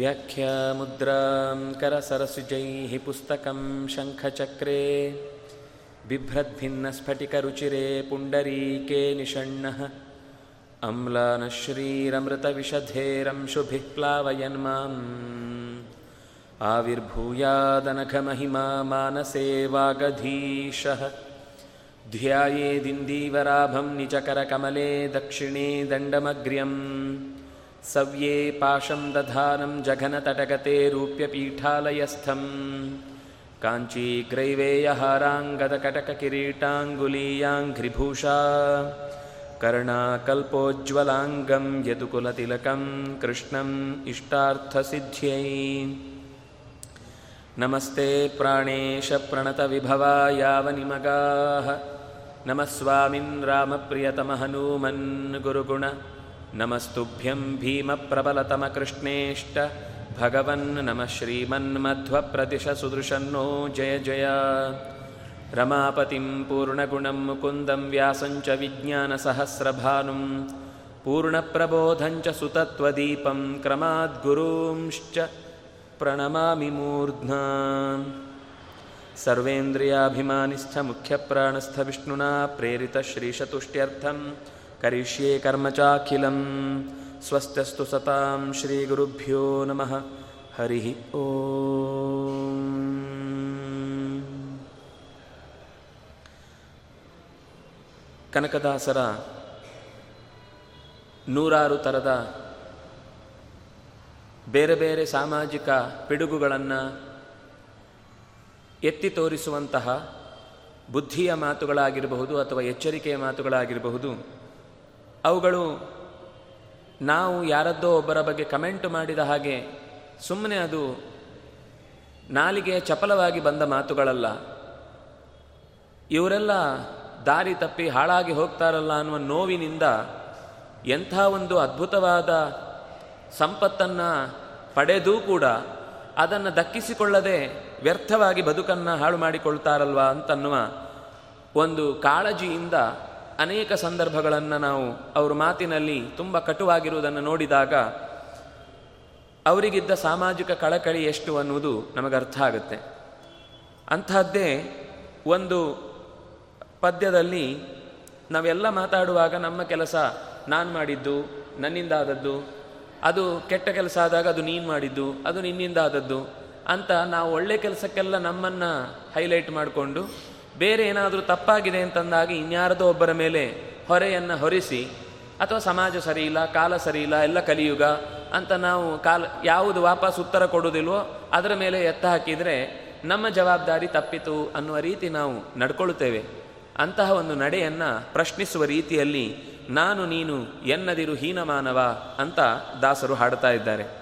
व्याख्यामुद्रां करसरसिजैः पुस्तकं शङ्खचक्रे बिभ्रद्भिन्नस्फटिकरुचिरे पुण्डरीके निषण्णः अम्लानश्रीरमृतविषधेरंशुभिः प्लावयन् माम् आविर्भूयादनघमहिमा मानसे वागधीशः ध्यायेदिन्दीवराभं निजकरकमले दक्षिणे दण्डमग्र्यम् सव्ये पाशं दधानं जघनतटगते रूप्यपीठालयस्थम्। काञ्चीग्रैवेयहाराङ्गदकटककिरीटाङ्गुलीयाङ्घ्रिभूषा कर्णाकल्पोज्ज्वलाङ्गं यदुकुलतिलकं कृष्णम् इष्टार्थसिद्ध्यै। नमस्ते प्राणेशप्रणतविभवा यावनिमगाः। नमः स्वामिन् रामप्रियतमहनूमन् गुरुगुण नमस्तुभ्यं भीमप्रबलतमकृष्णेष्ट भगवन् नमः श्रीमन्मध्वप्रदिशसुदृशन्नो जय जय। रमापतिं पूर्णगुणं मुकुन्दं व्यासं च विज्ञानसहस्रभानुं पूर्णप्रबोधं च सुतत्वदीपं क्रमाद्गुरूंश्च प्रणमामि मूर्ध्ना। सर्वेन्द्रियाभिमानिस्थमुख्यप्राणस्थविष्णुना प्रेरितश्रीशतुष्ट्यर्थं करिष्ये कर्म चाखिलं स्वस्त्यस्तु सतां श्रीगुरुभ्यो नमः हरिः ಓಂ ಕನಕದಾಸರ ನೂರಾರು ಥರದ ಬೇರೆ ಬೇರೆ ಸಾಮಾಜಿಕ ಪಿಡುಗುಗಳನ್ನು ಎತ್ತಿ ತೋರಿಸುವಂತಹ ಬುದ್ಧಿಯ ಮಾತುಗಳಾಗಿರಬಹುದು ಅಥವಾ ಎಚ್ಚರಿಕೆಯ ಮಾತುಗಳಾಗಿರಬಹುದು ಅವುಗಳು ನಾವು ಯಾರದ್ದೋ ಒಬ್ಬರ ಬಗ್ಗೆ ಕಮೆಂಟ್ ಮಾಡಿದ ಹಾಗೆ ಸುಮ್ಮನೆ ಅದು ನಾಲಿಗೆ ಚಪಲವಾಗಿ ಬಂದ ಮಾತುಗಳಲ್ಲ. ಇವರೆಲ್ಲ ದಾರಿ ತಪ್ಪಿ ಹಾಳಾಗಿ ಹೋಗ್ತಾರಲ್ಲ ಅನ್ನುವ ನೋವಿನಿಂದ ಎಂಥ ಒಂದು ಅದ್ಭುತವಾದ ಸಂಪತ್ತನ್ನು ಪಡೆದೂ ಕೂಡ ಅದನ್ನು ದಕ್ಕಿಸಿಕೊಳ್ಳದೆ ವ್ಯರ್ಥವಾಗಿ ಬದುಕನ್ನು ಹಾಳು ಮಾಡಿಕೊಳ್ತಾರಲ್ವ ಅಂತನ್ನುವ ಒಂದು ಕಾಳಜಿಯಿಂದ ಅನೇಕ ಸಂದರ್ಭಗಳನ್ನು ನಾವು ಅವರ ಮಾತಿನಲ್ಲಿ ತುಂಬ ಕಟುವಾಗಿರುವುದನ್ನು ನೋಡಿದಾಗ ಅವರಿಗಿದ್ದ ಸಾಮಾಜಿಕ ಕಳಕಳಿ ಎಷ್ಟು ಅನ್ನುವುದು ನಮಗೆ ಅರ್ಥ ಆಗುತ್ತೆ. ಅಂಥದ್ದೇ ಒಂದು ಪದ್ಯದಲ್ಲಿ ನಾವೆಲ್ಲ ಮಾತಾಡುವಾಗ ನಮ್ಮ ಕೆಲಸ ನಾನು ಮಾಡಿದ್ದು, ನನ್ನಿಂದ ಆದದ್ದು, ಅದು ಕೆಟ್ಟ ಕೆಲಸ ಆದಾಗ ಅದು ನೀನು ಮಾಡಿದ್ದು, ಅದು ನಿನ್ನಿಂದ ಆದದ್ದು ಅಂತ ನಾವು ಒಳ್ಳೆ ಕೆಲಸಕ್ಕೆಲ್ಲ ನಮ್ಮನ್ನು ಹೈಲೈಟ್ ಮಾಡಿಕೊಂಡು ಬೇರೆ ಏನಾದರೂ ತಪ್ಪಾಗಿದೆ ಅಂತಂದಾಗ ಇನ್ಯಾರದೋ ಒಬ್ಬರ ಮೇಲೆ ಹೊರೆಯನ್ನು ಹೊರಿಸಿ, ಅಥವಾ ಸಮಾಜ ಇಲ್ಲ ಕಾಲ ಸರಿ ಇಲ್ಲ ಎಲ್ಲ ಕಲಿಯುಗ ಅಂತ ನಾವು ಕಾಲ, ಯಾವುದು ವಾಪಸ್ ಉತ್ತರ ಕೊಡುವುದಿಲ್ವೋ ಅದರ ಮೇಲೆ ಎತ್ತ ಹಾಕಿದರೆ ನಮ್ಮ ಜವಾಬ್ದಾರಿ ತಪ್ಪಿತು ಅನ್ನುವ ರೀತಿ ನಾವು ನಡ್ಕೊಳ್ಳುತ್ತೇವೆ. ಅಂತಹ ಒಂದು ನಡೆಯನ್ನು ಪ್ರಶ್ನಿಸುವ ರೀತಿಯಲ್ಲಿ ನಾನು ನೀನು ಎನ್ನದಿರು ಹೀನಮಾನವ ಅಂತ ದಾಸರು ಹಾಡ್ತಾ ಇದ್ದಾರೆ.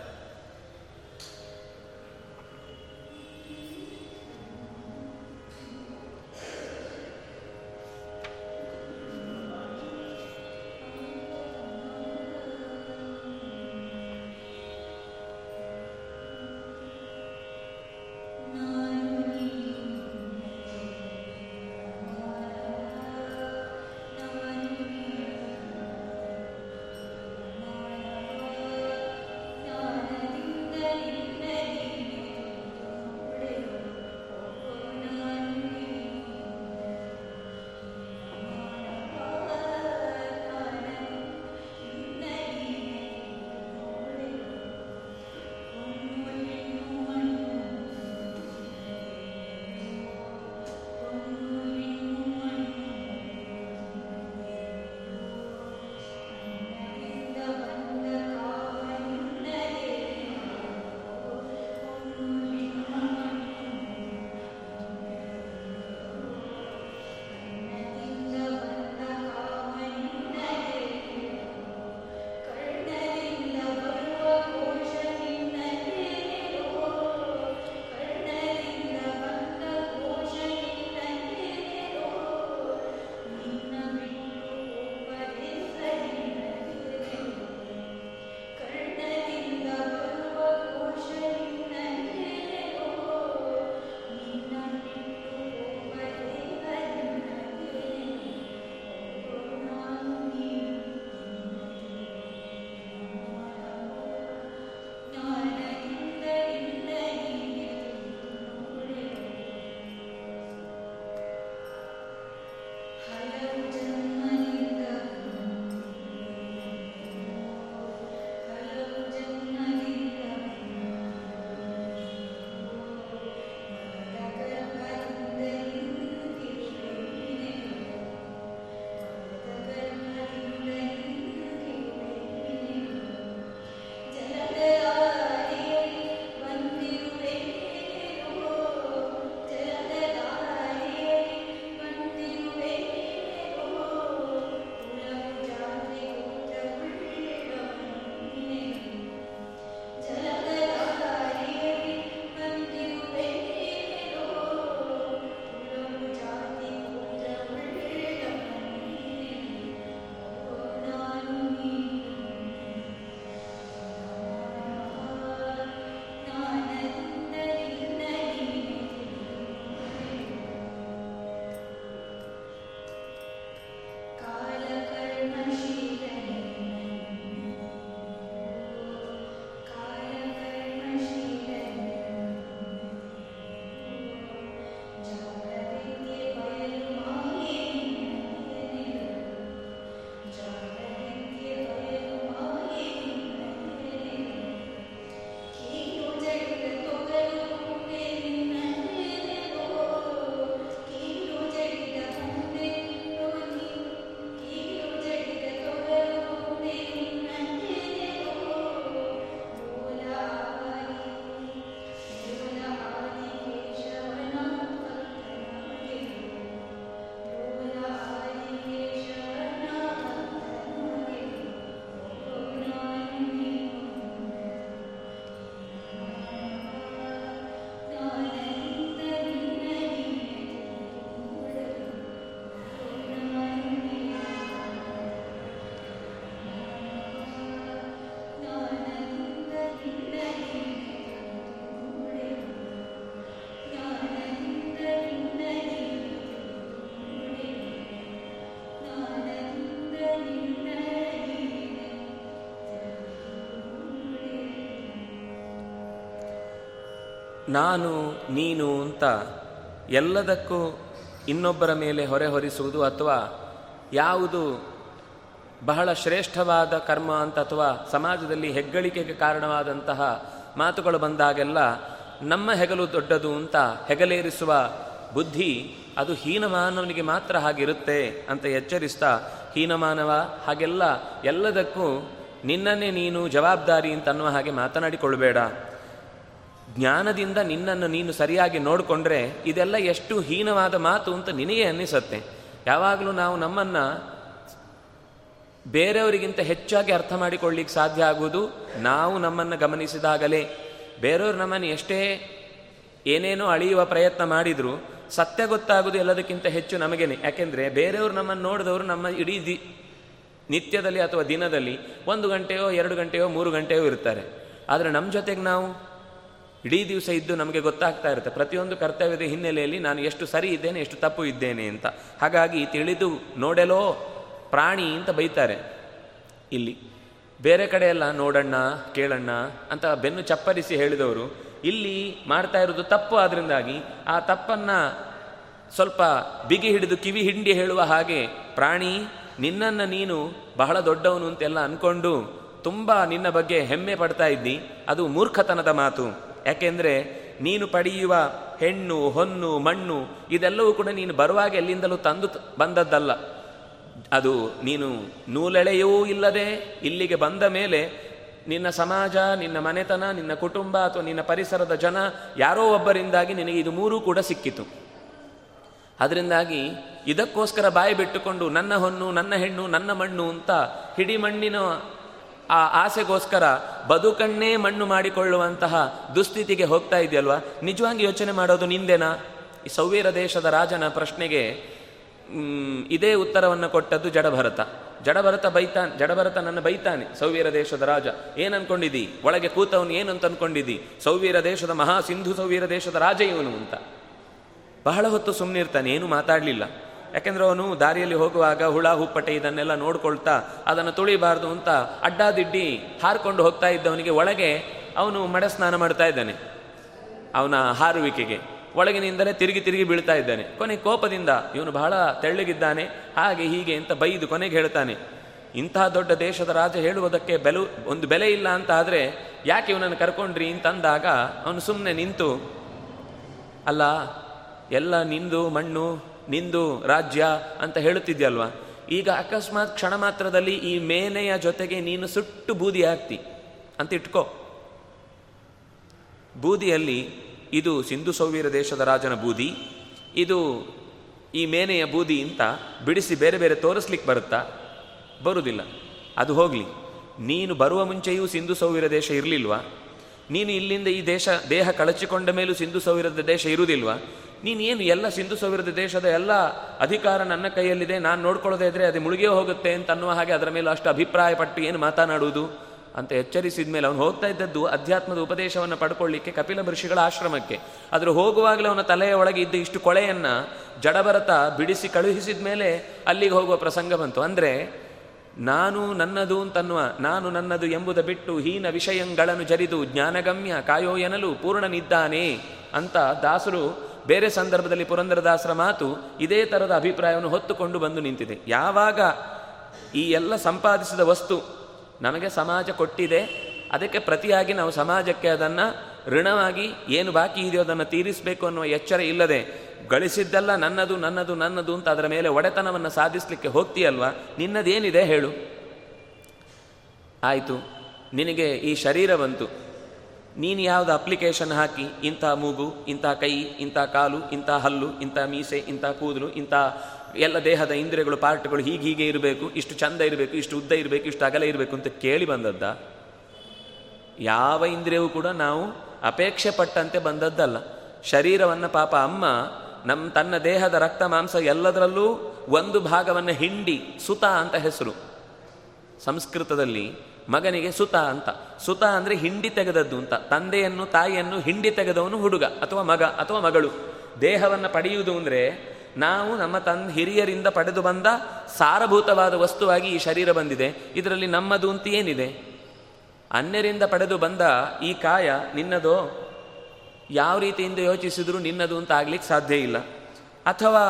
ನಾನು, ನೀನು ಅಂತ ಎಲ್ಲದಕ್ಕೂ ಇನ್ನೊಬ್ಬರ ಮೇಲೆ ಹೊರೆ ಹೊರಿಸುವುದು ಅಥವಾ ಯಾವುದು ಬಹಳ ಶ್ರೇಷ್ಠವಾದ ಕರ್ಮ ಅಂತ ಅಥವಾ ಸಮಾಜದಲ್ಲಿ ಹೆಗ್ಗಳಿಕೆಗೆ ಕಾರಣವಾದಂತಹ ಮಾತುಗಳು ಬಂದಾಗೆಲ್ಲ ನಮ್ಮ ಹೆಗಲು ದೊಡ್ಡದು ಅಂತ ಹೆಗಲೇರಿಸುವ ಬುದ್ಧಿ ಅದು ಹೀನಮಾನವನಿಗೆ ಮಾತ್ರ ಹಾಗಿರುತ್ತೆ ಅಂತ ಎಚ್ಚರಿಸ್ತಾ, ಹೀನಮಾನವ ಹಾಗೆಲ್ಲ ಎಲ್ಲದಕ್ಕೂ ನಿನ್ನನ್ನೇ ನೀನು ಜವಾಬ್ದಾರಿ ಅಂತ ಅನ್ನುವ ಹಾಗೆ ಮಾತನಾಡಿಕೊಳ್ಬೇಡ ಜ್ಞಾನದಿಂದ ನಿನ್ನನ್ನು ನೀನು ಸರಿಯಾಗಿ ನೋಡಿಕೊಂಡ್ರೆ ಇದೆಲ್ಲ ಎಷ್ಟು ಹೀನವಾದ ಮಾತು ಅಂತ ನಿನಗೆ ಅನ್ನಿಸತ್ತೆ. ಯಾವಾಗಲೂ ನಾವು ನಮ್ಮನ್ನು ಬೇರೆಯವರಿಗಿಂತ ಹೆಚ್ಚಾಗಿ ಅರ್ಥ ಮಾಡಿಕೊಳ್ಳಿಕ್ಕೆ ಸಾಧ್ಯ ಆಗುವುದು ನಾವು ನಮ್ಮನ್ನು ಗಮನಿಸಿದಾಗಲೇ. ಬೇರೆಯವರು ನಮ್ಮನ್ನು ಎಷ್ಟೇ ಏನೇನೋ ಅಳಿಯುವ ಪ್ರಯತ್ನ ಮಾಡಿದರೂ ಸತ್ಯ ಗೊತ್ತಾಗುವುದು ಎಲ್ಲದಕ್ಕಿಂತ ಹೆಚ್ಚು ನಮಗೇನೆ. ಯಾಕೆಂದರೆ ಬೇರೆಯವರು ನಮ್ಮನ್ನು ನೋಡಿದವರು ನಮ್ಮ ಇಡೀ ದಿ, ನಿತ್ಯದಲ್ಲಿ ಅಥವಾ ದಿನದಲ್ಲಿ ಒಂದು ಗಂಟೆಯೋ ಎರಡು ಗಂಟೆಯೋ ಮೂರು ಗಂಟೆಯೋ ಇರ್ತಾರೆ. ಆದರೆ ನಮ್ಮ ಜೊತೆಗೆ ನಾವು ಇಡೀ ದಿವಸ ಇದ್ದು ನಮಗೆ ಗೊತ್ತಾಗ್ತಾ ಇರುತ್ತೆ. ಪ್ರತಿಯೊಂದು ಕರ್ತವ್ಯದ ಹಿನ್ನೆಲೆಯಲ್ಲಿ ನಾನು ಎಷ್ಟು ಸರಿ ಇದ್ದೇನೆ, ಎಷ್ಟು ತಪ್ಪು ಇದ್ದೇನೆ ಅಂತ. ಹಾಗಾಗಿ ತಿಳಿದು ನೋಡಲೋ ಪ್ರಾಣಿ ಅಂತ ಬೈತಾರೆ. ಇಲ್ಲಿ ಬೇರೆ ಕಡೆ ಎಲ್ಲ ನೋಡಣ್ಣ, ಕೇಳಣ್ಣ ಅಂತ ಬೆನ್ನು ಚಪ್ಪರಿಸಿ ಹೇಳಿದವರು, ಇಲ್ಲಿ ಮಾಡ್ತಾ ಇರೋದು ತಪ್ಪು ಆದ್ರಿಂದಾಗಿ ಆ ತಪ್ಪನ್ನು ಸ್ವಲ್ಪ ಬಿಗಿ ಹಿಡಿದು ಕಿವಿ ಹಿಂಡಿ ಹೇಳುವ ಹಾಗೆ ಪ್ರಾಣಿ ನಿನ್ನನ್ನು ನೀನು ಬಹಳ ದೊಡ್ಡವನು ಅಂತೆಲ್ಲ ಅಂದ್ಕೊಂಡು ತುಂಬ ನಿನ್ನ ಬಗ್ಗೆ ಹೆಮ್ಮೆ ಪಡ್ತಾ ಇದ್ದಿ. ಅದು ಮೂರ್ಖತನದ ಮಾತು. ಯಾಕೆಂದರೆ ನೀನು ಪಡೆಯುವ ಹೆಣ್ಣು, ಹೊನ್ನು, ಮಣ್ಣು, ಇದೆಲ್ಲವೂ ಕೂಡ ನೀನು ಬರುವಾಗ ಎಲ್ಲಿಂದಲೂ ತಂದು ಬಂದದ್ದಲ್ಲ. ಅದು ನೀನು ನೂಲೆಳೆಯೂ ಇಲ್ಲದೆ ಇಲ್ಲಿಗೆ ಬಂದ ಮೇಲೆ ನಿನ್ನ ಸಮಾಜ, ನಿನ್ನ ಮನೆತನ, ನಿನ್ನ ಕುಟುಂಬ ಅಥವಾ ನಿನ್ನ ಪರಿಸರದ ಜನ ಯಾರೋ ಒಬ್ಬರಿಂದಾಗಿ ನಿನಗೆ ಇದು ಮೂರೂ ಕೂಡ ಸಿಕ್ಕಿತು. ಅದರಿಂದಾಗಿ ಇದಕ್ಕೋಸ್ಕರ ಬಾಯಿ ಬಿಟ್ಟುಕೊಂಡು ನನ್ನ ಹೊನ್ನು, ನನ್ನ ಹೆಣ್ಣು, ನನ್ನ ಮಣ್ಣು ಅಂತ ಹಿಡಿ ಮಣ್ಣಿನ ಆ ಆಸೆಗೋಸ್ಕರ ಬದುಕಣ್ಣೇ ಮಣ್ಣು ಮಾಡಿಕೊಳ್ಳುವಂತಹ ದುಸ್ಥಿತಿಗೆ ಹೋಗ್ತಾ ಇದೆಯಲ್ವಾ? ನಿಜವಾಗಿ ಯೋಚನೆ ಮಾಡೋದು ನಿಂದೆನಾ? ಈ ಸೌವೀರ ದೇಶದ ರಾಜನ ಪ್ರಶ್ನೆಗೆ ಇದೇ ಉತ್ತರವನ್ನು ಕೊಟ್ಟದ್ದು ಜಡಭರತ. ಜಡಭರತ ಬೈತಾನೆ ಜಡಭರತ ನನ್ನ ಬೈತಾನೆ ಸೌವೀರ ದೇಶದ ರಾಜ. ಏನು ಒಳಗೆ ಕೂತವನು ಅಂತ ಅನ್ಕೊಂಡಿದ್ದಿ ಸೌವೀರ ದೇಶದ ಮಹಾ ಸಿಂಧು ಸೌವೀರ ದೇಶದ ರಾಜ ಇವನು ಅಂತ. ಬಹಳ ಹೊತ್ತು ಸುಮ್ಮನಿರ್ತಾನೆ ಏನು ಮಾತಾಡಲಿಲ್ಲ. ಯಾಕೆಂದ್ರೆ ಅವನು ದಾರಿಯಲ್ಲಿ ಹೋಗುವಾಗ ಹುಳ, ಹುಪ್ಪಟೆ ಇದನ್ನೆಲ್ಲ ನೋಡ್ಕೊಳ್ತಾ ಅದನ್ನು ತುಳಿಬಾರ್ದು ಅಂತ ಅಡ್ಡಾದಿಡ್ಡಿ ಹಾರ್ಕೊಂಡು ಹೋಗ್ತಾ ಇದ್ದವನಿಗೆ ಒಳಗೆ ಅವನು ಮಡ ಸ್ನಾನ ಮಾಡ್ತಾ ಇದ್ದಾನೆ. ಅವನ ಹಾರುವಿಕೆಗೆ. ಒಳಗಿನಿಂದಲೇ ತಿರುಗಿ ತಿರುಗಿ ಬೀಳ್ತಾ ಇದ್ದಾನೆ. ಕೊನೆ ಕೋಪದಿಂದ ಇವನು ಬಹಳ ತೆಳ್ಳಗಿದ್ದಾನೆ. ಹಾಗೆ ಹೀಗೆ ಅಂತ ಬೈದು ಕೊನೆಗೆ ಹೇಳ್ತಾನೆ, ಇಂತಹ ದೊಡ್ಡ ದೇಶದ ರಾಜ ಹೇಳುವುದಕ್ಕೆ ಬೆಲು, ಒಂದು ಬೆಲೆ ಇಲ್ಲ ಅಂತ ಆದರೆ ಯಾಕೆ ಇವನನ್ನು ಕರ್ಕೊಂಡ್ರಿ ಅಂತಂದಾಗ ಅವನು ಸುಮ್ಮನೆ ನಿಂತು, ಅಲ್ಲ, ಎಲ್ಲ ನಿಂದು ಮಣ್ಣು ನಿಂದು ರಾಜ್ಯ ಅಂತ ಹೇಳುತ್ತಿದ್ಯಲ್ವಾ? ಈಗ ಅಕಸ್ಮಾತ್ ಕ್ಷಣ ಮಾತ್ರದಲ್ಲಿ ಈ ಮೇನೆಯ ಜೊತೆಗೆ ನೀನು ಸುಟ್ಟು ಬೂದಿ ಹಾಕ್ತಿ. ಅಂತ ಇಟ್ಕೋ. ಬೂದಿಯಲ್ಲಿ ಇದು ಸಿಂಧು ಸೌವೀರ ದೇಶದ ರಾಜನ ಬೂದಿ, ಇದು ಈ ಮೇನೆಯ ಬೂದಿ ಅಂತ ಬಿಡಿಸಿ ಬೇರೆ ಬೇರೆ ತೋರಿಸ್ಲಿಕ್ಕೆ ಬರುತ್ತಾ? ಬರುವುದಿಲ್ಲ ಅದು ಹೋಗಲಿ. ನೀನು ಬರುವ ಮುಂಚೆಯೂ ಸಿಂಧು ಸೌವೀರ ದೇಶ ಇರಲಿಲ್ವಾ? ನೀನು ಇಲ್ಲಿಂದ ಈ ದೇಶ, ದೇಹ ಕಳಚಿಕೊಂಡ ಮೇಲೂ ಸಿಂಧು ಸೌವೀರದ ದೇಶ ಇರುವುದಿಲ್ವಾ ನೀನು ಏನು ಎಲ್ಲ ಸಿಂಧು ಸೌವೀರದ ದೇಶದ ಎಲ್ಲ ಅಧಿಕಾರ ನನ್ನ ಕೈಯಲ್ಲಿದೆ, ನಾನು ನೋಡ್ಕೊಳ್ಳೋದೇ ಇದ್ರೆ ಅದು ಮುಳುಗೇ ಹೋಗುತ್ತೆ ಅಂತ ಅನ್ನುವ ಹಾಗೆ ಅದರ ಮೇಲೆ ಅಷ್ಟು ಅಭಿಪ್ರಾಯ ಪಟ್ಟು ಏನು ಮಾತನಾಡುವುದು ಅಂತ ಎಚ್ಚರಿಸಿದ ಮೇಲೆ ಅವನು ಹೋಗ್ತಾ ಇದ್ದದ್ದು ಅಧ್ಯಾತ್ಮದ ಉಪದೇಶವನ್ನು ಪಡ್ಕೊಳ್ಳಿಕ್ಕೆ ಕಪಿಲ ಋಷಿಗಳ ಆಶ್ರಮಕ್ಕೆ. ಆದರೂ ಹೋಗುವಾಗಲೇ ಅವನ ತಲೆಯ ಒಳಗೆ ಇದ್ದ ಇಷ್ಟು ಕೊಳೆಯನ್ನು ಜಡಭರತ ಬಿಡಿಸಿ ಕಳುಹಿಸಿದ ಮೇಲೆ ಅಲ್ಲಿಗೆ ಹೋಗುವ ಪ್ರಸಂಗ ಬಂತು. ಅಂದರೆ ನಾನು ನನ್ನದು ಅಂತನ್ನುವ, ನಾನು ನನ್ನದು ಎಂಬುದ ಬಿಟ್ಟು ಹೀನ ವಿಷಯಗಳನ್ನು ಜರಿದು ಜ್ಞಾನಗಮ್ಯ ಕಾಯೋ ಎನಲು ಪೂರ್ಣನಿದ್ದಾನೆ ಅಂತ ದಾಸರು ಬೇರೆ ಸಂದರ್ಭದಲ್ಲಿ ಪುರಂದರದಾಸರ ಮಾತು ಇದೇ ಥರದ ಅಭಿಪ್ರಾಯವನ್ನು ಹೊತ್ತುಕೊಂಡು ಬಂದು ನಿಂತಿದೆ. ಯಾವಾಗ ಈ ಎಲ್ಲ ಸಂಪಾದಿಸಿದ ವಸ್ತು ನಮಗೆ ಸಮಾಜ ಕೊಟ್ಟಿದೆ, ಅದಕ್ಕೆ ಪ್ರತಿಯಾಗಿ ನಾವು ಸಮಾಜಕ್ಕೆ ಅದನ್ನು ಋಣವಾಗಿ ಏನು ಬಾಕಿ ಇದೆಯೋ ಅದನ್ನು ತೀರಿಸಬೇಕು ಅನ್ನುವ ಎಚ್ಚರ ಇಲ್ಲದೆ ಗಳಿಸಿದ್ದೆಲ್ಲ ನನ್ನದು ನನ್ನದು ನನ್ನದು ಅಂತ ಅದರ ಮೇಲೆ ಒಡೆತನವನ್ನು ಸಾಧಿಸಲಿಕ್ಕೆ ಹೋಗ್ತೀಯಲ್ವಾ? ನಿನ್ನದೇನಿದೆ ಹೇಳು. ಆಯಿತು, ನಿನಗೆ ಈ ಶರೀರ ಬಂತು ನೀನು ಯಾವುದು ಅಪ್ಲಿಕೇಶನ್ ಹಾಕಿ, ಇಂಥ ಮೂಗು, ಇಂಥ ಕೈ, ಇಂಥ ಕಾಲು, ಇಂಥ ಹಲ್ಲು, ಇಂಥ ಮೀಸೆ, ಇಂಥ ಕೂದಲು, ಇಂಥ ಎಲ್ಲ ದೇಹದ ಇಂದ್ರಿಯಗಳು, ಪಾರ್ಟ್ಗಳು ಹೀಗೆ ಹೀಗೆ ಇರಬೇಕು, ಇಷ್ಟು ಚಂದ ಇರಬೇಕು, ಇಷ್ಟು ಉದ್ದ ಇರಬೇಕು, ಇಷ್ಟು ಅಗಲ ಇರಬೇಕು ಅಂತ ಕೇಳಿ ಬಂದದ್ದ. ಯಾವ ಇಂದ್ರಿಯವೂ ಕೂಡ ನಾವು ಅಪೇಕ್ಷೆ ಪಟ್ಟಂತೆ ಬಂದದ್ದಲ್ಲ. ಶರೀರವನ್ನು ಪಾಪ ಅಮ್ಮ ನಮ್ಮ ತನ್ನ ದೇಹದ ರಕ್ತ, ಮಾಂಸ ಎಲ್ಲದರಲ್ಲೂ ಒಂದು ಭಾಗವನ್ನು ಹಿಂಡಿ ಸುತ ಅಂತ ಹೆಸರು. ಸಂಸ್ಕೃತದಲ್ಲಿ ಮಗನಿಗೆ ಸುತ ಅಂತ. ಸುತ ಅಂದರೆ ಹಿಂಡಿ ತೆಗೆದದ್ದು ಅಂತ. ತಂದೆಯನ್ನು, ತಾಯಿಯನ್ನು ಹಿಂಡಿ ತೆಗೆದವನು ಹುಡುಗ ಅಥವಾ ಮಗ ಅಥವಾ ಮಗಳು. ದೇಹವನ್ನು ಪಡೆಯುವುದು ಅಂದರೆ ನಾವು ನಮ್ಮ ತನ್ ಹಿರಿಯರಿಂದ ಪಡೆದು ಬಂದ ಸಾರಭೂತವಾದ ವಸ್ತುವಾಗಿ ಈ ಶರೀರ ಬಂದಿದೆ. ಇದರಲ್ಲಿ ನಮ್ಮದು ಅಂತ ಏನಿದೆ? ಅನ್ಯರಿಂದ ಪಡೆದು ಬಂದ ಈ ಕಾಯ ನಿನ್ನದೋ? ಯಾವ ರೀತಿಯಿಂದ ಯೋಚಿಸಿದರೂ ನಿನ್ನದು ಅಂತ ಆಗ್ಲಿಕ್ಕೆ ಸಾಧ್ಯ ಇಲ್ಲ. ಅಥವಾ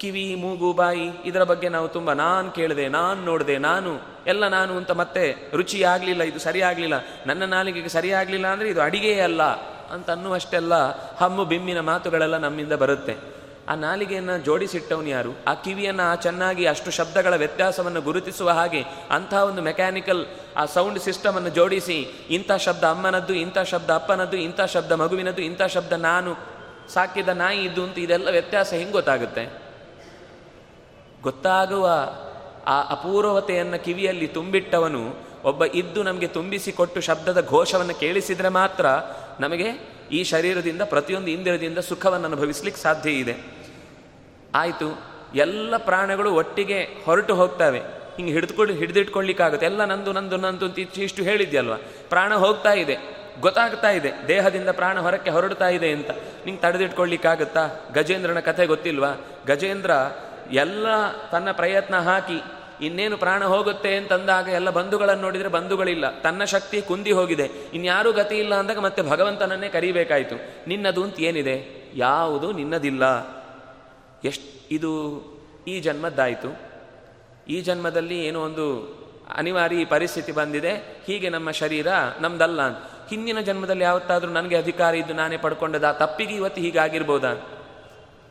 ಕಿವಿ, ಮೂಗು, ಬಾಯಿ ಇದರ ಬಗ್ಗೆ ನಾವು ತುಂಬ ನಾನು ಕೇಳಿದೆ, ನಾನು ನೋಡಿದೆ, ನಾನು ಎಲ್ಲ ನಾನು ಅಂತ ಮತ್ತೆ ರುಚಿ ಆಗಲಿಲ್ಲ ಇದು ಸರಿಯಾಗಲಿಲ್ಲ, ನನ್ನ ನಾಲಿಗೆಗೆ ಸರಿಯಾಗಲಿಲ್ಲ ಅಂದರೆ ಇದು ಅಡಿಗೆಯೇ ಅಲ್ಲ ಅಂತ ಅನ್ನುವಷ್ಟೆಲ್ಲ ಹಮ್ಮು ಬಿಮ್ಮಿನ ಮಾತುಗಳೆಲ್ಲ ನಮ್ಮಿಂದ ಬರುತ್ತೆ. ಆ ನಾಲಿಗೆಯನ್ನು ಜೋಡಿಸಿಟ್ಟವನು ಯಾರು? ಆ ಕಿವಿಯನ್ನು ಆ ಚೆನ್ನಾಗಿ ಅಷ್ಟು ಶಬ್ದಗಳ ವ್ಯತ್ಯಾಸವನ್ನು ಗುರುತಿಸುವ ಹಾಗೆ ಅಂಥ ಒಂದು ಮೆಕ್ಯಾನಿಕಲ್ ಆ ಸೌಂಡ್ ಸಿಸ್ಟಮನ್ನು ಜೋಡಿಸಿ, ಇಂಥ ಶಬ್ದ ಅಮ್ಮನದ್ದು, ಇಂಥ ಶಬ್ದ ಅಪ್ಪನದ್ದು, ಇಂಥ ಶಬ್ದ ಮಗುವಿನದ್ದು, ಇಂಥ ಶಬ್ದ ನಾನು ಸಾಕಿದ ನಾಯಿ ಇದ್ದು ಅಂತ ಇದೆಲ್ಲ ವ್ಯತ್ಯಾಸ ಹೆಂಗೆ ಗೊತ್ತಾಗುತ್ತೆ? ಗೊತ್ತಾಗುವ ಆ ಅಪೂರ್ವತೆಯನ್ನು ಕಿವಿಯಲ್ಲಿ ತುಂಬಿಟ್ಟವನು ಒಬ್ಬ ಇದ್ದು ನಮಗೆ ತುಂಬಿಸಿಕೊಟ್ಟು ಶಬ್ದದ ಘೋಷವನ್ನು ಕೇಳಿಸಿದರೆ ಮಾತ್ರ ನಮಗೆ ಈ ಶರೀರದಿಂದ ಪ್ರತಿಯೊಂದು ಇಂದ್ರಿಯದಿಂದ ಸುಖವನ್ನು ಅನುಭವಿಸ್ಲಿಕ್ಕೆ ಸಾಧ್ಯ ಇದೆ. ಆಯಿತು, ಎಲ್ಲ ಪ್ರಾಣಗಳು ಒಟ್ಟಿಗೆ ಹೊರಟು ಹೋಗ್ತವೆ. ಹಿಂಗೆ ಹಿಡಿದುಕೊಂಡು ಹಿಡಿದಿಟ್ಕೊಳ್ಳಿಕ್ಕಾಗುತ್ತೆ ಎಲ್ಲ ನಂದು ನಂದು ನಂದು ಇಷ್ಟು ಹೇಳಿದ್ಯಲ್ವ? ಪ್ರಾಣ ಹೋಗ್ತಾ ಇದೆ, ಗೊತ್ತಾಗ್ತಾ ಇದೆ, ದೇಹದಿಂದ ಪ್ರಾಣ ಹೊರಕ್ಕೆ ಹೊರಡ್ತಾ ಇದೆ ಅಂತ. ನಿಂಗೆ ತಡೆದಿಟ್ಕೊಳ್ಳಿಕ್ಕಾಗುತ್ತಾ ಗಜೇಂದ್ರನ ಕಥೆ ಗೊತ್ತಿಲ್ವಾ? ಗಜೇಂದ್ರ ಎಲ್ಲ ತನ್ನ ಪ್ರಯತ್ನ ಹಾಕಿ, ಇನ್ನೇನು ಪ್ರಾಣ ಹೋಗುತ್ತೆ ಅಂತಂದಾಗ ಎಲ್ಲ ಬಂಧುಗಳನ್ನು ನೋಡಿದರೆ ಬಂಧುಗಳಿಲ್ಲ. ತನ್ನ ಶಕ್ತಿ ಕುಂದಿ ಹೋಗಿದೆ. ಇನ್ಯಾರೂ ಗತಿ ಇಲ್ಲ ಅಂದಾಗ ಮತ್ತೆ ಭಗವಂತನನ್ನೇ ಕರೀಬೇಕಾಯಿತು. ನಿನ್ನದು ಅಂತ ಏನಿದೆ? ಯಾವುದು ನಿನ್ನದಿಲ್ಲ. ಎಷ್ಟು, ಇದು ಈ ಜನ್ಮದ್ದಾಯಿತು. ಈ ಜನ್ಮದಲ್ಲಿ ಏನೋ ಒಂದು ಅನಿವಾರ್ಯ ಪರಿಸ್ಥಿತಿ ಬಂದಿದೆ. ಹೀಗೆ ನಮ್ಮ ಶರೀರ ನಮ್ದಲ್ಲ ಹಿಂದಿನ ಜನ್ಮದಲ್ಲಿ ಯಾವತ್ತಾದರೂ ನನಗೆ ಅಧಿಕಾರ ಇದ್ದು ನಾನೇ ಪಡ್ಕೊಂಡದ? ತಪ್ಪಿಗೆ ಇವತ್ತು ಹೀಗಾಗಿರ್ಬೋದಾ?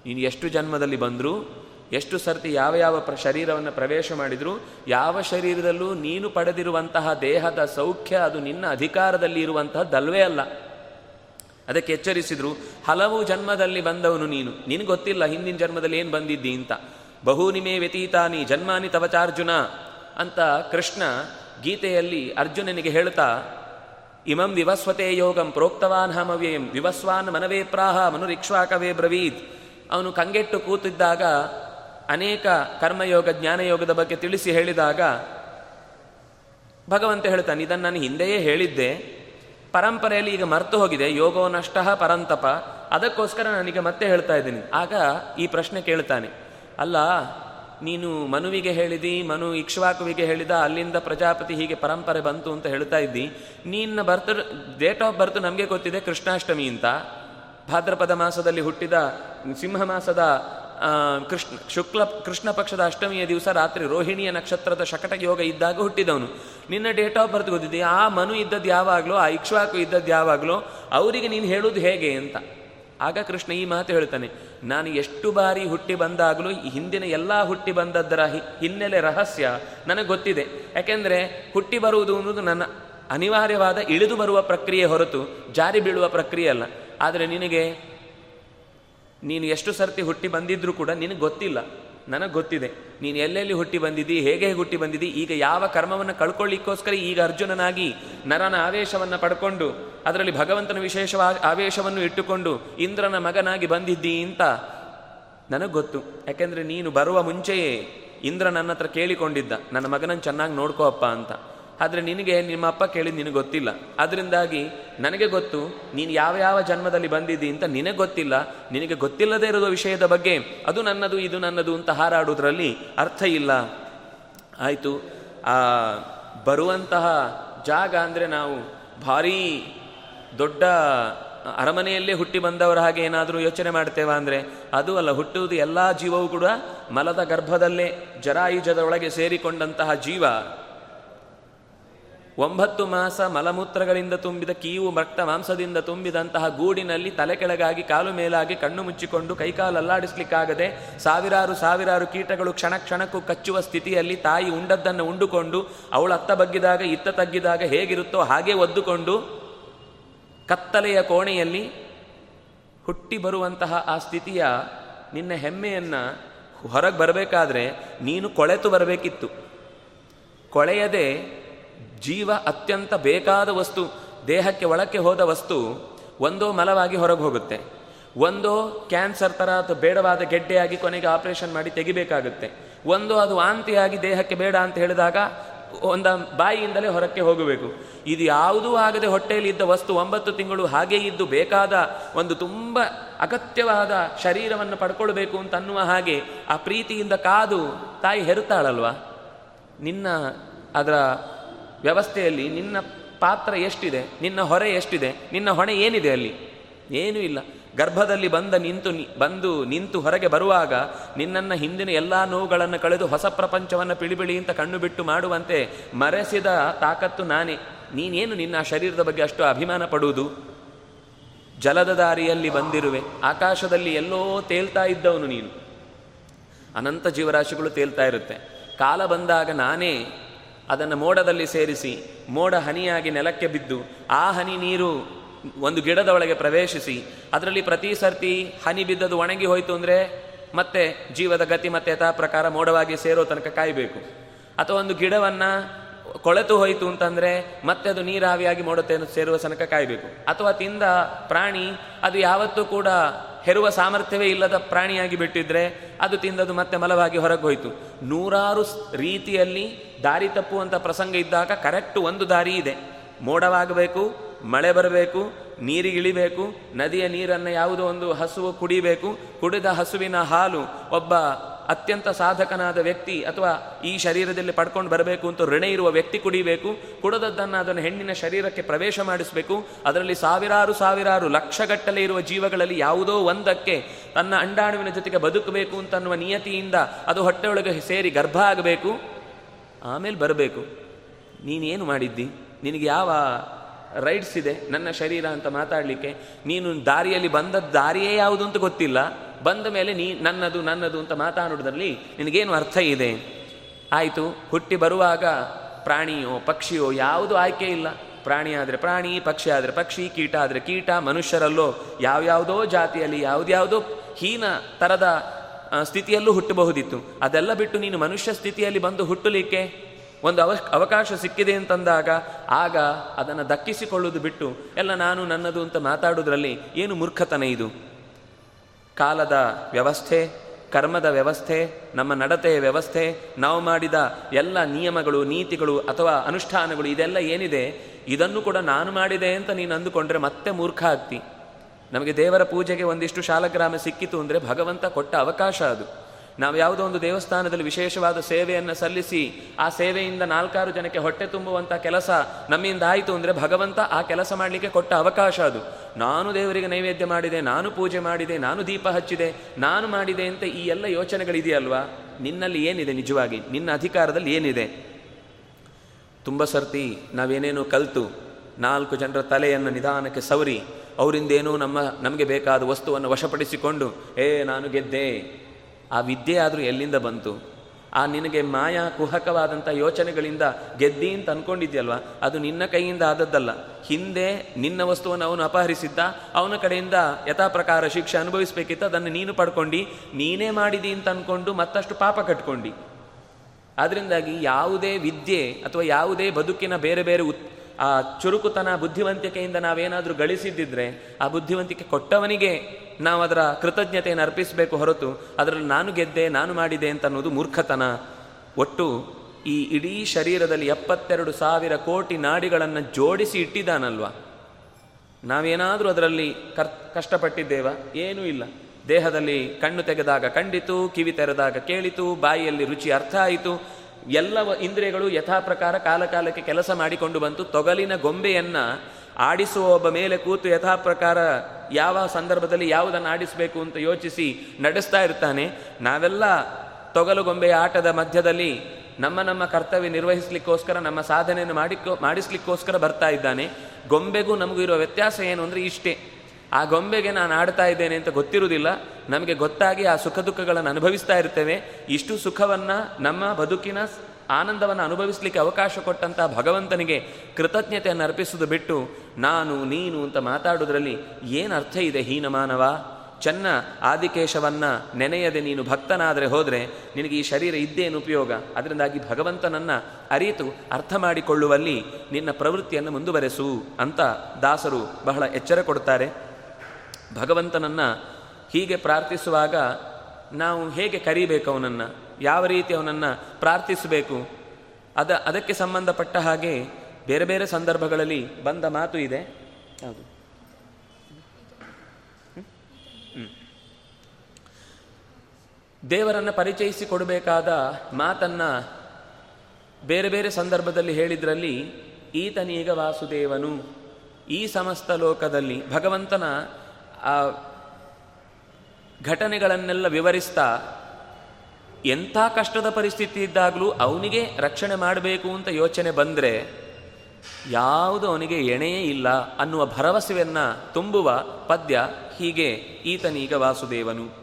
ನೀನು ಎಷ್ಟು ಜನ್ಮದಲ್ಲಿ ಬಂದರೂ ಎಷ್ಟು ಸರ್ತಿ ಯಾವ ಯಾವ ಪ್ರ ಶರೀರವನ್ನು ಪ್ರವೇಶ ಮಾಡಿದರೂ ಯಾವ ಶರೀರದಲ್ಲೂ ನೀನು ಪಡೆದಿರುವಂತಹ ದೇಹದ ಸೌಖ್ಯ ಅದು ನಿನ್ನ ಅಧಿಕಾರದಲ್ಲಿ ಇರುವಂತಹದ್ದಲ್ವೇ ಅಲ್ಲ. ಅದಕ್ಕೆ ಎಚ್ಚರಿಸಿದ್ರು, ಹಲವು ಜನ್ಮದಲ್ಲಿ ಬಂದವನು ನೀನು. ನಿನಗೆ ಗೊತ್ತಿಲ್ಲ, ಹಿಂದಿನ ಜನ್ಮದಲ್ಲಿ ಏನು ಬಂದಿದ್ದಿ ಅಂತ. ಬಹುನಿಮೆ ವ್ಯತೀತಾನಿ, ಜನ್ಮಾನಿ ತವಚಾರ್ಜುನ ಅಂತ ಕೃಷ್ಣ ಗೀತೆಯಲ್ಲಿ ಅರ್ಜುನನಿಗೆ ಹೇಳ್ತಾ, ಇಮಂ ವಿವಸ್ವತೆ ಯೋಗಂ ಪ್ರೋಕ್ತವಾನ್ ಹಮವ್ಯಂ ವಿವಸ್ವಾನ್ ಮನವೇ ಪ್ರಾಹ, ಮನುರಿಕ್ಷ್ವಾಕವೇ ಬ್ರವೀತ್ ಅವನು ಕಂಗೆಟ್ಟು ಕೂತಿದ್ದಾಗ ಅನೇಕ ಕರ್ಮಯೋಗ, ಜ್ಞಾನಯೋಗದ ಬಗ್ಗೆ ತಿಳಿಸಿ ಹೇಳಿದಾಗ ಭಗವಂತ ಹೇಳ್ತಾನೆ, ಇದನ್ನು ನಾನು ಹಿಂದೆಯೇ ಹೇಳಿದ್ದೆ. ಪರಂಪರೆಯಲ್ಲಿ ಈಗ ಮರ್ತು ಹೋಗಿದೆ. ಯೋಗೋ ನಷ್ಟ ಪರಂತಪ. ಅದಕ್ಕೋಸ್ಕರ ನನಗೆ ಮತ್ತೆ ಹೇಳ್ತಾ ಇದ್ದೀನಿ. ಆಗ ಈ ಪ್ರಶ್ನೆ ಕೇಳ್ತಾನೆ, ಅಲ್ಲ, ನೀನು ಮನುವಿಗೆ ಹೇಳಿದಿ, ಮನು ಇಕ್ಷ್ವಾಕುವಿಗೆ ಹೇಳಿದ, ಅಲ್ಲಿಂದ ಪ್ರಜಾಪತಿ ಹೀಗೆ ಪರಂಪರೆ ಬಂತು ಅಂತ ಹೇಳ್ತಾ ಇದ್ದಿ. ನಿನ್ನ ಬರ್ತ್ ಡೇಟ್ ಆಫ್ ಬರ್ತ್ ನಮಗೆ ಗೊತ್ತಿದೆ ಕೃಷ್ಣಾಷ್ಟಮಿ ಅಂತ. ಭಾದ್ರಪದ ಮಾಸದಲ್ಲಿ ಹುಟ್ಟಿದ, ಸಿಂಹ ಮಾಸದ ಕೃಷ್ಣ, ಶುಕ್ಲ, ಕೃಷ್ಣ ಪಕ್ಷದ ಅಷ್ಟಮಿಯ ದಿವಸ ರಾತ್ರಿ ರೋಹಿಣಿಯ ನಕ್ಷತ್ರದ ಶಕಟ ಯೋಗ ಇದ್ದಾಗ ಹುಟ್ಟಿದವನು. ನಿನ್ನ ಡೇಟ್ ಆಫ್ ಬರ್ತ್ ಗೊತ್ತಿದೆ? ಆ ಮನು ಇದ್ದದ್ದು ಯಾವಾಗಲೋ, ಆ ಇಕ್ಷ್ವಾಕು ಇದ್ದದ್ದು ಯಾವಾಗಲೋ, ಅವರಿಗೆ ನೀನು ಹೇಳೋದು ಹೇಗೆ ಅಂತ. ಆಗ ಕೃಷ್ಣ ಈ ಮಾತು ಹೇಳ್ತಾನೆ, ನಾನು ಎಷ್ಟು ಬಾರಿ ಹುಟ್ಟಿ ಬಂದಾಗಲೂ ಹಿಂದಿನ ಎಲ್ಲ ಹುಟ್ಟಿ ಬಂದದ್ದರ ಹಿನ್ನೆಲೆ ರಹಸ್ಯ ನನಗೆ ಗೊತ್ತಿದೆ. ಯಾಕೆಂದರೆ ಹುಟ್ಟಿ ಬರುವುದು ಅನ್ನೋದು ನನ್ನ ಅನಿವಾರ್ಯವಾದ ಇಳಿದು ಬರುವ ಪ್ರಕ್ರಿಯೆ ಹೊರತು ಜಾರಿ ಬೀಳುವ ಪ್ರಕ್ರಿಯೆ ಅಲ್ಲ. ಆದರೆ ನಿನಗೆ ನೀನು ಎಷ್ಟು ಸರ್ತಿ ಹುಟ್ಟಿ ಬಂದಿದ್ರೂ ಕೂಡ ನಿನಗೆ ಗೊತ್ತಿಲ್ಲ. ನನಗೆ ಗೊತ್ತಿದೆ. ನೀನು ಎಲ್ಲೆಲ್ಲಿ ಹುಟ್ಟಿ ಬಂದಿದ್ದಿ, ಹೇಗೆ ಹೇಗೆ ಹುಟ್ಟಿ ಬಂದಿದ್ದಿ, ಈಗ ಯಾವ ಕರ್ಮವನ್ನು ಕಳ್ಕೊಳ್ಳಿಕ್ಕೋಸ್ಕರ ಈಗ ಅರ್ಜುನನಾಗಿ ನರನ ಆವೇಶವನ್ನು ಪಡ್ಕೊಂಡು, ಅದರಲ್ಲಿ ಭಗವಂತನ ವಿಶೇಷ ಆವೇಶವನ್ನು ಇಟ್ಟುಕೊಂಡು ಇಂದ್ರನ ಮಗನಾಗಿ ಬಂದಿದ್ದಿ ಅಂತ ನನಗೆ ಗೊತ್ತು. ಯಾಕೆಂದರೆ ನೀನು ಬರುವ ಮುಂಚೆಯೇ ಇಂದ್ರ ನನ್ನ ಹತ್ರ ಕೇಳಿಕೊಂಡಿದ್ದ. ನನ್ನ ಮಗನನ್ನು ಚೆನ್ನಾಗಿ ನೋಡ್ಕೋ ಅಪ್ಪ ಅಂತ. ಆದರೆ ನಿನಗೆ ನಿಮ್ಮ ಅಪ್ಪ ಕೇಳಿ ನಿನಗೆ ಗೊತ್ತಿಲ್ಲ. ಅದರಿಂದಾಗಿ ನನಗೆ ಗೊತ್ತು, ನೀನು ಯಾವ ಯಾವ ಜನ್ಮದಲ್ಲಿ ಬಂದಿದ್ದಿ ಅಂತ ನಿನಗೆ ಗೊತ್ತಿಲ್ಲ. ನಿನಗೆ ಗೊತ್ತಿಲ್ಲದೇ ಇರುವ ವಿಷಯದ ಬಗ್ಗೆ. ಅದು ನನ್ನದು, ಇದು ನನ್ನದು ಅಂತ ಹಾರಾಡೋದ್ರಲ್ಲಿ ಅರ್ಥ ಇಲ್ಲ. ಆಯಿತು. ಆ, ಬರುವಂತಹ ಜಾಗ ಅಂದರೆ ನಾವು ಭಾರೀ ದೊಡ್ಡ ಅರಮನೆಯಲ್ಲೇ ಹುಟ್ಟಿ ಬಂದವರ ಹಾಗೆ ಏನಾದರೂ ಯೋಚನೆ ಮಾಡ್ತೇವಾ ಅಂದರೆ, ಅದು ಅಲ್ಲ, ಹುಟ್ಟುವುದು ಎಲ್ಲ ಜೀವವು ಕೂಡ ಮಲದ ಗರ್ಭದಲ್ಲೇ ಜರಾಯುಜದ ಒಳಗೆ ಸೇರಿಕೊಂಡಂತಹ ಜೀವ. ಒಂಬತ್ತು ಮಾಸ ಮಲಮೂತ್ರಗಳಿಂದ ತುಂಬಿದ ಕೀವು ರಕ್ತ ಮಾಂಸದಿಂದ ತುಂಬಿದಂತಹ ಗೂಡಿನಲ್ಲಿ ತಲೆ ಕೆಳಗಾಗಿ ಕಾಲು ಮೇಲಾಗಿ ಕಣ್ಣು ಮುಚ್ಚಿಕೊಂಡು ಕೈಕಾಲು ಅಲ್ಲಾಡಿಸ್ಲಿಕ್ಕಾಗದೆ ಸಾವಿರಾರು ಸಾವಿರಾರು ಕೀಟಗಳು ಕ್ಷಣ ಕ್ಷಣಕ್ಕೂ ಕಚ್ಚುವ ಸ್ಥಿತಿಯಲ್ಲಿ ತಾಯಿ ಉಂಡದ್ದನ್ನು ಉಂಡುಕೊಂಡು ಅವಳು ಅತ್ತ ಬಗ್ಗಿದಾಗ, ಇತ್ತ ತಗ್ಗಿದಾಗ ಹೇಗಿರುತ್ತೋ ಹಾಗೆ ಒದ್ದುಕೊಂಡು ಕತ್ತಲೆಯ ಕೋಣೆಯಲ್ಲಿ ಹುಟ್ಟಿ ಬರುವಂತಹ ಆ ಸ್ಥಿತಿಯ ನಿನ್ನ ಹೆಮ್ಮೆಯನ್ನು ಹೊರಗೆ ಬರಬೇಕಾದ್ರೆ ನೀನು ಕೊಳೆತು ಬರಬೇಕಿತ್ತು. ಕೊಳೆಯದೆ ಜೀವ ಅತ್ಯಂತ ಬೇಕಾದ ವಸ್ತು, ದೇಹಕ್ಕೆ ಒಳಕ್ಕೆ ಹೋದ ವಸ್ತು ಒಂದೋ ಮಲವಾಗಿ ಹೊರಗೆ ಹೋಗುತ್ತೆ. ಒಂದೋ ಕ್ಯಾನ್ಸರ್ ಥರ ಅಥವಾ ಬೇಡವಾದ ಗೆಡ್ಡೆಯಾಗಿ ಕೊನೆಗೆ ಆಪರೇಷನ್ ಮಾಡಿ ತೆಗಿಬೇಕಾಗುತ್ತೆ. ಒಂದು ಅದು ವಾಂತಿಯಾಗಿ ದೇಹಕ್ಕೆ ಬೇಡ ಅಂತ ಹೇಳಿದಾಗ ಒಂದ ಬಾಯಿಯಿಂದಲೇ ಹೊರಕ್ಕೆ ಹೋಗಬೇಕು. ಇದು ಯಾವುದೂ ಆಗದೆ ಹೊಟ್ಟೆಯಲ್ಲಿ ಇದ್ದ ವಸ್ತು ಒಂಬತ್ತು ತಿಂಗಳು ಹಾಗೆ ಇದ್ದು ಬೇಕಾದ ಒಂದು ತುಂಬ ಅಗತ್ಯವಾದ ಶರೀರವನ್ನು ಪಡ್ಕೊಳ್ಬೇಕು ಅಂತ ಅನ್ನುವ ಹಾಗೆ ಆ ಪ್ರೀತಿಯಿಂದ ಕಾದು ತಾಯಿ ಹೆರುತ್ತಾಳಲ್ವಾ? ನಿನ್ನ ಅದರ ವ್ಯವಸ್ಥೆಯಲ್ಲಿ ನಿನ್ನ ಪಾತ್ರ ಎಷ್ಟಿದೆ, ನಿನ್ನ ಹೊರೆ ಎಷ್ಟಿದೆ, ನಿನ್ನ ಹೊಣೆ ಏನಿದೆ ಅಲ್ಲಿ? ಏನೂ ಇಲ್ಲ. ಗರ್ಭದಲ್ಲಿ ಬಂದ ನಿಂತು ಬಂದು ನಿಂತು ಹೊರಗೆ ಬರುವಾಗ ನಿನ್ನನ್ನು ಹಿಂದಿನ ಎಲ್ಲ ನೋವುಗಳನ್ನು ಕಳೆದು ಹೊಸ ಪ್ರಪಂಚವನ್ನು ಪಿಳಿಬಿಳಿ ಅಂತ ಕಣ್ಣು ಬಿಟ್ಟು ಮಾಡುವಂತೆ ಮರೆಸಿದ ತಾಕತ್ತು ನಾನೇ. ನೀನೇನು ನಿನ್ನ ಶರೀರದ ಬಗ್ಗೆ ಅಷ್ಟು ಅಭಿಮಾನ ಪಡುವುದು? ಜಲದ ದಾರಿಯಲ್ಲಿ ಬಂದಿರುವೆ. ಆಕಾಶದಲ್ಲಿ ಎಲ್ಲೋ ತೇಲ್ತಾ ಇದ್ದವನು ನೀನು. ಅನಂತ ಜೀವರಾಶಿಗಳು ತೇಲ್ತಾ ಇರುತ್ತೆ. ಕಾಲ ಬಂದಾಗ ನಾನೇ ಅದನ್ನು ಮೋಡದಲ್ಲಿ ಸೇರಿಸಿ, ಮೋಡ ಹನಿಯಾಗಿ ನೆಲಕ್ಕೆ ಬಿದ್ದು, ಆ ಹನಿ ನೀರು ಒಂದು ಗಿಡದ ಒಳಗೆ ಪ್ರವೇಶಿಸಿ, ಅದರಲ್ಲಿ ಪ್ರತಿ ಸರ್ತಿ ಹನಿ ಬಿದ್ದದು ಒಣಗಿ ಹೋಯಿತು ಅಂದರೆ ಮತ್ತೆ ಜೀವದ ಗತಿ ಮತ್ತೆ ಯಥಾ ಪ್ರಕಾರ ಮೋಡವಾಗಿ ಸೇರೋ ತನಕ ಕಾಯಬೇಕು. ಅಥವಾ ಒಂದು ಗಿಡವನ್ನು ಕೊಳೆತು ಹೋಯಿತು ಅಂತಂದರೆ ಮತ್ತೆ ಅದು ನೀರಾವಿಯಾಗಿ ಮೋಡತೆ ಸೇರುವ ತನಕ ಕಾಯಬೇಕು. ಅಥವಾ ತಿಂದ ಪ್ರಾಣಿ ಅದು ಯಾವತ್ತೂ ಕೂಡ ಹೆರುವ ಸಾಮರ್ಥ್ಯವೇ ಇಲ್ಲದ ಪ್ರಾಣಿಯಾಗಿ ಬಿಟ್ಟಿದ್ರೆ ಅದು ತಿಂದದು ಮತ್ತೆ ಮಲವಾಗಿ ಹೊರಗೆ ಹೋಯಿತು. ನೂರಾರು ರೀತಿಯಲ್ಲಿ ದಾರಿ ತಪ್ಪುವಂಥ ಪ್ರಸಂಗ ಇದ್ದಾಗ ಕರೆಕ್ಟ್ ಒಂದು ದಾರಿ ಇದೆ. ಮೋಡವಾಗಬೇಕು, ಮಳೆ ಬರಬೇಕು ನೀರಿಗಿಳಿಬೇಕು ನದಿಯ ನೀರನ್ನು ಯಾವುದೋ ಒಂದು ಹಸುವು ಕುಡಿಬೇಕು, ಕುಡಿದ ಹಸುವಿನ ಹಾಲು ಒಬ್ಬ ಅತ್ಯಂತ ಸಾಧಕನಾದ ವ್ಯಕ್ತಿ ಅಥವಾ ಈ ಶರೀರದಲ್ಲಿ ಪಡ್ಕೊಂಡು ಬರಬೇಕು ಅಂತ ಋಣ ಇರುವ ವ್ಯಕ್ತಿ ಕುಡಿಬೇಕು, ಕುಡದದ್ದನ್ನು ಅದನ್ನು ಹೆಣ್ಣಿನ ಶರೀರಕ್ಕೆ ಪ್ರವೇಶ ಮಾಡಿಸಬೇಕು, ಅದರಲ್ಲಿ ಸಾವಿರಾರು ಸಾವಿರಾರು ಲಕ್ಷಗಟ್ಟಲೆ ಇರುವ ಜೀವಗಳಲ್ಲಿ ಯಾವುದೋ ಒಂದಕ್ಕೆ ತನ್ನ ಅಂಡಾಣುವಿನ ಜೊತೆಗೆ ಬದುಕಬೇಕು ಅಂತನ್ನುವ ನಿಯತಿಯಿಂದ ಅದು ಹೊಟ್ಟೆಯೊಳಗೆ ಸೇರಿ ಗರ್ಭ ಆಗಬೇಕು. ಆಮೇಲೆ ಬರಬೇಕು. ನೀನೇನು ಮಾಡಿದ್ದಿ? ನಿನಗೆ ಯಾವ ರೈಟ್ಸ್ ಇದೆ? ನನ್ನ ಶರೀರ ಅಂತ ಮಾತಾಡಲಿಕ್ಕೆ ನೀನು ದಾರಿಯಲ್ಲಿ ಬಂದ ದಾರಿಯೇ ಯಾವುದು ಅಂತ ಗೊತ್ತಿಲ್ಲ. ಬಂದ ಮೇಲೆ ನೀ ನನ್ನದು ನನ್ನದು ಅಂತ ಮಾತಾಡೋದ್ರಲ್ಲಿ ನಿನಗೇನು ಅರ್ಥ ಇದೆ? ಆಯಿತು, ಹುಟ್ಟಿ ಬರುವಾಗ ಪ್ರಾಣಿಯೋ, ಪಕ್ಷಿಯೋ ಯಾವುದು ಆಯ್ಕೆ ಇಲ್ಲ. ಪ್ರಾಣಿ ಆದರೆ ಪ್ರಾಣಿ, ಪಕ್ಷಿ ಆದರೆ ಪಕ್ಷಿ, ಕೀಟ ಆದರೆ ಕೀಟ, ಮನುಷ್ಯರಲ್ಲೋ ಯಾವ್ಯಾವುದೋ ಜಾತಿಯಲ್ಲಿ, ಯಾವುದ್ಯಾವುದೋ ಹೀನ ಥರದ ಸ್ಥಿತಿಯಲ್ಲೂ ಹುಟ್ಟಬಹುದಿತ್ತು. ಅದೆಲ್ಲ ಬಿಟ್ಟು ನೀನು ಮನುಷ್ಯ ಸ್ಥಿತಿಯಲ್ಲಿ ಬಂದು ಹುಟ್ಟಲಿಕ್ಕೆ ಒಂದು ಅವ ಅವಕಾಶ ಸಿಕ್ಕಿದೆ ಅಂತಂದಾಗ ಆಗ ಅದನ್ನು ದಕ್ಕಿಸಿಕೊಳ್ಳುವುದು ಬಿಟ್ಟು, ಎಲ್ಲ ನಾನು ನನ್ನದು ಅಂತ ಮಾತಾಡೋದ್ರಲ್ಲಿ ಏನು ಮೂರ್ಖತನ ಇದು? ಕಾಲದ ವ್ಯವಸ್ಥೆ, ಕರ್ಮದ ವ್ಯವಸ್ಥೆ, ನಮ್ಮ ನಡತೆಯ ವ್ಯವಸ್ಥೆ, ನಾವು ಮಾಡಿದ ಎಲ್ಲ ನಿಯಮಗಳು, ನೀತಿಗಳು ಅಥವಾ ಅನುಷ್ಠಾನಗಳು, ಇದೆಲ್ಲ ಏನಿದೆ? ಇದನ್ನು ಕೂಡ ನಾನು ಮಾಡಿದೆ ಅಂತ ನೀನು ಅಂದುಕೊಂಡ್ರೆ ಮತ್ತೆ ಮೂರ್ಖ ಆಗ್ತಿ. ನಮಗೆ ದೇವರ ಪೂಜೆಗೆ ಒಂದಿಷ್ಟು ಶಾಲಗ್ರಾಮ ಸಿಕ್ಕಿತು ಅಂದರೆ ಭಗವಂತ ಕೊಟ್ಟ ಅವಕಾಶ ಅದು. ನಾವು ಯಾವುದೋ ಒಂದು ದೇವಸ್ಥಾನದಲ್ಲಿ ವಿಶೇಷವಾದ ಸೇವೆಯನ್ನು ಸಲ್ಲಿಸಿ, ಆ ಸೇವೆಯಿಂದ ನಾಲ್ಕಾರು ಜನಕ್ಕೆ ಹೊಟ್ಟೆ ತುಂಬುವಂಥ ಕೆಲಸ ನಮ್ಮಿಂದ ಆಯಿತು ಅಂದರೆ ಭಗವಂತ ಆ ಕೆಲಸ ಮಾಡಲಿಕ್ಕೆ ಕೊಟ್ಟ ಅವಕಾಶ ಅದು. ನಾನು ದೇವರಿಗೆ ನೈವೇದ್ಯ ಮಾಡಿದೆ, ನಾನು ಪೂಜೆ ಮಾಡಿದೆ, ನಾನು ದೀಪ ಹಚ್ಚಿದೆ, ನಾನು ಮಾಡಿದೆ ಅಂತ ಈ ಎಲ್ಲ ಯೋಚನೆಗಳಿದೆಯಲ್ವಾ? ನಿನ್ನಲ್ಲಿ ಏನಿದೆ ನಿಜವಾಗಿ? ನಿನ್ನ ಅಧಿಕಾರದಲ್ಲಿ ಏನಿದೆ? ತುಂಬ ಸರ್ತಿ ನಾವೇನೇನೋ ಕಲಿತು, ನಾಲ್ಕು ಜನರ ತಲೆಯನ್ನು ನಿಧಾನಕ್ಕೆ ಸವರಿ ಅವರಿಂದೇನೋ ನಮ್ಮ, ನಮಗೆ ಬೇಕಾದ ವಸ್ತುವನ್ನು ವಶಪಡಿಸಿಕೊಂಡು, ಏ, ನಾನು ಗೆದ್ದೆ. ಆ ವಿದ್ಯೆ ಆದರೂ ಎಲ್ಲಿಂದ ಬಂತು? ಆ ನಿನಗೆ ಮಾಯಾ ಕುಹಕವಾದಂಥ ಯೋಚನೆಗಳಿಂದ ಗೆದ್ದಿ ಅಂತ ಅಂದ್ಕೊಂಡಿದ್ಯಲ್ವ ಅದು ನಿನ್ನ ಕೈಯಿಂದ ಆದದ್ದಲ್ಲ. ಹಿಂದೆ ನಿನ್ನ ವಸ್ತುವನ್ನು ಅವನು ಅಪಹರಿಸಿದ್ದ, ಅವನ ಕಡೆಯಿಂದ ಯಥಾಪ್ರಕಾರ ಶಿಕ್ಷೆ ಅನುಭವಿಸಬೇಕಿತ್ತು, ಅದನ್ನು ನೀನು ಪಡ್ಕೊಂಡು, ನೀನೇ ಮಾಡಿದಿ ಅಂತ ಅಂದ್ಕೊಂಡು ಮತ್ತಷ್ಟು ಪಾಪ ಕಟ್ಕೊಂಡು. ಆದ್ದರಿಂದಾಗಿ ಯಾವುದೇ ವಿದ್ಯೆ ಅಥವಾ ಯಾವುದೇ ಬದುಕಿನ ಬೇರೆ ಬೇರೆ ಉತ್ ಆ ಚುರುಕುತನ, ಬುದ್ಧಿವಂತಿಕೆಯಿಂದ ನಾವೇನಾದರೂ ಗಳಿಸಿದ್ದಿದ್ರೆ ಆ ಬುದ್ಧಿವಂತಿಕೆ ಕೊಟ್ಟವನಿಗೆ ನಾವು ಅದರ ಕೃತಜ್ಞತೆಯನ್ನು ಅರ್ಪಿಸಬೇಕು ಹೊರತು ಅದರಲ್ಲಿ ನಾನು ಗೆದ್ದೆ, ನಾನು ಮಾಡಿದೆ ಅಂತ ಅನ್ನೋದು ಮೂರ್ಖತನ. ಒಟ್ಟು ಈ ಇಡೀ ಶರೀರದಲ್ಲಿ ಎಪ್ಪತ್ತೆರಡು ಸಾವಿರ ಕೋಟಿ ನಾಡಿಗಳನ್ನು ಜೋಡಿಸಿ ಇಟ್ಟಿದ್ದಾನಲ್ವ? ನಾವೇನಾದರೂ ಅದರಲ್ಲಿ ಕರ್, ಕಷ್ಟಪಟ್ಟಿದ್ದೇವ? ಏನೂ ಇಲ್ಲ. ದೇಹದಲ್ಲಿ ಕಣ್ಣು ತೆಗೆದಾಗ ಕಂಡಿತು, ಕಿವಿ ತೆರೆದಾಗ ಕೇಳಿತು, ಬಾಯಿಯಲ್ಲಿ ರುಚಿ ಅರ್ಥ ಆಯಿತು. ಎಲ್ಲ ಇಂದ್ರಿಯಗಳು ಯಥಾಪ್ರಕಾರ ಕಾಲಕಾಲಕ್ಕೆ ಕಾಲ ಕಾಲಕ್ಕೆ ಕೆಲಸ ಮಾಡಿಕೊಂಡು ಬಂತು. ತೊಗಲಿನ ಗೊಂಬೆಯನ್ನ ಆಡಿಸುವ ಒಬ್ಬ ಮೇಲೆ ಕೂತು ಯಥಾಪ್ರಕಾರ ಯಾವ ಸಂದರ್ಭದಲ್ಲಿ ಯಾವುದನ್ನು ಆಡಿಸಬೇಕು ಅಂತ ಯೋಚಿಸಿ ನಡೆಸ್ತಾ ಇರ್ತಾನೆ. ನಾವೆಲ್ಲ ತೊಗಲು ಗೊಂಬೆಯ ಆಟದ ಮಧ್ಯದಲ್ಲಿ ನಮ್ಮ ನಮ್ಮ ಕರ್ತವ್ಯ ನಿರ್ವಹಿಸಲಿಕ್ಕೋಸ್ಕರ, ನಮ್ಮ ಸಾಧನೆಯನ್ನು ಮಾಡಿಕೋ ಮಾಡಿಸ್ಲಿಕ್ಕೋಸ್ಕರ ಬರ್ತಾ ಇದ್ದಾನೆ. ಗೊಂಬೆಗೂ ನಮಗೂ ಇರುವ ವ್ಯತ್ಯಾಸ ಏನು ಅಂದರೆ ಇಷ್ಟೇ. ಆ ಗೊಂಬೆಗೆ ನಾನು ಆಡ್ತಾ ಇದ್ದೇನೆ ಅಂತ ಗೊತ್ತಿರುವುದಿಲ್ಲ. ನಮಗೆ ಗೊತ್ತಾಗಿ ಆ ಸುಖ ದುಃಖಗಳನ್ನು ಅನುಭವಿಸ್ತಾ ಇರ್ತೇವೆ. ಇಷ್ಟು ಸುಖವನ್ನು, ನಮ್ಮ ಬದುಕಿನ ಆನಂದವನ್ನು ಅನುಭವಿಸಲಿಕ್ಕೆ ಅವಕಾಶ ಕೊಟ್ಟಂತಹ ಭಗವಂತನಿಗೆ ಕೃತಜ್ಞತೆಯನ್ನು ಅರ್ಪಿಸುವುದು ಬಿಟ್ಟು, ನಾನು, ನೀನು ಅಂತ ಮಾತಾಡೋದ್ರಲ್ಲಿ ಏನು ಅರ್ಥ ಇದೆ ಹೀನಮಾನವ? ಚೆನ್ನ ಆದಿಕೇಶವನ್ನು ನೆನೆಯದೆ ನೀನು ಭಕ್ತನಾದರೆ ಹೋದರೆ ನಿನಗೆ ಈ ಶರೀರ ಇದ್ದೇನು ಉಪಯೋಗ? ಅದರಿಂದಾಗಿ ಭಗವಂತನನ್ನು ಅರಿತು ಅರ್ಥ ಮಾಡಿಕೊಳ್ಳುವಲ್ಲಿ ನಿನ್ನ ಪ್ರವೃತ್ತಿಯನ್ನು ಮುಂದುವರೆಸು ಅಂತ ದಾಸರು ಬಹಳ ಎಚ್ಚರ ಕೊಡ್ತಾರೆ. ಭಗವಂತನನ್ನು ಹೀಗೆ ಪ್ರಾರ್ಥಿಸುವಾಗ ನಾವು ಹೇಗೆ ಕರೀಬೇಕು ಅವನನ್ನು? ಯಾವ ರೀತಿ ಅವನನ್ನು ಪ್ರಾರ್ಥಿಸಬೇಕು? ಅದ, ಅದಕ್ಕೆ ಸಂಬಂಧಪಟ್ಟ ಹಾಗೆ ಬೇರೆ ಬೇರೆ ಸಂದರ್ಭಗಳಲ್ಲಿ ಬಂದ ಮಾತು ಇದೆ. ಹೌದು. ದೇವರನ್ನು ಪರಿಚಯಿಸಿ ಕೊಡಬೇಕಾದ ಮಾತನ್ನ ಬೇರೆ ಬೇರೆ ಸಂದರ್ಭದಲ್ಲಿ ಹೇಳಿದ್ರಲ್ಲಿ, ಈತನೀಗ ವಾಸುದೇವನು. ಈ ಸಮಸ್ತ ಲೋಕದಲ್ಲಿ ಭಗವಂತನ ಆ ಘಟನೆಗಳನ್ನೆಲ್ಲ ವಿವರಿಸ್ತಾ ಎಂಥ ಕಷ್ಟದ ಪರಿಸ್ಥಿತಿ ಇದ್ದಾಗಲೂ ಅವನಿಗೆ ರಕ್ಷಣೆ ಮಾಡಬೇಕು ಅಂತ ಯೋಚನೆ ಬಂದರೆ ಯಾವುದು ಅವನಿಗೆ ಎಣೆಯೇ ಇಲ್ಲ ಅನ್ನುವ ಭರವಸೆಯನ್ನು ತುಂಬುವ ಪದ್ಯ ಹೀಗೆ ಈತನೀಗ ವಾಸುದೇವನು.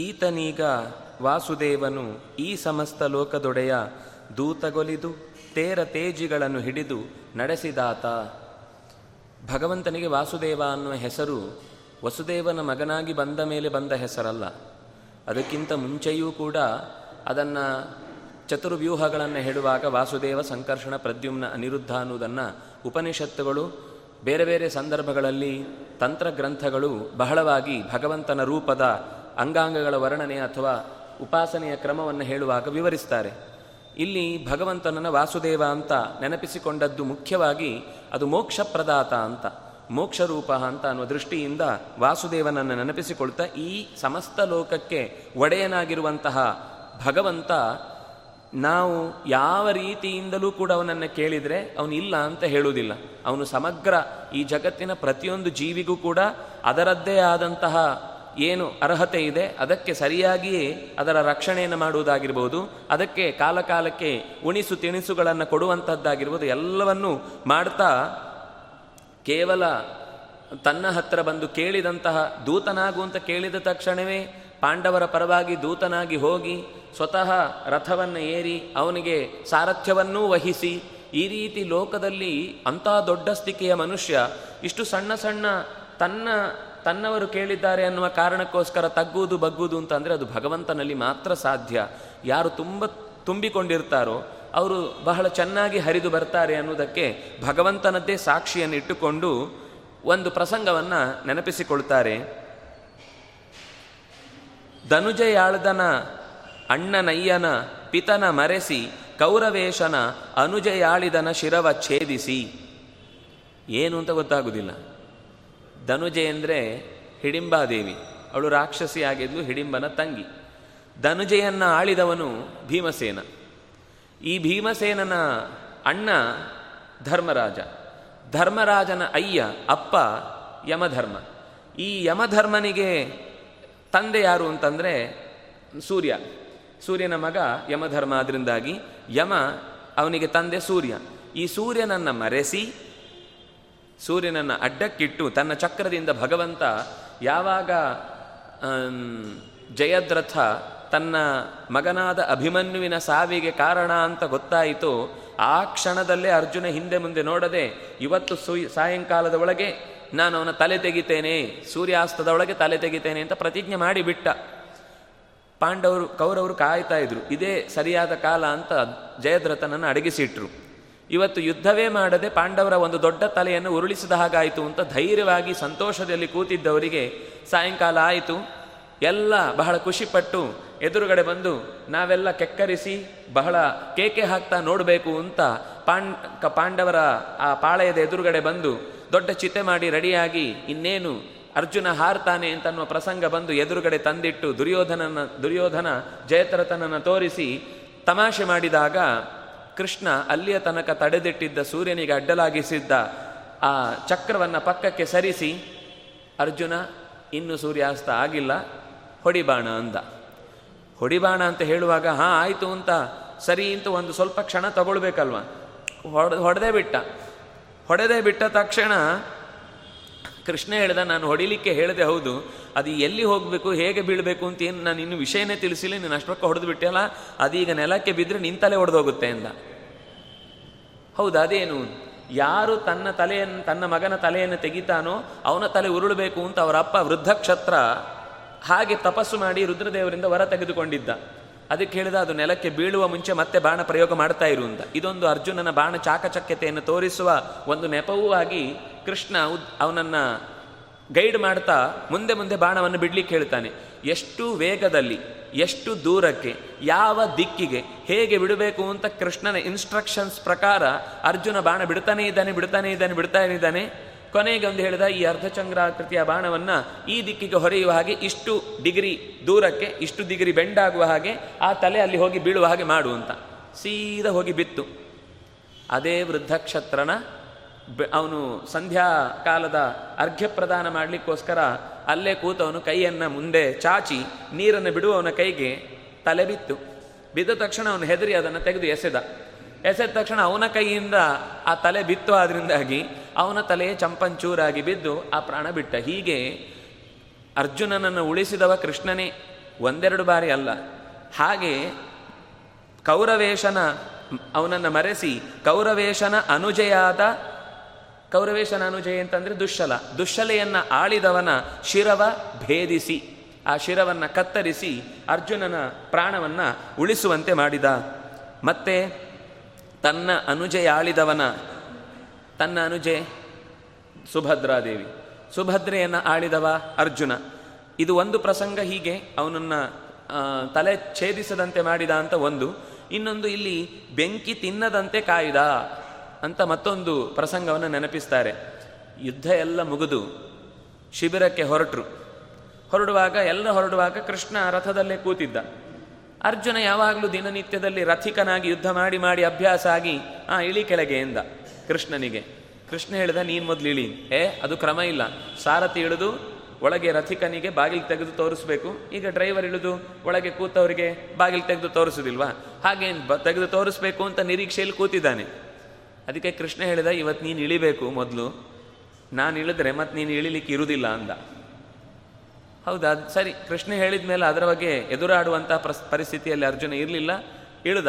ಈತನೀಗ ವಾಸುದೇವನು ಈ ಸಮಸ್ತ ಲೋಕದೊಡೆಯ ದೂತಗೊಲಿದು ತೇರ ತೇಜಿಗಳನ್ನು ಹಿಡಿದು ನಡೆಸಿದಾತ. ಭಗವಂತನಿಗೆ ವಾಸುದೇವ ಅನ್ನುವ ಹೆಸರು ವಸುದೇವನ ಮಗನಾಗಿ ಬಂದ ಮೇಲೆ ಬಂದ ಹೆಸರಲ್ಲ. ಅದಕ್ಕಿಂತ ಮುಂಚೆಯೂ ಕೂಡ ಅದನ್ನು ಚತುರ್ವ್ಯೂಹಗಳನ್ನು ಹೇಳುವಾಗ ವಾಸುದೇವ ಸಂಕರ್ಷಣ ಪ್ರದ್ಯುಮ್ನ ಅನಿರುದ್ಧ ಅನ್ನುವುದನ್ನು ಉಪನಿಷತ್ತುಗಳು, ಬೇರೆ ಬೇರೆ ಸಂದರ್ಭಗಳಲ್ಲಿ ತಂತ್ರಗ್ರಂಥಗಳು ಬಹಳವಾಗಿ ಭಗವಂತನ ರೂಪದ ಅಂಗಾಂಗಗಳ ವರ್ಣನೆ ಅಥವಾ ಉಪಾಸನೆಯ ಕ್ರಮವನ್ನು ಹೇಳುವಾಗ ವಿವರಿಸ್ತಾರೆ. ಇಲ್ಲಿ ಭಗವಂತನನ್ನು ವಾಸುದೇವ ಅಂತ ನೆನಪಿಸಿಕೊಂಡದ್ದು ಮುಖ್ಯವಾಗಿ ಅದು ಮೋಕ್ಷಪ್ರದಾತ ಅಂತ, ಮೋಕ್ಷರೂಪ ಅಂತ ಅನ್ನುವ ದೃಷ್ಟಿಯಿಂದ ವಾಸುದೇವನನ್ನು ನೆನಪಿಸಿಕೊಳ್ತಾ ಈ ಸಮಸ್ತ ಲೋಕಕ್ಕೆ ಒಡೆಯನಾಗಿರುವಂತಹ ಭಗವಂತ ನಾವು ಯಾವ ರೀತಿಯಿಂದಲೂ ಕೂಡ ಅವನನ್ನು ಕೇಳಿದರೆ ಅವನು ಇಲ್ಲ ಅಂತ ಹೇಳುವುದಿಲ್ಲ. ಅವನು ಸಮಗ್ರ ಈ ಜಗತ್ತಿನ ಪ್ರತಿಯೊಂದು ಜೀವಿಗೂ ಕೂಡ ಅದರದ್ದೇ ಆದಂತಹ ಏನು ಅರ್ಹತೆ ಇದೆ, ಅದಕ್ಕೆ ಸರಿಯಾಗಿಯೇ ಅದರ ರಕ್ಷಣೆಯನ್ನು ಮಾಡುವುದಾಗಿರ್ಬೋದು, ಅದಕ್ಕೆ ಕಾಲಕಾಲಕ್ಕೆ ಉಣಿಸು ತಿಣಿಸುಗಳನ್ನು ಕೊಡುವಂಥದ್ದಾಗಿರ್ಬೋದು ಎಲ್ಲವನ್ನೂ ಮಾಡ್ತಾ ಕೇವಲ ತನ್ನ ಹತ್ತಿರ ಬಂದು ಕೇಳಿದಂತಹ ದೂತನಾಗುವಂತ ಕೇಳಿದ ತಕ್ಷಣವೇ ಪಾಂಡವರ ಪರವಾಗಿ ದೂತನಾಗಿ ಹೋಗಿ ಸ್ವತಃ ರಥವನ್ನು ಏರಿ ಅವನಿಗೆ ಸಾರಥ್ಯವನ್ನೂ ವಹಿಸಿ, ಈ ರೀತಿ ಲೋಕದಲ್ಲಿ ಅಂಥ ದೊಡ್ಡ ಸ್ಥಿತಿಯ ಮನುಷ್ಯ ಇಷ್ಟು ಸಣ್ಣ ಸಣ್ಣ ತನ್ನ ತನ್ನವರು ಕೇಳಿದ್ದಾರೆ ಅನ್ನುವ ಕಾರಣಕ್ಕೋಸ್ಕರ ತಗ್ಗುವುದು ಬಗ್ಗುವುದು ಅಂತಂದರೆ ಅದು ಭಗವಂತನಲ್ಲಿ ಮಾತ್ರ ಸಾಧ್ಯ. ಯಾರು ತುಂಬ ತುಂಬಿಕೊಂಡಿರ್ತಾರೋ ಅವರು ಬಹಳ ಚೆನ್ನಾಗಿ ಹರಿದು ಬರ್ತಾರೆ ಅನ್ನೋದಕ್ಕೆ ಭಗವಂತನದ್ದೇ ಸಾಕ್ಷಿಯನ್ನು ಇಟ್ಟುಕೊಂಡು ಒಂದು ಪ್ರಸಂಗವನ್ನು ನೆನಪಿಸಿಕೊಳ್ತಾರೆ. ಧನುಜಯಾಳ್ದನ ಅಣ್ಣನಯ್ಯನ ಪಿತನ ಮರೆಸಿ ಕೌರವೇಶನ ಅನುಜಯಾಳಿದನ ಶಿರವ ಛೇದಿಸಿ. ಏನು ಅಂತ ಗೊತ್ತಾಗುವುದಿಲ್ಲ ಧನುಜೆ ಅಂದರೆ ಹಿಡಿಂಬಾದೇವಿ. ಅವಳು ರಾಕ್ಷಸಿ ಆಗಿದ್ಲು ಹಿಡಿಂಬನ ತಂಗಿ. ಧನುಜೆಯನ್ನು ಆಳಿದವನು ಭೀಮಸೇನ. ಈ ಭೀಮಸೇನನ ಅಣ್ಣ ಧರ್ಮರಾಜ. ಧರ್ಮರಾಜನ ಅಯ್ಯ, ಅಪ್ಪ ಯಮಧರ್ಮ. ಈ ಯಮಧರ್ಮನಿಗೆ ತಂದೆ ಯಾರು ಅಂತಂದರೆ ಸೂರ್ಯ. ಸೂರ್ಯನ ಮಗ ಯಮಧರ್ಮ ಅದರಿಂದಾಗಿ ಯಮ ಅವನಿಗೆ ತಂದೆ ಸೂರ್ಯ. ಈ ಸೂರ್ಯನನ್ನು ಮರೆಸಿ ಸೂರ್ಯನನ್ನು ಅಡ್ಡಕ್ಕಿಟ್ಟು ತನ್ನ ಚಕ್ರದಿಂದ ಭಗವಂತ ಯಾವಾಗ ಜಯದ್ರಥ ತನ್ನ ಮಗನಾದ ಅಭಿಮನ್ಯುವಿನ ಸಾವಿಗೆ ಕಾರಣ ಅಂತ ಗೊತ್ತಾಯಿತು, ಆ ಕ್ಷಣದಲ್ಲೇ ಅರ್ಜುನ ಹಿಂದೆ ಮುಂದೆ ನೋಡದೆ, ಇವತ್ತು ಸುಯ್ ಸಾಯಂಕಾಲದ ಒಳಗೆ ನಾನು ಅವನ ತಲೆ ತೆಗಿತೇನೆ, ಸೂರ್ಯಾಸ್ತದ ಒಳಗೆ ತಲೆ ತೆಗಿತೇನೆ ಅಂತ ಪ್ರತಿಜ್ಞೆ ಮಾಡಿಬಿಟ್ಟ. ಪಾಂಡವರು, ಕೌರವರು ಕಾಯ್ತಾ ಇದ್ರು, ಇದೇ ಸರಿಯಾದ ಕಾಲ ಅಂತ ಜಯದ್ರಥನನ್ನು ಅಡಗಿಸಿಟ್ರು. ಇವತ್ತು ಯುದ್ಧವೇ ಮಾಡದೆ ಪಾಂಡವರ ಒಂದು ದೊಡ್ಡ ತಲೆಯನ್ನು ಉರುಳಿಸಿದ ಹಾಗಾಯಿತು ಅಂತ ಧೈರ್ಯವಾಗಿ ಸಂತೋಷದಲ್ಲಿ ಕೂತಿದ್ದವರಿಗೆ ಸಾಯಂಕಾಲ ಆಯಿತು. ಎಲ್ಲ ಬಹಳ ಖುಷಿಪಟ್ಟು ಎದುರುಗಡೆ ಬಂದು ನಾವೆಲ್ಲ ಕೆಕ್ಕರಿಸಿ ಬಹಳ ಕೇಕೆ ಹಾಕ್ತಾ ನೋಡಬೇಕು ಅಂತ ಪಾಂಡ್ ಪಾಂಡವರ ಆ ಪಾಳಯದ ಎದುರುಗಡೆ ಬಂದು ದೊಡ್ಡ ಚಿತೆ ಮಾಡಿ ರೆಡಿಯಾಗಿ ಇನ್ನೇನು ಅರ್ಜುನ ಹಾರ್ತಾನೆ ಅಂತನ್ನುವ ಪ್ರಸಂಗ ಬಂದು ಎದುರುಗಡೆ ತಂದಿಟ್ಟು ದುರ್ಯೋಧನನ, ದುರ್ಯೋಧನ ಜಯತ್ರಥನನ್ನು ತೋರಿಸಿ ತಮಾಷೆ ಮಾಡಿದಾಗ ಕೃಷ್ಣ ಅಲ್ಲಿಯ ತನಕ ತಡೆದಿಟ್ಟಿದ್ದ ಸೂರ್ಯನಿಗೆ ಅಡ್ಡಲಾಗಿಸಿದ್ದ ಆ ಚಕ್ರವನ್ನು ಪಕ್ಕಕ್ಕೆ ಸರಿಸಿ, ಅರ್ಜುನ, ಇನ್ನು ಸೂರ್ಯಾಸ್ತ ಆಗಿಲ್ಲ, ಹೊಡಿಬಾಣ ಅಂದ. ಹೊಡಿಬಾಣ ಅಂತ ಹೇಳುವಾಗ, ಹಾಂ, ಆಯಿತು ಅಂತ, ಸರಿ ಅಂತ ಒಂದು ಸ್ವಲ್ಪ ಕ್ಷಣ ತಗೊಳ್ಬೇಕಲ್ವ? ಹೊಡೆ, ಹೊಡೆದೇ ಬಿಟ್ಟ. ಹೊಡೆದೇ ಬಿಟ್ಟ ತಕ್ಷಣ ಕೃಷ್ಣ ಹೇಳ್ದ, ನಾನು ಹೊಡಿಲಿಕ್ಕೆ ಹೇಳಿದೆ ಹೌದು, ಅದು ಎಲ್ಲಿ ಹೋಗಬೇಕು, ಹೇಗೆ ಬೀಳಬೇಕು ಅಂತ ಏನು, ನಾನು ಇನ್ನು ವಿಷಯನೇ ತಿಳಿಸಿಲ್ಲ, ನೀನು ಅಷ್ಟಕ್ಕೆ ಹೊಡೆದು ಬಿಟ್ಟಲ್ಲ ಅದೀಗ ನೆಲಕ್ಕೆ ಬಿದ್ದರೆ ನಿಂತಲೇ ಹೊಡೆದೋಗುತ್ತೆ ಅಂದ. ಹೌದು, ಅದೇನು? ಯಾರು ತನ್ನ ತಲೆಯನ್ನು ತನ್ನ ಮಗನ ತಲೆಯನ್ನು ತೆಗಿತಾನೋ ಅವನ ತಲೆ ಉರುಳಬೇಕು ಅಂತ ಅವರ ಅಪ್ಪ ವೃದ್ಧಕ್ಷತ್ರ ಹಾಗೆ ತಪಸ್ಸು ಮಾಡಿ ರುದ್ರದೇವರಿಂದ ವರ ತೆಗೆದುಕೊಂಡಿದ್ದ. ಅದಕ್ಕೆ ಹೇಳಿದ, ಅದು ನೆಲಕ್ಕೆ ಬೀಳುವ ಮುಂಚೆ ಮತ್ತೆ ಬಾಣ ಪ್ರಯೋಗ ಮಾಡ್ತಾ ಇರು ಅಂತ. ಇದೊಂದು ಅರ್ಜುನನ ಬಾಣ ಚಾಕಚಕ್ಯತೆಯನ್ನು ತೋರಿಸುವ ಒಂದು ನೆಪವೂ ಆಗಿ ಕೃಷ್ಣ ಅವನನ್ನ ಗೈಡ್ ಮಾಡ್ತಾ ಮುಂದೆ ಮುಂದೆ ಬಾಣವನ್ನು ಬಿಡ್ಲಿಕ್ಕೆ ಹೇಳ್ತಾನೆ. ಎಷ್ಟು ವೇಗದಲ್ಲಿ ಎಷ್ಟು ದೂರಕ್ಕೆ, ಯಾವ ದಿಕ್ಕಿಗೆ, ಹೇಗೆ ಬಿಡಬೇಕು ಅಂತ ಕೃಷ್ಣನ ಇನ್ಸ್ಟ್ರಕ್ಷನ್ಸ್ ಪ್ರಕಾರ ಅರ್ಜುನ ಬಾಣ ಬಿಡ್ತಾನೇ ಇದ್ದಾನೆ ಬಿಡ್ತಾನೇ ಇದ್ದಾನೆ ಬಿಡ್ತಾನೇ ಇದ್ದಾನೆ. ಕೊನೆಗೆ ಒಂದು ಹೇಳಿದ, ಈ ಅರ್ಧಚಂದ್ರಾಕೃತಿಯ ಬಾಣವನ್ನು ಈ ದಿಕ್ಕಿಗೆ ಹೊರೆಯುವ ಹಾಗೆ ಇಷ್ಟು ಡಿಗ್ರಿ ದೂರಕ್ಕೆ, ಇಷ್ಟು ಡಿಗ್ರಿ ಬೆಂಡಾಗುವ ಹಾಗೆ ಆ ತಲೆ ಅಲ್ಲಿ ಹೋಗಿ ಬೀಳುವ ಹಾಗೆ ಮಾಡು ಅಂತ. ಸೀದಾ ಹೋಗಿ ಬಿತ್ತು. ಅದೇ ವೃದ್ಧಕ್ಷತ್ರನ ಅವನು ಸಂಧ್ಯಾ ಕಾಲದ ಅರ್ಘ್ಯ ಪ್ರದಾನ ಮಾಡಲಿಕ್ಕೋಸ್ಕರ ಅಲ್ಲೇ ಕೂತವನು ಕೈಯನ್ನು ಮುಂದೆ ಚಾಚಿ ನೀರನ್ನು ಬಿಡುವವನ ಕೈಗೆ ತಲೆ ಬಿತ್ತು. ಬಿದ್ದ ತಕ್ಷಣ ಅವನು ಹೆದರಿ ಅದನ್ನು ತೆಗೆದು ಎಸೆದ. ಎಸೆದ ತಕ್ಷಣ ಅವನ ಕೈಯಿಂದ ಆ ತಲೆ ಬಿತ್ತು ಆದ್ರಿಂದಾಗಿ ಅವನ ತಲೆ ಚಂಪಂಚೂರಾಗಿ ಬಿದ್ದು ಆ ಪ್ರಾಣ ಬಿಟ್ಟ. ಹೀಗೆ ಅರ್ಜುನನನ್ನು ಉಳಿಸಿದವ ಕೃಷ್ಣನೇ. ಒಂದೆರಡು ಬಾರಿ ಅಲ್ಲ. ಹಾಗೆ ಕೌರವೇಶನ ಅವನನ್ನು ಮರೆಸಿ ಕೌರವೇಶನ ಅನುಜೆಯಾದ ಕೌರವೇಶನ ಅನುಜಯ ಅಂತಂದರೆ ದುಶ್ಶಲ. ದುಶ್ಶಲೆಯನ್ನು ಆಳಿದವನ ಶಿರವ ಭೇದಿಸಿ. ಆ ಶಿರವನ್ನು ಕತ್ತರಿಸಿ ಅರ್ಜುನನ ಪ್ರಾಣವನ್ನು ಉಳಿಸುವಂತೆ ಮಾಡಿದ. ಮತ್ತೆ ತನ್ನ ಅನುಜೆ ಆಳಿದವನ, ತನ್ನ ಅನುಜೆ ಸುಭದ್ರಾದೇವಿ. ಸುಭದ್ರೆಯನ್ನು ಆಳಿದವ ಅರ್ಜುನ. ಇದು ಒಂದು ಪ್ರಸಂಗ ಹೀಗೆ ಅವನನ್ನು ತಲೆ ಛೇದಿಸದಂತೆ ಮಾಡಿದ ಅಂತ ಒಂದು. ಇನ್ನೊಂದು ಇಲ್ಲಿ ಬೆಂಕಿ ತಿನ್ನದಂತೆ ಕಾಯ್ದ. ಅಂತ ಮತ್ತೊಂದು ಪ್ರಸಂಗವನ್ನು ನೆನಪಿಸ್ತಾರೆ. ಯುದ್ಧ ಎಲ್ಲ ಮುಗಿದು ಶಿಬಿರಕ್ಕೆ ಹೊರಟರು. ಹೊರಡುವಾಗ, ಎಲ್ಲ ಹೊರಡುವಾಗ ಕೃಷ್ಣ ರಥದಲ್ಲೇ ಕೂತಿದ್ದ. ಅರ್ಜುನ ಯಾವಾಗಲೂ ದಿನನಿತ್ಯದಲ್ಲಿ ರಥಿಕನಾಗಿ ಯುದ್ಧ ಮಾಡಿ ಮಾಡಿ ಅಭ್ಯಾಸ ಆಗಿ, ಆ, ಇಳಿ ಕೆಳಗೆ ಎಂದ ಕೃಷ್ಣನಿಗೆ. ಕೃಷ್ಣ ಹೇಳಿದ, ನೀನು ಮೊದಲು ಇಳಿ. ಏ, ಅದು ಕ್ರಮ ಇಲ್ಲ. ಸಾರಥಿ ಇಳಿದು ಒಳಗೆ ರಥಿಕನಿಗೆ ಬಾಗಿಲು ತೆಗೆದು ತೋರಿಸ್ಬೇಕು. ಈಗ ಡ್ರೈವರ್ ಇಳಿದು ಒಳಗೆ ಕೂತವರಿಗೆ ಬಾಗಿಲು ತೆಗೆದು ತೋರಿಸೋದಿಲ್ವಾ? ಹಾಗೇನು ಬ, ತೆಗೆದು ತೋರಿಸ್ಬೇಕು ಅಂತ ನಿರೀಕ್ಷೆಯಲ್ಲಿ ಕೂತಿದ್ದಾನೆ. ಅದಕ್ಕೆ ಕೃಷ್ಣ ಹೇಳಿದ ಇವತ್ತು ನೀನು ಇಳಿಬೇಕು ಮೊದಲು. ನಾನು ಇಳಿದ್ರೆ ಮತ್ತೆ ನೀನು ಇಳಿಲಿಕ್ಕೆ ಇರುವುದಿಲ್ಲ ಅಂದ. ಹೌದಾ? ಸರಿ. ಕೃಷ್ಣ ಹೇಳಿದ ಮೇಲೆ ಅದರ ಬಗ್ಗೆ ಎದುರಾಡುವಂಥ ಪ್ರಸ್, ಪರಿಸ್ಥಿತಿಯಲ್ಲಿ ಅರ್ಜುನ ಇರಲಿಲ್ಲ, ಇಳಿದ.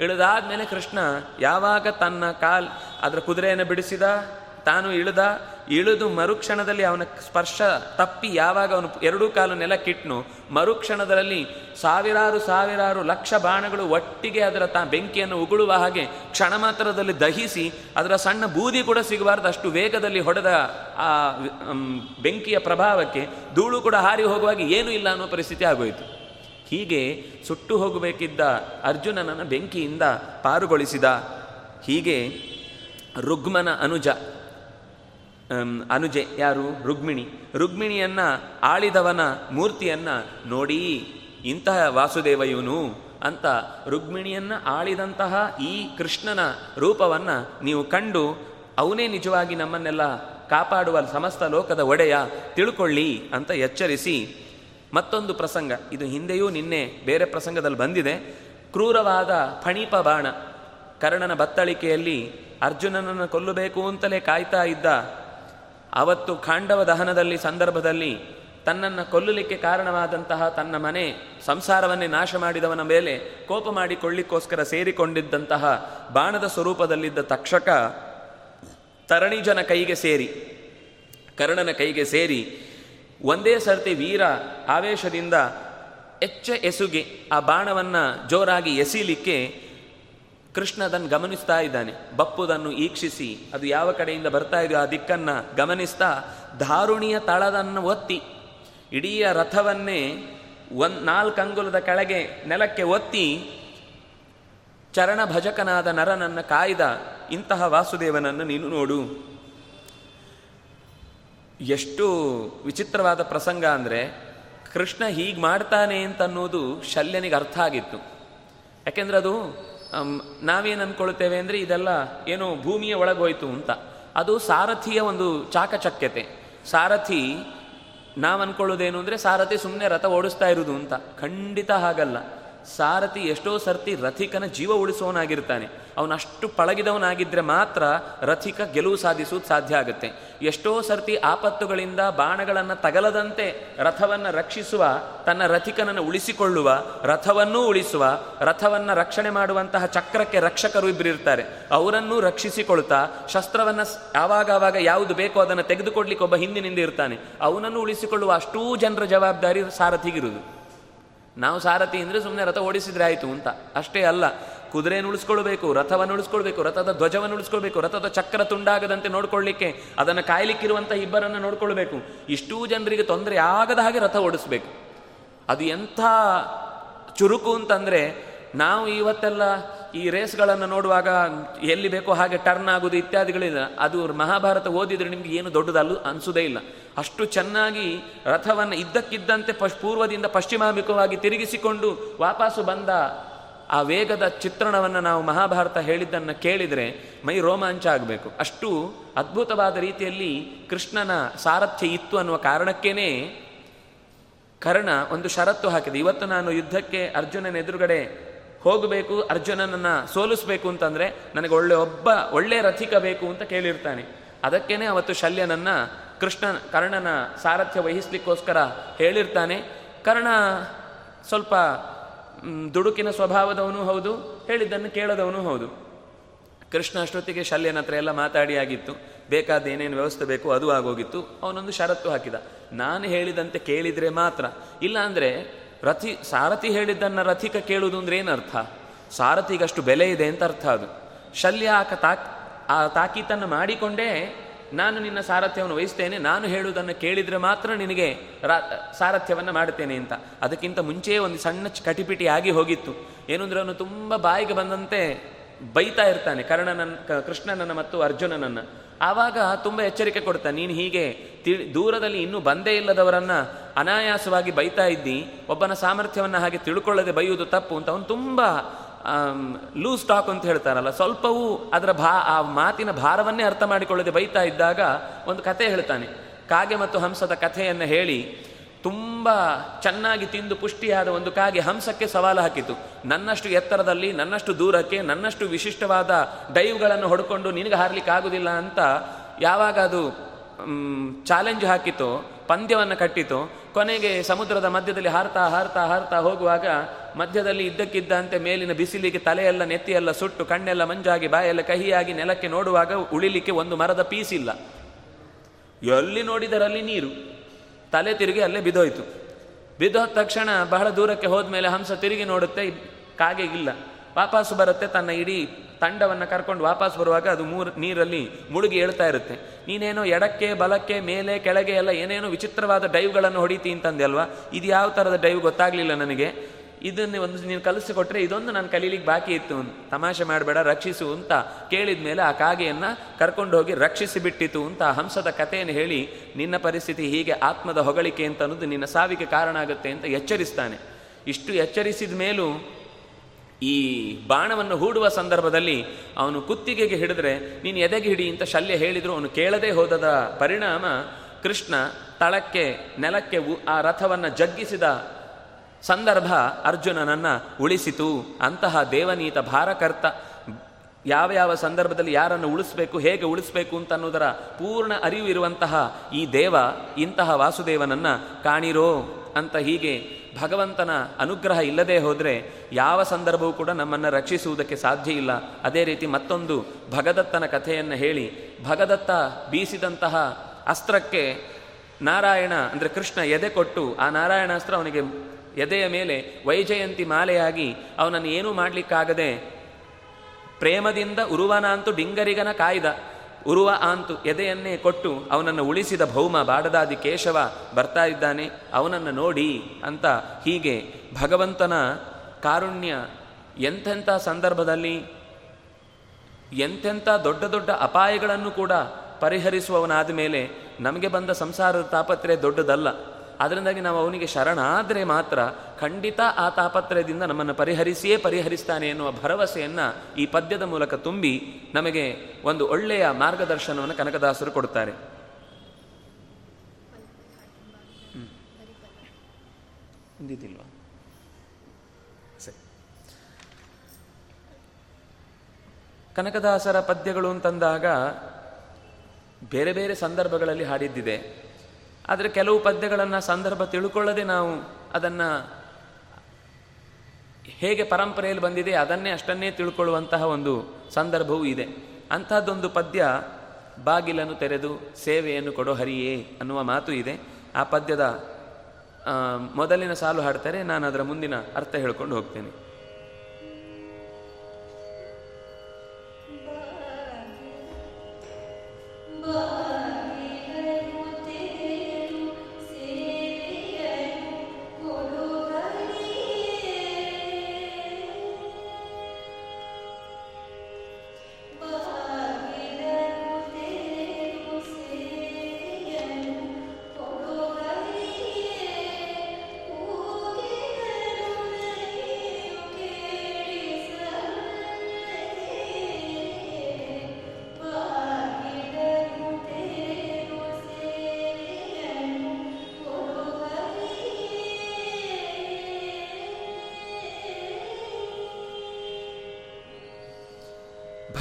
ಇಳಿದಾದ್ಮೇಲೆ ಕೃಷ್ಣ, ಯಾವಾಗ ತನ್ನ ಕಾಲ್, ಅದರ ಕುದುರೆಯನ್ನು ಬಿಡಿಸಿದ? ತಾನು ಇಳಿದ, ಇಳಿದು ಮರುಕ್ಷಣದಲ್ಲಿ ಅವನ ಸ್ಪರ್ಶ ತಪ್ಪಿ ಯಾವಾಗ ಅವನು ಎರಡೂ ಕಾಲು ನೆಲಕ್ಕಿಟ್ನು ಮರುಕ್ಷಣದಲ್ಲಿ ಸಾವಿರಾರು ಸಾವಿರಾರು ಲಕ್ಷ ಬಾಣಗಳು ಒಟ್ಟಿಗೆ ಅದರ ತಾ ಬೆಂಕಿಯನ್ನು ಉಗುಳುವ ಹಾಗೆ ಕ್ಷಣ ಮಾತ್ರದಲ್ಲಿ ದಹಿಸಿ, ಅದರ ಸಣ್ಣ ಬೂದಿ ಕೂಡ ಸಿಗಬಾರ್ದು, ಅಷ್ಟು ವೇಗದಲ್ಲಿ ಹೊಡೆದ ಆ ಬೆಂಕಿಯ ಪ್ರಭಾವಕ್ಕೆ ಧೂಳು ಕೂಡ ಹಾರಿ ಹೋಗುವಾಗ ಏನೂ ಇಲ್ಲ ಅನ್ನೋ ಪರಿಸ್ಥಿತಿ ಆಗೋಯಿತು. ಹೀಗೆ ಸುಟ್ಟು ಹೋಗಬೇಕಿದ್ದ ಅರ್ಜುನನನ್ನು ಬೆಂಕಿಯಿಂದ ಪಾರುಗೊಳಿಸಿದ. ಹೀಗೆ ರುಗ್ಮನ ಅನುಜ ಅನುಜೆ ಯಾರು? ರುಗ್ಮಿಣಿ. ರುಗ್ಮಿಣಿಯನ್ನ, ಆಳಿದವನ ಮೂರ್ತಿಯನ್ನ ನೋಡಿ, ಇಂತಹ ವಾಸುದೇವ ಇವನು ಅಂತ ರುಗ್ಮಿಣಿಯನ್ನ ಆಳಿದಂತಹ ಈ ಕೃಷ್ಣನ ರೂಪವನ್ನ ನೀವು ಕಂಡು ಅವನೇ ನಿಜವಾಗಿ ನಮ್ಮನ್ನೆಲ್ಲ ಕಾಪಾಡುವ ಸಮಸ್ತ ಲೋಕದ ಒಡೆಯ ತಿಳ್ಕೊಳ್ಳಿ ಅಂತ ಎಚ್ಚರಿಸಿ ಮತ್ತೊಂದು ಪ್ರಸಂಗ. ಇದು ಹಿಂದೆಯೂ ನಿನ್ನೆ ಬೇರೆ ಪ್ರಸಂಗದಲ್ಲಿ ಬಂದಿದೆ. ಕ್ರೂರವಾದ ಫಣೀಪ ಬಾಣ. ಕರ್ಣನ ಬತ್ತಳಿಕೆಯಲ್ಲಿ ಅರ್ಜುನನನ್ನು ಕೊಲ್ಲಬೇಕು ಅಂತಲೇ ಕಾಯ್ತಾ ಇದ್ದ ಅವತ್ತು ಖಾಂಡವ ದಹನದಲ್ಲಿ ಸಂದರ್ಭದಲ್ಲಿ ತನ್ನನ್ನು ಕೊಲ್ಲಲಿಕ್ಕೆ ಕಾರಣವಾದಂತಹ ತನ್ನ ಮನೆ ಸಂಸಾರವನ್ನೇ ನಾಶ ಮಾಡಿದವನ ಮೇಲೆ ಕೋಪ ಮಾಡಿಕೊಳ್ಳಿಕ್ಕೋಸ್ಕರ ಸೇರಿಕೊಂಡಿದ್ದಂತಹ ಬಾಣದ ಸ್ವರೂಪದಲ್ಲಿದ್ದ ತಕ್ಷಕ ತರಣಿಜನ ಕೈಗೆ ಸೇರಿ, ಕರ್ಣನ ಕೈಗೆ ಸೇರಿ ಒಂದೇ ಸರ್ತಿ ವೀರ ಆವೇಶದಿಂದ ಎಚ್ಚ ಎಸುಗೆ ಆ ಬಾಣವನ್ನು ಜೋರಾಗಿ ಎಸೀಲಿಕ್ಕೆ ಕೃಷ್ಣ ಅದನ್ನು ಗಮನಿಸ್ತಾ ಇದ್ದಾನೆ. ಬಪ್ಪುದನ್ನು ಈಕ್ಷಿಸಿ, ಅದು ಯಾವ ಕಡೆಯಿಂದ ಬರ್ತಾ ಇದೆಯೋ ಆ ದಿಕ್ಕನ್ನು ಗಮನಿಸ್ತಾ ಧಾರುಣಿಯ ತಳದನ್ನು ಒತ್ತಿ, ಇಡೀ ರಥವನ್ನೇ ಒಂದ್ ನಾಲ್ಕು ಅಂಗುಲದ ಕೆಳಗೆ ನೆಲಕ್ಕೆ ಒತ್ತಿ ಚರಣ ಭಜಕನಾದ ನರನನ್ನು ಕಾಯ್ದ, ಇಂತಹ ವಾಸುದೇವನನ್ನು ನೀನು ನೋಡು. ಎಷ್ಟು ವಿಚಿತ್ರವಾದ ಪ್ರಸಂಗ ಅಂದರೆ, ಕೃಷ್ಣ ಹೀಗೆ ಮಾಡ್ತಾನೆ ಅಂತನ್ನೋದು ಶಲ್ಯನಿಗೆ ಅರ್ಥ ಆಗಿತ್ತು. ಯಾಕೆಂದ್ರೆ ಅದು ನಾವೇನು ಅಂದ್ಕೊಳ್ತೇವೆ ಅಂದರೆ ಇದೆಲ್ಲ ಏನೋ ಭೂಮಿಯ ಒಳಗೋಯ್ತು ಅಂತ. ಅದು ಸಾರಥಿಯ ಒಂದು ಚಾಕಚಕ್ಯತೆ. ಸಾರಥಿ, ನಾವು ಅಂದ್ಕೊಳ್ಳೋದೇನು ಅಂದರೆ ಸಾರಥಿ ಸುಮ್ಮನೆ ರಥ ಓಡಿಸ್ತಾ ಇರೋದು ಅಂತ. ಖಂಡಿತ ಹಾಗಲ್ಲ. ಸಾರಥಿ ಎಷ್ಟೋ ಸರ್ತಿ ರಥಿಕನ ಜೀವ ಉಳಿಸೋನಾಗಿರ್ತಾನೆ. ಅವನಷ್ಟು ಪಳಗಿದವನಾಗಿದ್ದರೆ ಮಾತ್ರ ರಥಿಕ ಗೆಲುವು ಸಾಧಿಸುವುದು ಸಾಧ್ಯ ಆಗುತ್ತೆ. ಎಷ್ಟೋ ಸರ್ತಿ ಆಪತ್ತುಗಳಿಂದ ಬಾಣಗಳನ್ನು ತಗಲದಂತೆ ರಥವನ್ನು ರಕ್ಷಿಸುವ, ತನ್ನ ರಥಿಕನನ್ನು ಉಳಿಸಿಕೊಳ್ಳುವ, ರಥವನ್ನೂ ಉಳಿಸುವ, ರಥವನ್ನು ರಕ್ಷಣೆ ಮಾಡುವಂತಹ ಚಕ್ರಕ್ಕೆ ರಕ್ಷಕರು ಇಬ್ಬರಿರ್ತಾರೆ ಅವರನ್ನೂ ರಕ್ಷಿಸಿಕೊಳ್ತಾ, ಶಸ್ತ್ರವನ್ನು ಯಾವಾಗವಾಗ ಯಾವುದು ಬೇಕೋ ಅದನ್ನು ತೆಗೆದುಕೊಡ್ಲಿಕ್ಕೆ ಒಬ್ಬ ಹಿಂದಿನಿಂದ ಇರ್ತಾನೆ. ಅವನನ್ನು ಉಳಿಸಿಕೊಳ್ಳುವ ಅಷ್ಟೂ ಜನರ ಜವಾಬ್ದಾರಿ ಸಾರಥಿಗಿರುವುದು. ನಾವು ಸಾರಥಿ ಅಂದರೆ ಸುಮ್ಮನೆ ರಥ ಓಡಿಸಿದ್ರೆ ಆಯಿತು ಅಂತ. ಅಷ್ಟೇ ಅಲ್ಲ, ಕುದುರೆಯನ್ನು ಉಳಿಸ್ಕೊಳ್ಬೇಕು, ರಥವನ್ನು ಉಳಿಸ್ಕೊಳ್ಬೇಕು, ರಥದ ಧ್ವಜವನ್ನು ಉಳಿಸ್ಕೊಳ್ಬೇಕು, ರಥದ ಚಕ್ರ ತುಂಡಾಗದಂತೆ ನೋಡ್ಕೊಳ್ಳಿಕ್ಕೆ, ಅದನ್ನು ಕಾಯ್ಲಿಕ್ಕಿರುವಂಥ ಇಬ್ಬರನ್ನು ನೋಡ್ಕೊಳ್ಬೇಕು. ಇಷ್ಟೂ ಜನರಿಗೆ ತೊಂದರೆ ಆಗದ ಹಾಗೆ ರಥ ಓಡಿಸ್ಬೇಕು. ಅದು ಎಂಥ ಚುರುಕು ಅಂತಂದರೆ, ನಾವು ಇವತ್ತೆಲ್ಲ ಈ ರೇಸ್ಗಳನ್ನು ನೋಡುವಾಗ ಎಲ್ಲಿ ಬೇಕೋ ಹಾಗೆ ಟರ್ನ್ ಆಗೋದು ಇತ್ಯಾದಿಗಳಿಲ್ಲ ಅದು ಮಹಾಭಾರತ ಓದಿದ್ರೆ ನಿಮ್ಗೆ ಏನು ದೊಡ್ಡದಲ್ಲೂ ಅನಿಸೋದೇ ಇಲ್ಲ. ಅಷ್ಟು ಚೆನ್ನಾಗಿ ರಥವನ್ನು ಇದ್ದಕ್ಕಿದ್ದಂತೆ ಪಶ್ ಪೂರ್ವದಿಂದ ಪಶ್ಚಿಮಾಭಿಮುಖವಾಗಿ ತಿರುಗಿಸಿಕೊಂಡು ವಾಪಸ್ಸು ಬಂದ ಆ ವೇಗದ ಚಿತ್ರಣವನ್ನು ನಾವು ಮಹಾಭಾರತ ಹೇಳಿದ್ದನ್ನು ಕೇಳಿದರೆ ಮೈ ರೋಮಾಂಚ ಆಗಬೇಕು. ಅಷ್ಟು ಅದ್ಭುತವಾದ ರೀತಿಯಲ್ಲಿ ಕೃಷ್ಣನ ಸಾರಥ್ಯ ಇತ್ತು ಅನ್ನುವ ಕಾರಣಕ್ಕೇನೆ ಕರ್ಣ ಒಂದು ಷರತ್ತು ಹಾಕಿದೆ. ಇವತ್ತು ನಾನು ಯುದ್ಧಕ್ಕೆ ಅರ್ಜುನನ ಎದುರುಗಡೆ ಹೋಗಬೇಕು, ಅರ್ಜುನನನ್ನು ಸೋಲಿಸ್ಬೇಕು ಅಂತಂದರೆ ನನಗೆ ಒಳ್ಳೆ ಒಬ್ಬ, ಒಳ್ಳೆ ರಥಿಕ ಬೇಕು ಅಂತ ಕೇಳಿರ್ತಾನೆ. ಅದಕ್ಕೇನೆ ಅವತ್ತು ಶಲ್ಯನನ್ನು ಕೃಷ್ಣ ಕರ್ಣನ ಸಾರಥ್ಯ ವಹಿಸ್ಲಿಕ್ಕೋಸ್ಕರ ಹೇಳಿರ್ತಾನೆ. ಕರ್ಣ ಸ್ವಲ್ಪ ದುಡುಕಿನ ಸ್ವಭಾವದವನು ಹೌದು, ಹೇಳಿದ್ದನ್ನು ಕೇಳದವನು ಹೌದು. ಕೃಷ್ಣ ಅಷ್ಟೊತ್ತಿಗೆ ಶಲ್ಯನ ಹತ್ರ ಎಲ್ಲ ಮಾತಾಡಿ ಆಗಿತ್ತು. ಬೇಕಾದ ಏನೇನು ವ್ಯವಸ್ಥೆ ಬೇಕು ಅದು ಆಗೋಗಿತ್ತು. ಅವನೊಂದು ಷರತ್ತು ಹಾಕಿದ. ನಾನು ಹೇಳಿದಂತೆ ಕೇಳಿದರೆ ಮಾತ್ರ. ಇಲ್ಲ ಅಂದ್ರೆ ರಥಿ, ಸಾರಥಿ ಹೇಳಿದ್ದನ್ನು ರಥಿಕ ಕೇಳುವುದು ಅಂದ್ರೆ ಏನರ್ಥ ಸಾರಥಿಗಷ್ಟು ಬೆಲೆ ಇದೆ ಅಂತ ಅರ್ಥ ಅದು. ಶಲ್ಯ ಆಕ ತಾಕ್, ಆ ತಾಕೀತನ್ನು ಮಾಡಿಕೊಂಡೇ ನಾನು ನಿನ್ನ ಸಾರಥ್ಯವನ್ನು ವಹಿಸ್ತೇನೆ, ನಾನು ಹೇಳುವುದನ್ನು ಕೇಳಿದರೆ ಮಾತ್ರ ನಿನಗೆ ರಾ, ಸಾರಥ್ಯವನ್ನು ಮಾಡುತ್ತೇನೆ ಅಂತ. ಅದಕ್ಕಿಂತ ಮುಂಚೆಯೇ ಒಂದು ಸಣ್ಣ ಕಟಿಪಿಟಿ ಆಗಿ ಹೋಗಿತ್ತು. ಏನು ಅಂದ್ರೆ ಅವನು ತುಂಬ ಬಾಯಿಗೆ ಬಂದಂತೆ ಬೈತಾ ಇರ್ತಾನೆ, ಕರ್ಣನನ್ನ ಕೃಷ್ಣನನ್ನು ಮತ್ತು ಅರ್ಜುನನನ್ನ. ಆವಾಗ ತುಂಬ ಎಚ್ಚರಿಕೆ ಕೊಡ್ತಾನೆ ನೀನು ಹೀಗೆ ದೂರದಲ್ಲಿ ಇನ್ನೂ ಬಂದೇ ಇಲ್ಲದವರನ್ನ ಅನಾಯಾಸವಾಗಿ ಬೈತಾ ಇದ್ದಿ ಒಬ್ಬನ ಸಾಮರ್ಥ್ಯವನ್ನು ಹಾಗೆ ತಿಳ್ಕೊಳ್ಳದೆ ಬೈಯುವುದು ತಪ್ಪು ಅಂತ ಅವನು ತುಂಬ ಲೂಸ್ ಟಾಕ್ ಅಂತ ಹೇಳ್ತಾರಲ್ಲ, ಸ್ವಲ್ಪವೂ ಅದರ ಭಾ, ಆ ಮಾತಿನ ಭಾರವನ್ನೇ ಅರ್ಥ ಮಾಡಿಕೊಳ್ಳದೆ ಬೈತಾ ಇದ್ದಾಗ ಒಂದು ಕತೆ ಹೇಳ್ತಾನೆ, ಕಾಗೆ ಮತ್ತು ಹಂಸದ ಕಥೆಯನ್ನು ಹೇಳಿ ತುಂಬ ಚೆನ್ನಾಗಿ ತಿಂದು ಪುಷ್ಟಿಯಾದ ಒಂದು ಕಾಗೆ ಹಂಸಕ್ಕೆ ಸವಾಲು ಹಾಕಿತು. ನನ್ನಷ್ಟು ಎತ್ತರದಲ್ಲಿ, ನನ್ನಷ್ಟು ದೂರಕ್ಕೆ, ನನ್ನಷ್ಟು ವಿಶಿಷ್ಟವಾದ ಡೈವ್ಗಳನ್ನು ಹೊಡ್ಕೊಂಡು ನಿನಗೆ ಹಾರಲಿಕ್ಕೆ ಆಗುದಿಲ್ಲ ಅಂತ ಯಾವಾಗ ಅದು ಚಾಲೆಂಜ್ ಹಾಕಿತೋ, ಪಂದ್ಯವನ್ನು ಕಟ್ಟಿತು, ಕೊನೆಗೆ ಸಮುದ್ರದ ಮಧ್ಯದಲ್ಲಿ ಹಾರ್ತಾ ಹಾರ್ತಾ ಹಾರ್ತಾ ಹೋಗುವಾಗ ಮಧ್ಯದಲ್ಲಿ ಇದ್ದಕ್ಕಿದ್ದಂತೆ ಮೇಲಿನ ಬಿಸಿಲಿಗೆ ತಲೆಯೆಲ್ಲ ನೆತ್ತಿಯೆಲ್ಲ ಸುಟ್ಟು, ಕಣ್ಣೆಲ್ಲ ಮಂಜಾಗಿ, ಬಾಯೆಲ್ಲ ಕಹಿಯಾಗಿ ನೆಲಕ್ಕೆ ನೋಡುವಾಗ ಉಳಿಲಿಕ್ಕೆ ಒಂದು ಮರದ ಪೀಸಿಲ್ಲ. ಎಲ್ಲಿ ನೋಡಿದರಲ್ಲಿ ನೀರು. ತಲೆ ತಿರುಗಿ ಅಲ್ಲೇ ಬಿದ್ದೋಯ್ತು. ಬಿದ್ದೋದ ತಕ್ಷಣ ಬಹಳ ದೂರಕ್ಕೆ ಹೋದ್ಮೇಲೆ ಹಂಸ ತಿರುಗಿ ನೋಡುತ್ತೆ ಕಾಗೆ ಇಲ್ಲ. ವಾಪಸ್ಸು ಬರುತ್ತೆ, ತನ್ನ ಇಡೀ ತಂಡವನ್ನು ಕರ್ಕೊಂಡು ವಾಪಸ್ ಬರುವಾಗ ಅದು ಮೂರು ನೀರಲ್ಲಿ ಮುಳುಗಿ ಹೇಳ್ತಾ ಇರುತ್ತೆ. ನೀನೇನೋ ಎಡಕ್ಕೆ, ಬಲಕ್ಕೆ, ಮೇಲೆ, ಕೆಳಗೆ ಎಲ್ಲ ಏನೇನೋ ವಿಚಿತ್ರವಾದ ಡೈವ್ಗಳನ್ನು ಹೊಡಿತಿ ಅಂತಂದೆ ಅಲ್ವಾ? ಇದು ಯಾವ ಥರದ ಡೈವ್ ಗೊತ್ತಾಗಲಿಲ್ಲ ನನಗೆ. ಇದನ್ನು ಒಂದು ನೀನು ಕಲಿಸಿಕೊಟ್ರೆ ಇದೊಂದು ನಾನು ಕಲೀಲಿಕ್ಕೆ ಬಾಕಿ ಇತ್ತು ತಮಾಷೆ ಮಾಡಬೇಡ, ರಕ್ಷಿಸು ಅಂತ ಕೇಳಿದ ಮೇಲೆ ಆ ಕಾಗೆಯನ್ನು ಕರ್ಕೊಂಡು ಹೋಗಿ ರಕ್ಷಿಸಿ ಬಿಟ್ಟಿತು ಅಂತ ಹಂಸದ ಕಥೆಯನ್ನು ಹೇಳಿ, ನಿನ್ನ ಪರಿಸ್ಥಿತಿ ಹೀಗೆ ಆತ್ಮದ ಹೊಗಳಿಕೆ ಅಂತ ಅನ್ನೋದು ನಿನ್ನ ಸಾವಿಗೆ ಕಾರಣ ಆಗುತ್ತೆ ಅಂತ ಎಚ್ಚರಿಸ್ತಾನೆ. ಇಷ್ಟು ಎಚ್ಚರಿಸಿದ ಮೇಲೂ ಈ ಬಾಣವನ್ನು ಹೂಡುವ ಸಂದರ್ಭದಲ್ಲಿ ಅವನು ಕುತ್ತಿಗೆಗೆ ಹಿಡಿದ್ರೆ, ನೀನು ಎದೆಗೆ ಹಿಡಿ ಅಂತ ಶಲ್ಯ ಹೇಳಿದ್ರು, ಅವನು ಕೇಳದೇ ಹೋದದ ಪರಿಣಾಮ ಕೃಷ್ಣ ತಳಕ್ಕೆ, ನೆಲಕ್ಕೆ ಆ ರಥವನ್ನು ಜಗ್ಗಿಸಿದ ಸಂದರ್ಭ ಅರ್ಜುನನನ್ನು ಉಳಿಸಿತು. ಅಂತಹ ದೇವನೀತ ಭಾರಕರ್ತ ಯಾವ ಯಾವ ಸಂದರ್ಭದಲ್ಲಿ ಯಾರನ್ನು ಉಳಿಸಬೇಕು, ಹೇಗೆ ಉಳಿಸಬೇಕು ಅಂತ ಅನ್ನೋದರ ಪೂರ್ಣ ಅರಿವು ಇರುವಂತಹ ಈ ದೇವ, ಇಂತಹ ವಾಸುದೇವನನ್ನು ಕಾಣಿರೋ ಅಂತ ಹೀಗೆ ಭಗವಂತನ ಅನುಗ್ರಹ ಇಲ್ಲದೆ ಹೋದರೆ ಯಾವ ಸಂದರ್ಭವೂ ಕೂಡ ನಮ್ಮನ್ನು ರಕ್ಷಿಸುವುದಕ್ಕೆ ಸಾಧ್ಯ ಇಲ್ಲ. ಅದೇ ರೀತಿ ಮತ್ತೊಂದು ಭಗದತ್ತನ ಕಥೆಯನ್ನು ಹೇಳಿ. ಭಗದತ್ತ ಬೀಸಿದಂತಹ ಅಸ್ತ್ರಕ್ಕೆ ನಾರಾಯಣ ಅಂದರೆ ಕೃಷ್ಣ ಎದೆ ಕೊಟ್ಟು ಆ ನಾರಾಯಣಾಸ್ತ್ರ ಅವನಿಗೆ ಎದೆಯ ಮೇಲೆ ವೈಜಯಂತಿ ಮಾಲೆಯಾಗಿ ಅವನನ್ನು ಏನೂ ಮಾಡಲಿಕ್ಕಾಗದೆ ಪ್ರೇಮದಿಂದ ಉರುವನಾಂತು ಡಿಂಗರಿಗನ ಕಾಯ್ದ. ಉರುವ ಆಂತು ಎದೆಯನ್ನೇ ಕೊಟ್ಟು ಅವನನ್ನು ಉಳಿಸಿದ ಭೌಮ ಬಾಡದಾದಿ ಕೇಶವ ಬರ್ತಾ ಇದ್ದಾನೆ, ಅವನನ್ನು ನೋಡಿ ಅಂತ ಹೀಗೆ ಭಗವಂತನ ಕಾರುಣ್ಯ ಎಂಥೆಂಥ ಸಂದರ್ಭದಲ್ಲಿ ಎಂಥೆಂಥ ದೊಡ್ಡ ದೊಡ್ಡ ಅಪಾಯಗಳನ್ನು ಕೂಡ ಪರಿಹರಿಸುವವನಾದ ಮೇಲೆ ನಮಗೆ ಬಂದ ಸಂಸಾರದ ತಾಪತ್ರೆ ದೊಡ್ಡದಲ್ಲ. ಅದರಿಂದಾಗಿ ನಾವು ಅವನಿಗೆ ಶರಣಾದರೆ ಮಾತ್ರ ಖಂಡಿತ ಆ ತಾಪತ್ರಯದಿಂದ ನಮ್ಮನ್ನು ಪರಿಹರಿಸಿಯೇ ಪರಿಹರಿಸ್ತಾನೆ ಎನ್ನುವ ಭರವಸೆಯನ್ನು ಈ ಪದ್ಯದ ಮೂಲಕ ತುಂಬಿ ನಮಗೆ ಒಂದು ಒಳ್ಳೆಯ ಮಾರ್ಗದರ್ಶನವನ್ನು ಕನಕದಾಸರು ಕೊಡ್ತಾರೆ ಸರಿ. ಕನಕದಾಸರ ಪದ್ಯಗಳು ಅಂತಂದಾಗ ಬೇರೆ ಬೇರೆ ಸಂದರ್ಭಗಳಲ್ಲಿ ಹಾಡಿದ್ದಿದೆ. ಆದರೆ ಕೆಲವು ಪದ್ಯಗಳನ್ನು ಸಂದರ್ಭ ತಿಳ್ಕೊಳ್ಳದೆ ನಾವು ಅದನ್ನು ಹೇಗೆ ಪರಂಪರೆಯಲ್ಲಿ ಬಂದಿದೆ ಅದನ್ನೇ ಅಷ್ಟನ್ನೇ ತಿಳ್ಕೊಳ್ಳುವಂತಹ ಒಂದು ಸಂದರ್ಭವೂ ಇದೆ. ಅಂತಹದ್ದೊಂದು ಪದ್ಯ ಬಾಗಿಲನ್ನು ತೆರೆದು ಸೇವೆಯನ್ನು ಕೊಡೋ ಹರಿಯೇ ಅನ್ನುವ ಮಾತು ಇದೆ. ಆ ಪದ್ಯದ ಮೊದಲಿನ ಸಾಲು ಹಾಡ್ತಾರೆ ನಾನು ಅದರ ಮುಂದಿನ ಅರ್ಥ ಹೇಳ್ಕೊಂಡು ಹೋಗ್ತೇನೆ.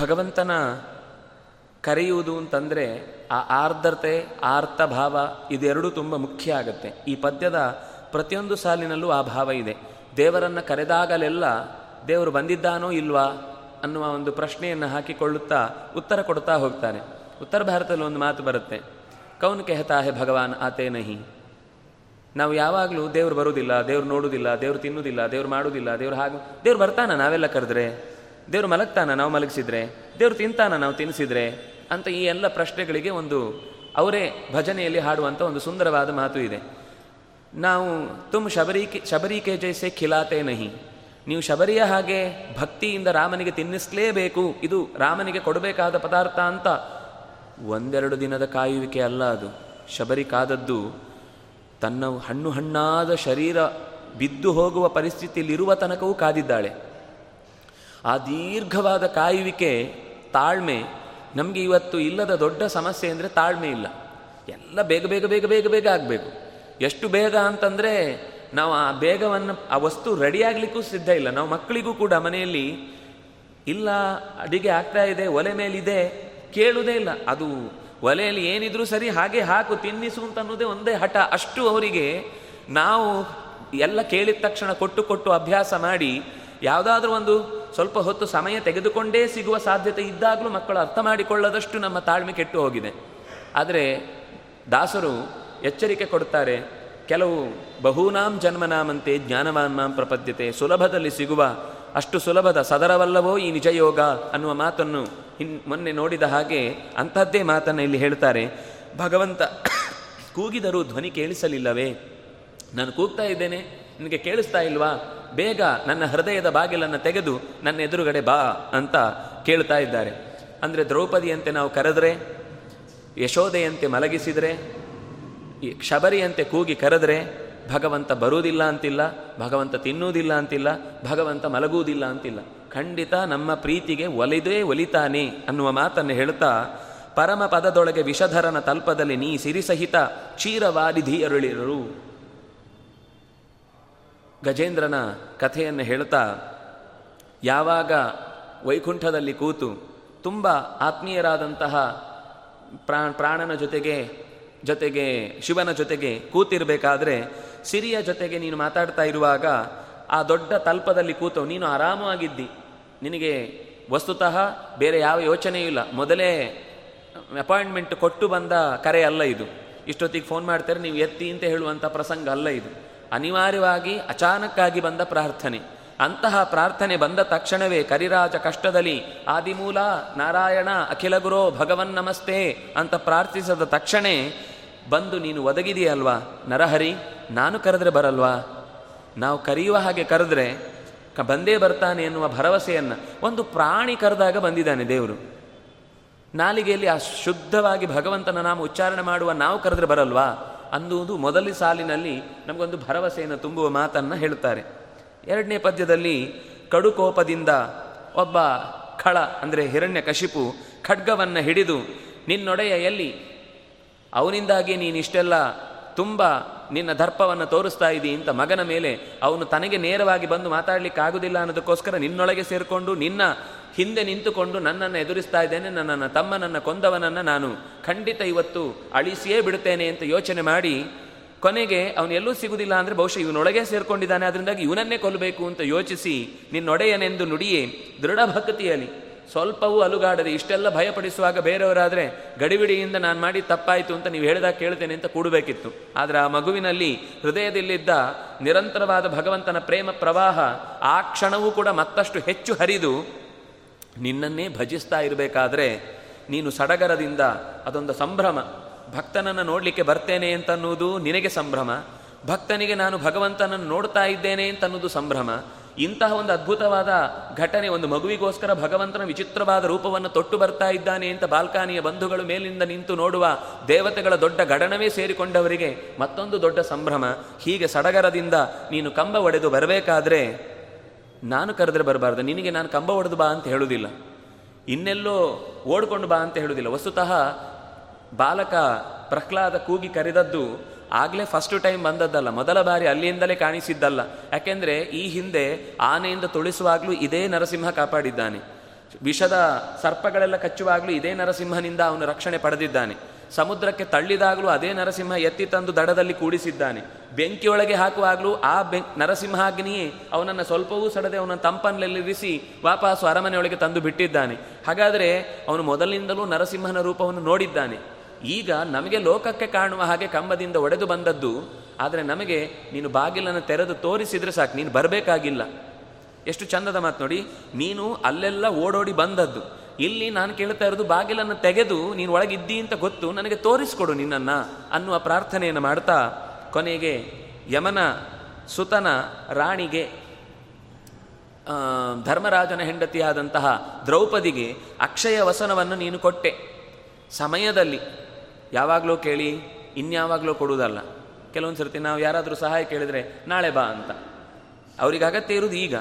ಭಗವಂತನ ಕರೆಯುವುದು ಅಂತಂದರೆ ಆ ಆರ್ದ್ರತೆ, ಆರ್ತಭಾವ ಇದೆರಡೂ ತುಂಬ ಮುಖ್ಯ ಆಗುತ್ತೆ. ಈ ಪದ್ಯದ ಪ್ರತಿಯೊಂದು ಸಾಲಿನಲ್ಲೂ ಆ ಭಾವ ಇದೆ. ದೇವರನ್ನು ಕರೆದಾಗಲೆಲ್ಲ ದೇವರು ಬಂದಿದ್ದಾನೋ ಇಲ್ವಾ ಅನ್ನುವ ಒಂದು ಪ್ರಶ್ನೆಯನ್ನು ಹಾಕಿಕೊಳ್ಳುತ್ತಾ ಉತ್ತರ ಕೊಡ್ತಾ ಹೋಗ್ತಾನೆ. ಉತ್ತರ ಭಾರತದಲ್ಲಿ ಒಂದು ಮಾತು ಬರುತ್ತೆ. ಕೌನ್ ಕೆಹತಾ ಹೇ ಭಗವಾನ್ ಆತೇ ನಹಿ. ನಾವು ಯಾವಾಗಲೂ ದೇವ್ರು ಬರುವುದಿಲ್ಲ, ದೇವ್ರು ನೋಡುವುದಿಲ್ಲ, ದೇವ್ರು ತಿನ್ನುವುದಿಲ್ಲ, ದೇವ್ರು ಮಾಡೋದಿಲ್ಲ ದೇವ್ರು ಹಾಗೆ, ದೇವ್ರು ಬರ್ತಾನ ನಾವೆಲ್ಲ ಕರೆದ್ರೆ? ದೇವ್ರು ಮಲಗ್ತಾನ, ನಾವು ಮಲಗಿಸಿದ್ರೆ? ದೇವರು ತಿಂತಾನ, ನಾವು ತಿನ್ನಿಸಿದ್ರೆ ಅಂತ ಈ ಎಲ್ಲ ಪ್ರಶ್ನೆಗಳಿಗೆ ಒಂದು ಅವರೇ ಭಜನೆಯಲ್ಲಿ ಹಾಡುವಂಥ ಒಂದು ಸುಂದರವಾದ ಮಾತು ಇದೆ. ನಾವು ತುಮ್ ಶಬರಿಕೆ ಶಬರಿಕೆ ಜೈಸೆ ಖಿಲಾತೆ ನಹಿ. ನೀವು ಶಬರಿಯ ಹಾಗೆ ಭಕ್ತಿಯಿಂದ ರಾಮನಿಗೆ ತಿನ್ನಿಸ್ಲೇಬೇಕು, ಇದು ರಾಮನಿಗೆ ಕೊಡಬೇಕಾದ ಪದಾರ್ಥ ಅಂತ. ಒಂದೆರಡು ದಿನದ ಕಾಯುವಿಕೆ ಅಲ್ಲ ಅದು. ಶಬರಿ ಕಾದದ್ದು ತನ್ನ ಹಣ್ಣು ಹಣ್ಣಾದ ಶರೀರ ಬಿದ್ದು ಹೋಗುವ ಪರಿಸ್ಥಿತಿಯಲ್ಲಿರುವ ತನಕವೂ ಕಾದಿದ್ದಾಳೆ. ಆ ದೀರ್ಘವಾದ ಕಾಯುವಿಕೆ, ತಾಳ್ಮೆ ನಮಗೆ ಇವತ್ತು ಇಲ್ಲದ ದೊಡ್ಡ ಸಮಸ್ಯೆ ಅಂದರೆ ತಾಳ್ಮೆ ಇಲ್ಲ. ಎಲ್ಲ ಬೇಗ ಬೇಗ ಬೇಗ ಬೇಗ ಬೇಗ ಆಗಬೇಕು. ಎಷ್ಟು ಬೇಗ ಅಂತಂದರೆ ನಾವು ಆ ಬೇಗವನ್ನು, ಆ ವಸ್ತು ರೆಡಿ ಆಗಲಿಕ್ಕೂ ಸಿದ್ಧ ಇಲ್ಲ. ನಾವು ಮಕ್ಕಳಿಗೂ ಕೂಡ ಮನೆಯಲ್ಲಿ, ಇಲ್ಲ, ಅಡಿಗೆ ಆಗ್ತಾ ಇದೆ, ಒಲೆ ಮೇಲಿದೆ ಕೇಳುವುದೇ ಇಲ್ಲ. ಅದು ಒಲೆಯಲ್ಲಿ ಏನಿದ್ರೂ ಸರಿ ಹಾಗೆ ಹಾಕು, ತಿನ್ನಿಸು ಅಂತ ಅನ್ನೋದೇ ಒಂದೇ ಹಠ. ಅಷ್ಟು ಅವರಿಗೆ ನಾವು ಎಲ್ಲ ಕೇಳಿದ ತಕ್ಷಣ ಕೊಟ್ಟು ಕೊಟ್ಟು ಅಭ್ಯಾಸ ಮಾಡಿ, ಯಾವುದಾದ್ರೂ ಒಂದು ಸ್ವಲ್ಪ ಹೊತ್ತು ಸಮಯ ತೆಗೆದುಕೊಂಡೇ ಸಿಗುವ ಸಾಧ್ಯತೆ ಇದ್ದಾಗಲೂ ಮಕ್ಕಳು ಅರ್ಥ ಮಾಡಿಕೊಳ್ಳದಷ್ಟು ನಮ್ಮ ತಾಳ್ಮೆ ಕೆಟ್ಟು ಹೋಗಿದೆ. ಆದರೆ ದಾಸರು ಎಚ್ಚರಿಕೆ ಕೊಡ್ತಾರೆ ಕೆಲವು ಬಹೂನಾಂ ಜನ್ಮನಾಮಂತೆ ಜ್ಞಾನವಾನ್ಮಾಂ ಪ್ರಪದ್ಯತೆ, ಸುಲಭದಲ್ಲಿ ಸಿಗುವ, ಅಷ್ಟು ಸುಲಭದ ಸದರವಲ್ಲವೋ ಈ ನಿಜಯೋಗ ಅನ್ನುವ ಮಾತನ್ನು ಹಿನ್ ಮೊನ್ನೆ ನೋಡಿದ ಹಾಗೆ ಅಂಥದ್ದೇ ಮಾತನ್ನು ಇಲ್ಲಿ ಹೇಳ್ತಾರೆ ಭಗವಂತ ಕೂಗಿದರೂ ಧ್ವನಿ ಕೇಳಿಸಲಿಲ್ಲವೇ? ನಾನು ಕೂಗ್ತಾ ಇದ್ದೇನೆ, ನಿನಗೆ ಕೇಳಿಸ್ತಾ ಇಲ್ವಾ? ಬೇಗ ನನ್ನ ಹೃದಯದ ಬಾಗಿಲನ್ನು ತೆಗೆದು ನನ್ನ ಎದುರುಗಡೆ ಬಾ ಅಂತ ಕೇಳ್ತಾ ಇದ್ದಾರೆ. ಅಂದರೆ ದ್ರೌಪದಿಯಂತೆ ನಾವು ಕರೆದ್ರೆ, ಯಶೋದೆಯಂತೆ ಮಲಗಿಸಿದರೆ ಶಬರಿಯಂತೆ ಕೂಗಿ ಕರೆದ್ರೆ, ಭಗವಂತ ಬರುವುದಿಲ್ಲ ಅಂತಿಲ್ಲ, ಭಗವಂತ ತಿನ್ನುವುದಿಲ್ಲ ಅಂತಿಲ್ಲ, ಭಗವಂತ ಮಲಗುವುದಿಲ್ಲ ಅಂತಿಲ್ಲ. ಖಂಡಿತ ನಮ್ಮ ಪ್ರೀತಿಗೆ ಒಲಿದೇ ಒಲಿತಾನೆ ಅನ್ನುವ ಮಾತನ್ನು ಹೇಳ್ತಾ ಪರಮ ಪದದೊಳಗೆ ವಿಷಧರನ ತಲ್ಪದಲ್ಲಿ ನೀ ಸಿರಿಸಹಿತ ಕ್ಷೀರವಾರಿಧಿ ಅರುಳಿರು ಗಜೇಂದ್ರನ ಕಥೆಯನ್ನು ಹೇಳ್ತಾ ಯಾವಾಗ ವೈಕುಂಠದಲ್ಲಿ ಕೂತು ತುಂಬ ಆತ್ಮೀಯರಾದಂತಹ ಪ್ರಾ ಪ್ರಾಣನ ಜೊತೆಗೆ ಜೊತೆಗೆ ಶಿವನ ಜೊತೆಗೆ ಕೂತಿರಬೇಕಾದ್ರೆ, ಸಿರಿಯ ಜೊತೆಗೆ ನೀನು ಮಾತಾಡ್ತಾ ಇರುವಾಗ ಆ ದೊಡ್ಡ ತಲ್ಪದಲ್ಲಿ ಕೂತು, ನೀನು ಆರಾಮವಾಗಿದ್ದಿ. ನಿನಗೆ ವಸ್ತುತಃ ಬೇರೆ ಯಾವ ಯೋಚನೆಯೂ ಇಲ್ಲ. ಮೊದಲೇ ಅಪಾಯಿಂಟ್ಮೆಂಟ್ ಕೊಟ್ಟು ಬಂದ ಕರೆ ಅಲ್ಲ ಇದು. ಇಷ್ಟೊತ್ತಿಗೆ ಫೋನ್ ಮಾಡ್ತಾರೆ, ನೀವು ಎತ್ತಿ ಅಂತ ಹೇಳುವಂಥ ಪ್ರಸಂಗ ಅಲ್ಲ ಇದು. ಅನಿವಾರ್ಯವಾಗಿ ಅಚಾನಕ್ಕಾಗಿ ಬಂದ ಪ್ರಾರ್ಥನೆ. ಅಂತಹ ಪ್ರಾರ್ಥನೆ ಬಂದ ತಕ್ಷಣವೇ ಕರಿರಾಜ ಕಷ್ಟದಲ್ಲಿ, ಆದಿಮೂಲ, ನಾರಾಯಣ, ಅಖಿಲ ಗುರೋ, ಭಗವನ್ ನಮಸ್ತೆ ಅಂತ ಪ್ರಾರ್ಥಿಸಿದ ತಕ್ಷಣ, ಬಂದು ನೀನು ಒದಗಿದೆಯಲ್ವಾ ನರಹರಿ, ನಾನು ಕರೆದ್ರೆ ಬರಲ್ವಾ? ನಾವು ಕರೆಯುವ ಹಾಗೆ ಕರೆದ್ರೆ ಬಂದೇ ಬರ್ತಾನೆ ಎನ್ನುವ ಭರವಸೆಯನ್ನು ಒಂದು ಪ್ರಾಣಿ ಕರೆದಾಗ ಬಂದಿದ್ದಾನೆ ದೇವರು. ನಾಲಿಗೆಯಲ್ಲಿ ಆ ಶುದ್ಧವಾಗಿ ಭಗವಂತನ ನಾಮ ಉಚ್ಚಾರಣೆ ಮಾಡುವ ನಾವು ಕರೆದ್ರೆ ಬರಲ್ವಾ? ಅನ್ನುವುದು ಮೊದಲ ಸಾಲಿನಲ್ಲಿ ನಮಗೊಂದು ಭರವಸೆಯನ್ನು ತುಂಬುವ ಮಾತನ್ನು ಹೇಳುತ್ತಾರೆ. ಎರಡನೇ ಪದ್ಯದಲ್ಲಿ ಕಡುಕೋಪದಿಂದ ಒಬ್ಬ ಖಳ, ಅಂದರೆ ಹಿರಣ್ಯ ಕಶಿಪು, ಖಡ್ಗವನ್ನು ಹಿಡಿದು, ನಿನ್ನೊಡೆಯ ಎಲ್ಲಿ? ಅವನಿಂದಾಗಿ ನೀನಿಷ್ಟೆಲ್ಲ ತುಂಬ ನಿನ್ನ ದರ್ಪವನ್ನು ತೋರಿಸ್ತಾ ಇದ್ದಿ ಅಂತ ಮಗನ ಮೇಲೆ ಅವನು ತನಗೆ ನೇರವಾಗಿ ಬಂದು ಮಾತಾಡಲಿಕ್ಕೆ ಆಗುದಿಲ್ಲ ಅನ್ನೋದಕ್ಕೋಸ್ಕರ ನಿನ್ನೊಳಗೆ ಸೇರಿಕೊಂಡು ನಿನ್ನ ಹಿಂದೆ ನಿಂತುಕೊಂಡು ನನ್ನನ್ನು ಎದುರಿಸ್ತಾ ಇದ್ದೇನೆ, ನನ್ನನ್ನು, ತಮ್ಮನನ್ನು ಕೊಂದವನನ್ನು ನಾನು ಖಂಡಿತ ಇವತ್ತು ಅಳಿಸಿಯೇ ಬಿಡುತ್ತೇನೆ ಅಂತ ಯೋಚನೆ ಮಾಡಿ ಕೊನೆಗೆ ಅವನು ಎಲ್ಲೂ ಸಿಗುವುದಿಲ್ಲ ಅಂದರೆ ಬಹುಶಃ ಇವನೊಳಗೆ ಸೇರ್ಕೊಂಡಿದ್ದಾನೆ ಅದರಿಂದಾಗಿ ಇವನನ್ನೇ ಕೊಲ್ಲಬೇಕು ಅಂತ ಯೋಚಿಸಿ ನಿನ್ನೊಡೆಯನೆಂದು ನುಡಿಯೇ ದೃಢ ಭಕ್ತಿಯಲ್ಲಿ ಸ್ವಲ್ಪವೂ ಅಲುಗಾಡದೆ ಇಷ್ಟೆಲ್ಲ ಭಯಪಡಿಸುವಾಗ ಬೇರೆಯವರಾದರೆ ಗಡಿಬಿಡಿಯಿಂದ ನಾನು ಮಾಡಿ ತಪ್ಪಾಯಿತು ಅಂತ ನೀವು ಹೇಳಿದಾಗ ಕೇಳ್ತೇನೆ ಅಂತ ಕೂಡಬೇಕಿತ್ತು. ಆದರೆ ಆ ಮಗುವಿನಲ್ಲಿ ಹೃದಯದಲ್ಲಿದ್ದ ನಿರಂತರವಾದ ಭಗವಂತನ ಪ್ರೇಮ ಪ್ರವಾಹ ಆ ಕ್ಷಣವೂ ಕೂಡ ಮತ್ತಷ್ಟು ಹೆಚ್ಚು ಹರಿದು ನಿನ್ನನ್ನೇ ಭಜಿಸ್ತಾ ಇರಬೇಕಾದ್ರೆ ನೀನು ಸಡಗರದಿಂದ ಅದೊಂದು ಸಂಭ್ರಮ. ಭಕ್ತನನ್ನು ನೋಡಲಿಕ್ಕೆ ಬರ್ತೇನೆ ಅಂತನ್ನುವುದು ನಿನಗೆ ಸಂಭ್ರಮ. ಭಕ್ತನಿಗೆ ನಾನು ಭಗವಂತನನ್ನು ನೋಡ್ತಾ ಇದ್ದೇನೆ ಅಂತನ್ನುವುದು ಸಂಭ್ರಮ. ಇಂತಹ ಒಂದು ಅದ್ಭುತವಾದ ಘಟನೆ ಒಂದು ಮಗುವಿಗೋಸ್ಕರ ಭಗವಂತನ ವಿಚಿತ್ರವಾದ ರೂಪವನ್ನು ತೊಟ್ಟು ಬರ್ತಾ ಇದ್ದಾನೆ ಅಂತ ಬಾಲ್ಕಾನಿಯ ಬಂಧುಗಳು ಮೇಲಿಂದ ನಿಂತು ನೋಡುವ ದೇವತೆಗಳ ದೊಡ್ಡ ಗಡನವೇ ಸೇರಿಕೊಂಡವರಿಗೆ ಮತ್ತೊಂದು ದೊಡ್ಡ ಸಂಭ್ರಮ. ಹೀಗೆ ಸಡಗರದಿಂದ ನೀನು ಕಂಬ ಒಡೆದು ಬರಬೇಕಾದ್ರೆ ನಾನು ಕರೆದ್ರೆ ಬರಬಾರ್ದು, ನಿನಗೆ ನಾನು ಕಂಬ ಹೊಡೆದು ಬಾ ಅಂತ ಹೇಳುವುದಿಲ್ಲ ಇನ್ನೆಲ್ಲೋ ಓಡ್ಕೊಂಡು ಬಾ ಅಂತ ಹೇಳುವುದಿಲ್ಲ ವಸ್ತುತಃ ಬಾಲಕ ಪ್ರಹ್ಲಾದ ಕೂಗಿ ಕರೆದದ್ದು ಆಗಲೇ ಫಸ್ಟ್ ಟೈಮ್ ಬಂದದ್ದಲ್ಲ. ಮೊದಲ ಬಾರಿ ಅಲ್ಲಿಯಿಂದಲೇ ಕಾಣಿಸಿದ್ದಲ್ಲ. ಯಾಕೆಂದರೆ ಈ ಹಿಂದೆ ಆನೆಯಿಂದ ತುಳಿಸುವಾಗಲೂ ಇದೇ ನರಸಿಂಹ ಕಾಪಾಡಿದ್ದಾನೆ. ವಿಷದ ಸರ್ಪಗಳೆಲ್ಲ ಕಚ್ಚುವಾಗಲೂ ಇದೇ ನರಸಿಂಹನಿಂದ ಅವನು ರಕ್ಷಣೆ ಪಡೆದಿದ್ದಾನೆ. ಸಮುದ್ರಕ್ಕೆ ತಳ್ಳಿದಾಗಲೂ ಅದೇ ನರಸಿಂಹ ಎತ್ತಿ ತಂದು ದಡದಲ್ಲಿ ಕೂಡಿಸಿದ್ದಾನೆ. ಬೆಂಕಿಯೊಳಗೆ ಹಾಕುವಾಗಲೂ ಆ ಬೆಂ, ನರಸಿಂಹಾಗ್ನಿಯೇ ಅವನನ್ನು ಸ್ವಲ್ಪವೂ ಸಡದೆ ಅವನ ತಂಪನಲ್ಲಿರಿಸಿ ವಾಪಸ್ಸು ಅರಮನೆಯೊಳಗೆ ತಂದು ಬಿಟ್ಟಿದ್ದಾನೆ. ಹಾಗಾದರೆ ಅವನು ಮೊದಲಿನಿಂದಲೂ ನರಸಿಂಹನ ರೂಪವನ್ನು ನೋಡಿದ್ದಾನೆ. ಈಗ ನಮಗೆ ಲೋಕಕ್ಕೆ ಕಾಣುವ ಹಾಗೆ ಕಂಬದಿಂದ ಒಡೆದು ಬಂದದ್ದು, ಆದರೆ ನಮಗೆ ನೀನು ಬಾಗಿಲನ್ನು ತೆರೆದು ತೋರಿಸಿದ್ರೆ ಸಾಕು, ನೀನು ಬರಬೇಕಾಗಿಲ್ಲ. ಎಷ್ಟು ಚಂದದ ಮಾತು ನೋಡಿ, ನೀನು ಅಲ್ಲೆಲ್ಲ ಓಡೋಡಿ ಬಂದದ್ದು. ಇಲ್ಲಿ ನಾನು ಕೇಳ್ತಾ ಇರೋದು, ಬಾಗಿಲನ್ನು ತೆಗೆದು ನೀನು ಒಳಗಿದ್ದಿ ಅಂತ ಗೊತ್ತು, ನನಗೆ ತೋರಿಸ್ಕೊಡು ನಿನ್ನನ್ನು ಅನ್ನುವ ಪ್ರಾರ್ಥನೆಯನ್ನು ಮಾಡ್ತಾ ಕೊನೆಗೆ ಯಮನ ಸುತನ ರಾಣಿಗೆ ಧರ್ಮರಾಜನ ಹೆಂಡತಿಯಾದಂತಹ ದ್ರೌಪದಿಗೆ ಅಕ್ಷಯ ವಸನವನ್ನು ನೀನು ಕೊಟ್ಟೆ. ಸಮಯದಲ್ಲಿ ಯಾವಾಗಲೂ ಕೇಳಿ, ಇನ್ಯಾವಾಗಲೂ ಕೊಡುವುದಲ್ಲ. ಕೆಲವೊಂದು ಸರ್ತಿ ನಾವು ಯಾರಾದರೂ ಸಹಾಯ ಕೇಳಿದರೆ, ನಾಳೆ ಬಾ ಅಂತ. ಅವ್ರಿಗೆ ಅಗತ್ಯ ಇರುವುದು ಈಗ.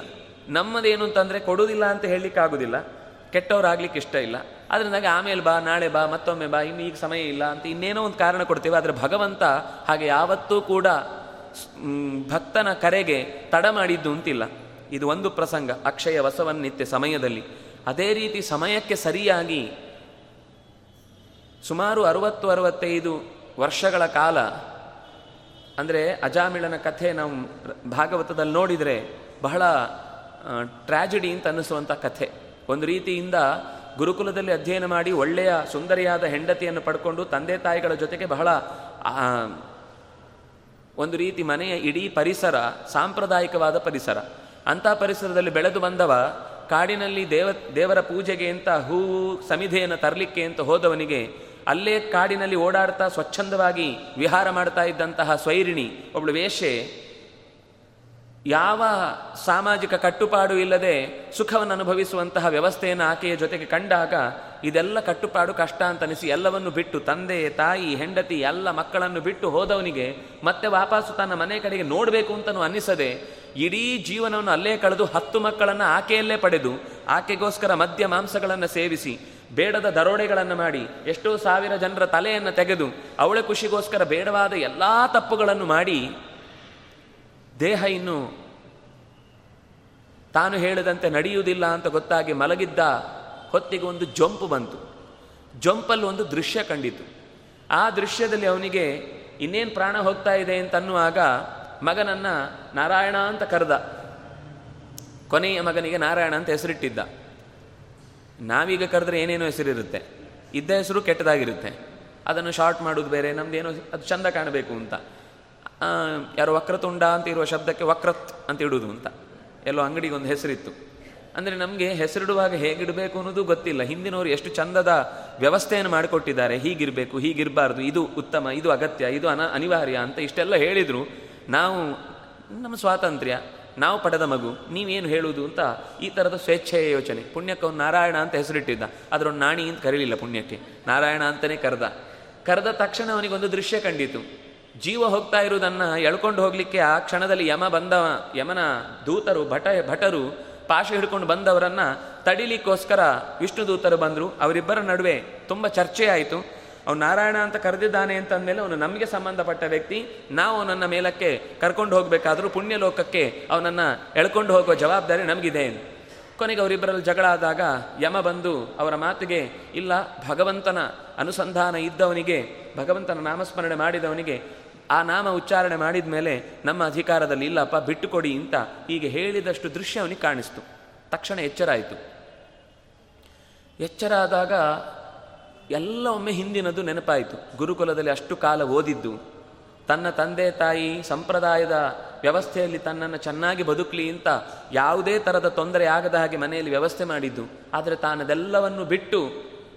ನಮ್ಮದೇನು ಅಂತಂದರೆ ಕೊಡುವುದಿಲ್ಲ ಅಂತ ಹೇಳಲಿಕ್ಕಾಗೋದಿಲ್ಲ ಕೆಟ್ಟವರಾಗ್ಲಿಕ್ಕೆ ಇಷ್ಟ ಇಲ್ಲ. ಆದರೆ ಆಮೇಲೆ ಬಾ, ನಾಳೆ ಬಾ, ಮತ್ತೊಮ್ಮೆ ಬಾ, ಇನ್ನು ಈಗ ಸಮಯ ಇಲ್ಲ ಅಂತ ಇನ್ನೇನೋ ಒಂದು ಕಾರಣ ಕೊಡ್ತೇವೆ. ಆದರೆ ಭಗವಂತ ಹಾಗೆ ಯಾವತ್ತೂ ಕೂಡ ಭಕ್ತನ ಕರೆಗೆ ತಡ ಮಾಡಿದ್ದು ಅಂತಿಲ್ಲ. ಇದು ಒಂದು ಪ್ರಸಂಗ, ಅಕ್ಷಯ ವಸವನ್ನಿತ್ಯ ಸಮಯದಲ್ಲಿ. ಅದೇ ರೀತಿ ಸಮಯಕ್ಕೆ ಸರಿಯಾಗಿ ಸುಮಾರು ಅರುವತ್ತು, ಅರವತ್ತೈದು ವರ್ಷಗಳ ಕಾಲ, ಅಂದರೆ ಅಜಾಮಿಳನ ಕಥೆ ನಾವು ಭಾಗವತದಲ್ಲಿ ನೋಡಿದರೆ ಬಹಳ ಟ್ರ್ಯಾಜಿಡಿ ಅಂತ ಅನ್ನಿಸುವಂಥ ಕಥೆ. ಒಂದು ರೀತಿಯಿಂದ ಗುರುಕುಲದಲ್ಲಿ ಅಧ್ಯಯನ ಮಾಡಿ ಒಳ್ಳೆಯ ಸುಂದರಿಯಾದ ಹೆಂಡತಿಯನ್ನು ಪಡ್ಕೊಂಡು ತಂದೆ ತಾಯಿಗಳ ಜೊತೆಗೆ ಬಹಳ ಒಂದು ರೀತಿ ಮನೆಯ ಇಡೀ ಪರಿಸರ, ಸಾಂಪ್ರದಾಯಿಕವಾದ ಪರಿಸರ. ಅಂಥ ಪರಿಸರದಲ್ಲಿ ಬೆಳೆದು ಬಂದವ, ಕಾಡಿನಲ್ಲಿ ದೇವ, ದೇವರ ಪೂಜೆಗೆ ಅಂತ ಹೂವು ಸಮಿಧೆಯನ್ನು ತರಲಿಕ್ಕೆ ಅಂತ ಹೋದವನಿಗೆ, ಅಲ್ಲೇ ಕಾಡಿನಲ್ಲಿ ಓಡಾಡ್ತಾ ಸ್ವಚ್ಛಂದವಾಗಿ ವಿಹಾರ ಮಾಡ್ತಾ ಇದ್ದಂತಹ ಸ್ವೈರಿಣಿ ಒಬ್ಬಳು ವೇಷೆ ಯಾವ ಸಾಮಾಜಿಕ ಕಟ್ಟುಪಾಡು ಇಲ್ಲದೆ ಸುಖವನ್ನು ಅನುಭವಿಸುವಂತಹ ವ್ಯವಸ್ಥೆಯನ್ನು ಆಕೆಯ ಜೊತೆಗೆ ಕಂಡಾಗ, ಇದೆಲ್ಲ ಕಟ್ಟುಪಾಡು ಕಷ್ಟ ಅಂತ ಅನಿಸಿ ಎಲ್ಲವನ್ನು ಬಿಟ್ಟು ತಂದೆ, ತಾಯಿ, ಹೆಂಡತಿ, ಎಲ್ಲ ಮಕ್ಕಳನ್ನು ಬಿಟ್ಟು ಹೋದವನಿಗೆ ಮತ್ತೆ ವಾಪಸ್ಸು ತನ್ನ ಮನೆ ಕಡೆಗೆ ನೋಡಬೇಕು ಅಂತನೂ ಅನ್ನಿಸದೆ, ಇಡೀ ಜೀವನವನ್ನು ಅಲ್ಲೇ ಕಳೆದು ಹತ್ತು ಮಕ್ಕಳನ್ನು ಆಕೆಯಲ್ಲೇ ಪಡೆದು, ಆಕೆಗೋಸ್ಕರ ಮದ್ಯ ಮಾಂಸಗಳನ್ನು ಸೇವಿಸಿ, ಬೇಡದ ದರೋಡೆಗಳನ್ನು ಮಾಡಿ, ಎಷ್ಟೋ ಸಾವಿರ ಜನರ ತಲೆಯನ್ನು ತೆಗೆದು, ಅವಳ ಖುಷಿಗೋಸ್ಕರ ಬೇಡವಾದ ಎಲ್ಲ ತಪ್ಪುಗಳನ್ನು ಮಾಡಿ ದೇಹ ಇನ್ನು ತಾನು ಹೇಳಿದಂತೆ ನಡೆಯುವುದಿಲ್ಲ ಅಂತ ಗೊತ್ತಾಗಿ ಮಲಗಿದ್ದ ಹೊತ್ತಿಗೆ ಒಂದು ಜೊಂಪು ಬಂತು. ಜೊಂಪಲ್ಲಿ ಒಂದು ದೃಶ್ಯ ಕಂಡಿತು. ಆ ದೃಶ್ಯದಲ್ಲಿ ಅವನಿಗೆ ಇನ್ನೇನು ಪ್ರಾಣ ಹೋಗ್ತಾ ಇದೆ ಅಂತ ಅನ್ನುವಾಗ ಮಗನನ್ನ ನಾರಾಯಣ ಅಂತ ಕರೆದ. ಕೊನೆಯ ಮಗನಿಗೆ ನಾರಾಯಣ ಅಂತ ಹೆಸರಿಟ್ಟಿದ್ದ. ನಾವೀಗ ಕರೆದ್ರೆ ಏನೇನೋ ಹೆಸರಿರುತ್ತೆ. ಇದ್ದ ಹೆಸರು ಕೆಟ್ಟದಾಗಿರುತ್ತೆ. ಅದನ್ನು ಶಾರ್ಟ್ ಮಾಡೋದು ಬೇರೆ, ನಮ್ದೇನೋ ಅದು ಚಂದ ಕಾಣಬೇಕು ಅಂತ. ಯಾರೋ ವಕ್ರತುಂಡ ಅಂತ ಇರುವ ಶಬ್ದಕ್ಕೆ ವಕ್ರತ್ ಅಂತ ಇಡುವುದು ಅಂತ. ಎಲ್ಲೋ ಅಂಗಡಿಗೆ ಒಂದು ಹೆಸರಿತ್ತು. ಅಂದರೆ ನಮಗೆ ಹೆಸರಿಡುವಾಗ ಹೇಗಿಡಬೇಕು ಅನ್ನೋದು ಗೊತ್ತಿಲ್ಲ. ಹಿಂದಿನವರು ಎಷ್ಟು ಚಂದದ ವ್ಯವಸ್ಥೆಯನ್ನು ಮಾಡಿಕೊಟ್ಟಿದ್ದಾರೆ. ಹೀಗಿರಬೇಕು, ಹೀಗಿರಬಾರ್ದು, ಇದು ಉತ್ತಮ, ಇದು ಅಗತ್ಯ, ಇದು ಅನ, ಅನಿವಾರ್ಯ ಅಂತ ಇಷ್ಟೆಲ್ಲ ಹೇಳಿದರು. ನಾವು, ನಮ್ಮ ಸ್ವಾತಂತ್ರ್ಯ, ನಾವು ಪಡೆದ ಮಗು, ನೀವೇನು ಹೇಳುವುದು ಅಂತ ಈ ಥರದ ಸ್ವೇಚ್ಛೆಯ ಯೋಚನೆ. ಪುಣ್ಯಕ್ಕೆ ಅವನು ನಾರಾಯಣ ಅಂತ ಹೆಸರಿಟ್ಟಿದ್ದ. ಅದರೊಂದು ನಾಣಿ ಅಂತ ಕರೀಲಿಲ್ಲ ಪುಣ್ಯಕ್ಕೆ. ನಾರಾಯಣ ಅಂತಲೇ ಕರೆದ. ಕರೆದ ತಕ್ಷಣ ಅವನಿಗೊಂದು ದೃಶ್ಯ ಕಂಡಿತು. ಜೀವ ಹೋಗ್ತಾ ಇರುವುದನ್ನು ಎಳ್ಕೊಂಡು ಹೋಗಲಿಕ್ಕೆ ಆ ಕ್ಷಣದಲ್ಲಿ ಯಮ ಬಂದವ, ಯಮನ ದೂತರು, ಭಟ, ಭಟರು, ಪಾಶ ಹಿಡ್ಕೊಂಡು ಬಂದವರನ್ನ ತಡಿಲಿಕ್ಕೋಸ್ಕರ ವಿಷ್ಣು ದೂತರು ಬಂದರು. ಅವರಿಬ್ಬರ ನಡುವೆ ತುಂಬ ಚರ್ಚೆ ಆಯಿತು. ಅವನು ನಾರಾಯಣ ಅಂತ ಕರೆದಿದ್ದಾನೆ ಅಂತಂದಮೇಲೆ ಅವನು ನಮಗೆ ಸಂಬಂಧಪಟ್ಟ ವ್ಯಕ್ತಿ. ನಾವು ಅವನನ್ನು ಮೇಲಕ್ಕೆ ಕರ್ಕೊಂಡು ಹೋಗಬೇಕಾದ್ರೂ ಪುಣ್ಯಲೋಕಕ್ಕೆ ಅವನನ್ನು ಎಳ್ಕೊಂಡು ಹೋಗುವ ಜವಾಬ್ದಾರಿ ನಮಗಿದೆ ಕೊನೆಗೆ ಅವರಿಬ್ಬರಲ್ಲಿ ಜಗಳ ಆದಾಗ ಯಮ ಬಂದು ಅವರ ಮಾತಿಗೆ, ಇಲ್ಲ, ಭಗವಂತನ ಅನುಸಂಧಾನ ಇದ್ದವನಿಗೆ, ಭಗವಂತನ ನಾಮಸ್ಮರಣೆ ಮಾಡಿದವನಿಗೆ ಆ ನಾಮ ಉಚ್ಚಾರಣೆ ಮಾಡಿದ ಮೇಲೆ ನಮ್ಮ ಅಧಿಕಾರದಲ್ಲಿ, ಇಲ್ಲಪ್ಪ, ಬಿಟ್ಟುಕೊಡಿ ಅಂತ ಹೀಗೆ ಹೇಳಿದಷ್ಟು ದೃಶ್ಯ ಅವನಿಗೆ ಕಾಣಿಸ್ತು. ತಕ್ಷಣ ಎಚ್ಚರ ಆಯಿತು. ಎಚ್ಚರ ಆದಾಗ ಎಲ್ಲ ಒಮ್ಮೆ ಹಿಂದಿನದು ನೆನಪಾಯಿತು. ಗುರುಕುಲದಲ್ಲಿ ಅಷ್ಟು ಕಾಲ ಓದಿದ್ದು, ತನ್ನ ತಂದೆ ತಾಯಿ ಸಂಪ್ರದಾಯದ ವ್ಯವಸ್ಥೆಯಲ್ಲಿ ತನ್ನನ್ನು ಚೆನ್ನಾಗಿ ಬದುಕಲಿ ಅಂತ ಯಾವುದೇ ಥರದ ತೊಂದರೆ ಆಗದ ಹಾಗೆ ಮನೆಯಲ್ಲಿ ವ್ಯವಸ್ಥೆ ಮಾಡಿದ್ದು. ಆದರೆ ತಾನದೆಲ್ಲವನ್ನು ಬಿಟ್ಟು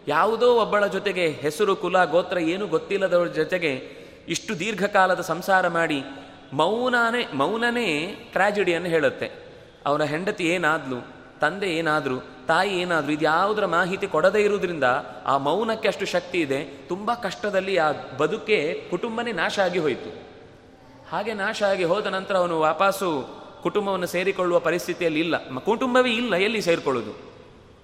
ಯಾವುದೋ ಒಬ್ಬಳ ಜೊತೆಗೆ ಹೆಸರು, ಕುಲ, ಗೋತ್ರ ಏನೂ ಗೊತ್ತಿಲ್ಲದವರ ಜೊತೆಗೆ ಇಷ್ಟು ದೀರ್ಘಕಾಲದ ಸಂಸಾರ ಮಾಡಿ ಮೌನನೇ ಮೌನನೇ ಟ್ರಾಜಿಡಿಯನ್ನು ಹೇಳುತ್ತೆ. ಅವನ ಹೆಂಡತಿ ಏನಾದ್ಲು, ತಂದೆ ಏನಾದರೂ, ತಾಯಿ ಏನಾದರೂ ಇದು ಯಾವುದರ ಮಾಹಿತಿ ಕೊಡದೇ ಇರುವುದರಿಂದ ಆ ಮೌನಕ್ಕೆ ಅಷ್ಟು ಶಕ್ತಿ ಇದೆ. ತುಂಬ ಕಷ್ಟದಲ್ಲಿ ಆ ಬದುಕೆ ಕುಟುಂಬನೇ ನಾಶ ಆಗಿ ಹೋಯಿತು. ಹಾಗೆ ನಾಶ ಆಗಿ ಹೋದ ನಂತರ ಅವನು ವಾಪಸ್ಸು ಕುಟುಂಬವನ್ನು ಸೇರಿಕೊಳ್ಳುವ ಪರಿಸ್ಥಿತಿಯಲ್ಲಿ ಇಲ್ಲ. ಕುಟುಂಬವೇ ಇಲ್ಲ, ಎಲ್ಲಿ ಸೇರಿಕೊಳ್ಳುವುದು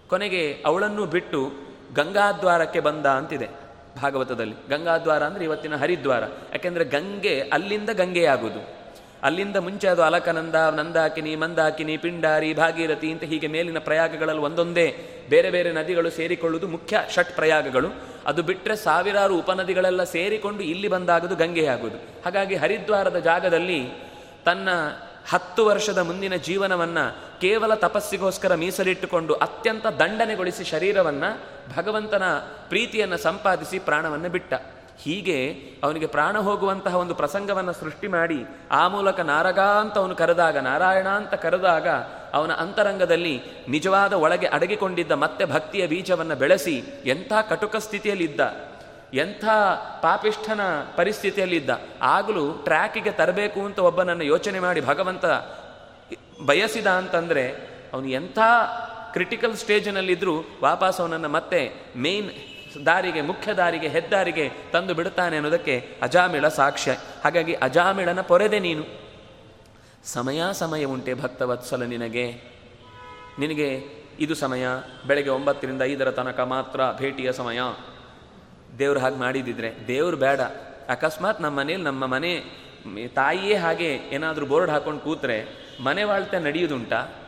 ಕೊನೆಗೆ ಅವಳನ್ನು ಬಿಟ್ಟು ಗಂಗಾದ್ವಾರಕ್ಕೆ ಬಂದ ಅಂತಿದೆ. ಭಾಗವತದಲ್ಲಿ. ಗಂಗಾದ್ವಾರ ಅಂದರೆ ಇವತ್ತಿನ ಹರಿದ್ವಾರ. ಯಾಕೆಂದರೆ ಗಂಗೆ ಅಲ್ಲಿಂದ ಗಂಗೆಯಾಗುವುದು. ಅಲ್ಲಿಂದ ಮುಂಚೆ ಅದು ಅಲಕನಂದ, ನಂದಾಕಿನಿ, ಮಂದಾಕಿನಿ, ಪಿಂಡಾರಿ, ಭಾಗೀರಥಿ ಅಂತ ಹೀಗೆ ಮೇಲಿನ ಪ್ರಯಾಗಗಳಲ್ಲಿ ಒಂದೊಂದೇ. ಬೇರೆ ಬೇರೆ ನದಿಗಳು ಸೇರಿಕೊಳ್ಳುವುದು ಮುಖ್ಯ ಷಟ್ ಪ್ರಯಾಗಗಳು. ಅದು ಬಿಟ್ಟರೆ ಸಾವಿರಾರು ಉಪನದಿಗಳೆಲ್ಲ ಸೇರಿಕೊಂಡು ಇಲ್ಲಿ ಬಂದಾಗದು ಗಂಗೆಯಾಗುವುದು. ಹಾಗಾಗಿ ಹರಿದ್ವಾರದ ಜಾಗದಲ್ಲಿ ತನ್ನ ಹತ್ತು ವರ್ಷದ ಮುಂದಿನ ಜೀವನವನ್ನ ಕೇವಲ ತಪಸ್ಸಿಗೋಸ್ಕರ ಮೀಸಲಿಟ್ಟುಕೊಂಡು ಅತ್ಯಂತ ದಂಡನೆಗೊಳಿಸಿ ಶರೀರವನ್ನ ಭಗವಂತನ ಪ್ರೀತಿಯನ್ನು ಸಂಪಾದಿಸಿ ಪ್ರಾಣವನ್ನು ಬಿಟ್ಟ. ಹೀಗೆ ಅವನಿಗೆ ಪ್ರಾಣ ಹೋಗುವಂತಹ ಒಂದು ಪ್ರಸಂಗವನ್ನು ಸೃಷ್ಟಿ ಮಾಡಿ, ಆ ಮೂಲಕ ನಾರಗ ಅಂತ ಅವನು ಕರೆದಾಗ, ನಾರಾಯಣ ಅಂತ ಕರೆದಾಗ ಅವನ ಅಂತರಂಗದಲ್ಲಿ ನಿಜವಾದ ಒಳಗೆ ಅಡಗಿಕೊಂಡಿದ್ದ ಮತ್ತೆ ಭಕ್ತಿಯ ಬೀಜವನ್ನು ಬೆಳೆಸಿ ಎಂಥ ಕಟುಕ ಸ್ಥಿತಿಯಲ್ಲಿದ್ದ, ಎಂಥ ಪಾಪಿಷ್ಠನ ಪರಿಸ್ಥಿತಿಯಲ್ಲಿದ್ದ, ಆಗಲೂ ಟ್ರ್ಯಾಕಿಗೆ ತರಬೇಕು ಅಂತ ಒಬ್ಬನನ್ನು ಯೋಚನೆ ಮಾಡಿ ಭಗವಂತ ಬಯಸಿದ ಅಂತಂದರೆ ಅವನು ಎಂಥ ಕ್ರಿಟಿಕಲ್ ಸ್ಟೇಜಿನಲ್ಲಿದ್ದರೂ ವಾಪಸ್ ಅವನನ್ನು ಮತ್ತೆ ಮೇನ್ ದಾರಿಗೆ, ಮುಖ್ಯ ದಾರಿಗೆ, ಹೆದ್ದಾರಿಗೆ ತಂದು ಬಿಡುತ್ತಾನೆ ಅನ್ನೋದಕ್ಕೆ ಅಜಾಮಿಳ ಸಾಕ್ಷ್ಯ. ಹಾಗಾಗಿ ಅಜಾಮಿಳನ ಪೊರೆದೆ ನೀನು. ಸಮಯ ಸಮಯ ಉಂಟೆ ಭಕ್ತವತ್ಸಲ ನಿನಗೆ. ನಿನಗೆ ಇದು ಸಮಯ, ಬೆಳಗ್ಗೆ ಒಂಬತ್ತರಿಂದ ಐದರ ತನಕ ಮಾತ್ರ ಭೇಟಿಯ ಸಮಯ. ದೇವ್ರು ಹಾಗೆ ಮಾಡಿದಿದ್ರೆ. ದೇವ್ರು ಬೇಡ. ಅಕಸ್ಮಾತ್ ನಮ್ಮ ಮನೇಲಿ, ನಮ್ಮ ಮನೆ, ತಾಯಿಯೇ ಹಾಗೆ ಏನಾದರೂ ಬೋರ್ಡ್ ಹಾಕೊಂಡು ಕೂತ್ರೆ ಮನೆ ವಾಳ್ತೆ ನಡೆಯುವುದುಂಟಾ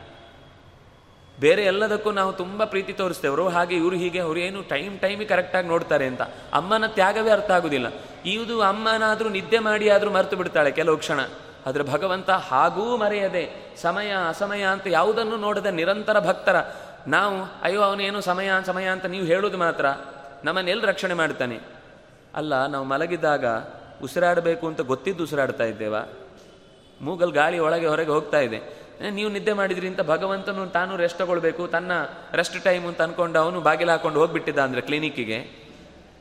ಬೇರೆ ಎಲ್ಲದಕ್ಕೂ ನಾವು ತುಂಬ ಪ್ರೀತಿ ತೋರಿಸ್ತೇವರು ಹಾಗೆ, ಇವರು ಹೀಗೆ, ಅವರು ಏನು ಟೈಮ್ ಟೈಮಿಗೆ ಕರೆಕ್ಟಾಗಿ ನೋಡ್ತಾರೆ ಅಂತ. ಅಮ್ಮನ ತ್ಯಾಗವೇ ಅರ್ಥ ಆಗುದಿಲ್ಲ. ಇದು ಅಮ್ಮನಾದರೂ ನಿದ್ದೆ ಮಾಡಿ ಆದರೂ ಮರೆತು ಬಿಡ್ತಾಳೆ ಕೆಲವು ಕ್ಷಣ. ಆದರೆ ಭಗವಂತ ಹಾಗೂ ಮರೆಯದೆ, ಸಮಯ, ಅಸಮಯ ಅಂತ ಯಾವುದನ್ನು ನೋಡದೆ ನಿರಂತರ ಭಕ್ತರ. ನಾವು, ಅಯ್ಯೋ, ಅವನೇನು ಸಮಯ ಸಮಯ ಅಂತ ನೀವು ಹೇಳೋದು ಮಾತ್ರ ನಮ್ಮನ್ನೆಲ್ಲಿ ರಕ್ಷಣೆ ಮಾಡ್ತಾನೆ? ಅಲ್ಲ, ನಾವು ಮಲಗಿದಾಗ ಉಸಿರಾಡಬೇಕು ಅಂತ ಗೊತ್ತಿದ್ದು ಉಸಿರಾಡ್ತಾ ಇದ್ದೇವಾ? ಮೂಗಲ್ ಗಾಳಿ ಒಳಗೆ, ಹೊರಗೆ ಹೋಗ್ತಾ ಇದೆ. ನೀವು ನಿದ್ದೆ ಮಾಡಿದ್ರಿ ಅಂತ ಭಗವಂತನು ತಾನು ರೆಸ್ಟ್ ತಗೊಳ್ಬೇಕು, ತನ್ನ ರೆಸ್ಟ್ ಟೈಮ್ ಅಂತ ಅನ್ಕೊಂಡು ಅವನು ಬಾಗಿಲು ಹಾಕೊಂಡು ಹೋಗ್ಬಿಟ್ಟಿದ್ದ ಅಂದ್ರೆ ಕ್ಲಿನಿಕ್ಕಿಗೆ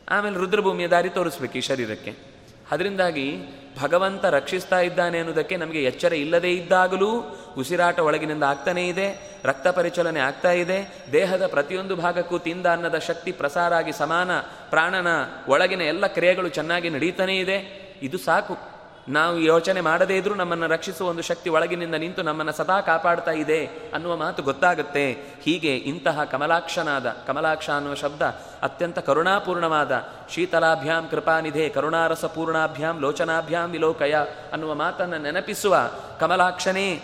ಆಮೇಲೆ ರುದ್ರಭೂಮಿಯ ದಾರಿ ತೋರಿಸ್ಬೇಕು ಈ ಶರೀರಕ್ಕೆ. ಅದರಿಂದಾಗಿ ಭಗವಂತ ರಕ್ಷಿಸ್ತಾ ಇದ್ದಾನೆ ಅನ್ನೋದಕ್ಕೆ ನಮಗೆ ಎಚ್ಚರ ಇಲ್ಲದೇ ಇದ್ದಾಗಲೂ ಉಸಿರಾಟ ಒಳಗಿನಿಂದ ಆಗ್ತಾನೇ ಇದೆ, ರಕ್ತ ಪರಿಚಲನೆ ಆಗ್ತಾ ಇದೆ, ದೇಹದ ಪ್ರತಿಯೊಂದು ಭಾಗಕ್ಕೂ ತಿಂದ ಅನ್ನದ ಶಕ್ತಿ ಪ್ರಸಾರ ಆಗಿ ಸಮಾನ ಪ್ರಾಣನ ಒಳಗಿನ ಎಲ್ಲ ಕ್ರಿಯೆಗಳು ಚೆನ್ನಾಗಿ ನಡೀತಾನೇ ಇದೆ. ಇದು ಸಾಕು. ನಾವು ಯೋಚನೆ ಮಾಡದೇ ಇದ್ರೂ ನಮ್ಮನ್ನು ರಕ್ಷಿಸುವ ಒಂದು ಶಕ್ತಿ ಒಳಗಿನಿಂದ ನಿಂತು ನಮ್ಮನ್ನು ಸದಾ ಕಾಪಾಡ್ತಾ ಇದೆ ಅನ್ನುವ ಮಾತು ಗೊತ್ತಾಗುತ್ತೆ. ಹೀಗೆ ಇಂತಹ ಕಮಲಾಕ್ಷನಾದ, ಕಮಲಾಕ್ಷ ಅನ್ನುವ ಶಬ್ದ ಅತ್ಯಂತ ಕರುಣಾಪೂರ್ಣವಾದ ಶೀತಲಾಭ್ಯಾಂ ಕೃಪಾನಿಧೆ ಕರುಣಾರಸ ಪೂರ್ಣಾಭ್ಯಾಂ ಲೋಚನಾಭ್ಯಾಂ ವಿಲೋಕಯ ಅನ್ನುವ ಮಾತನ್ನು ನೆನಪಿಸುವ ಕಮಲಾಕ್ಷನೇ,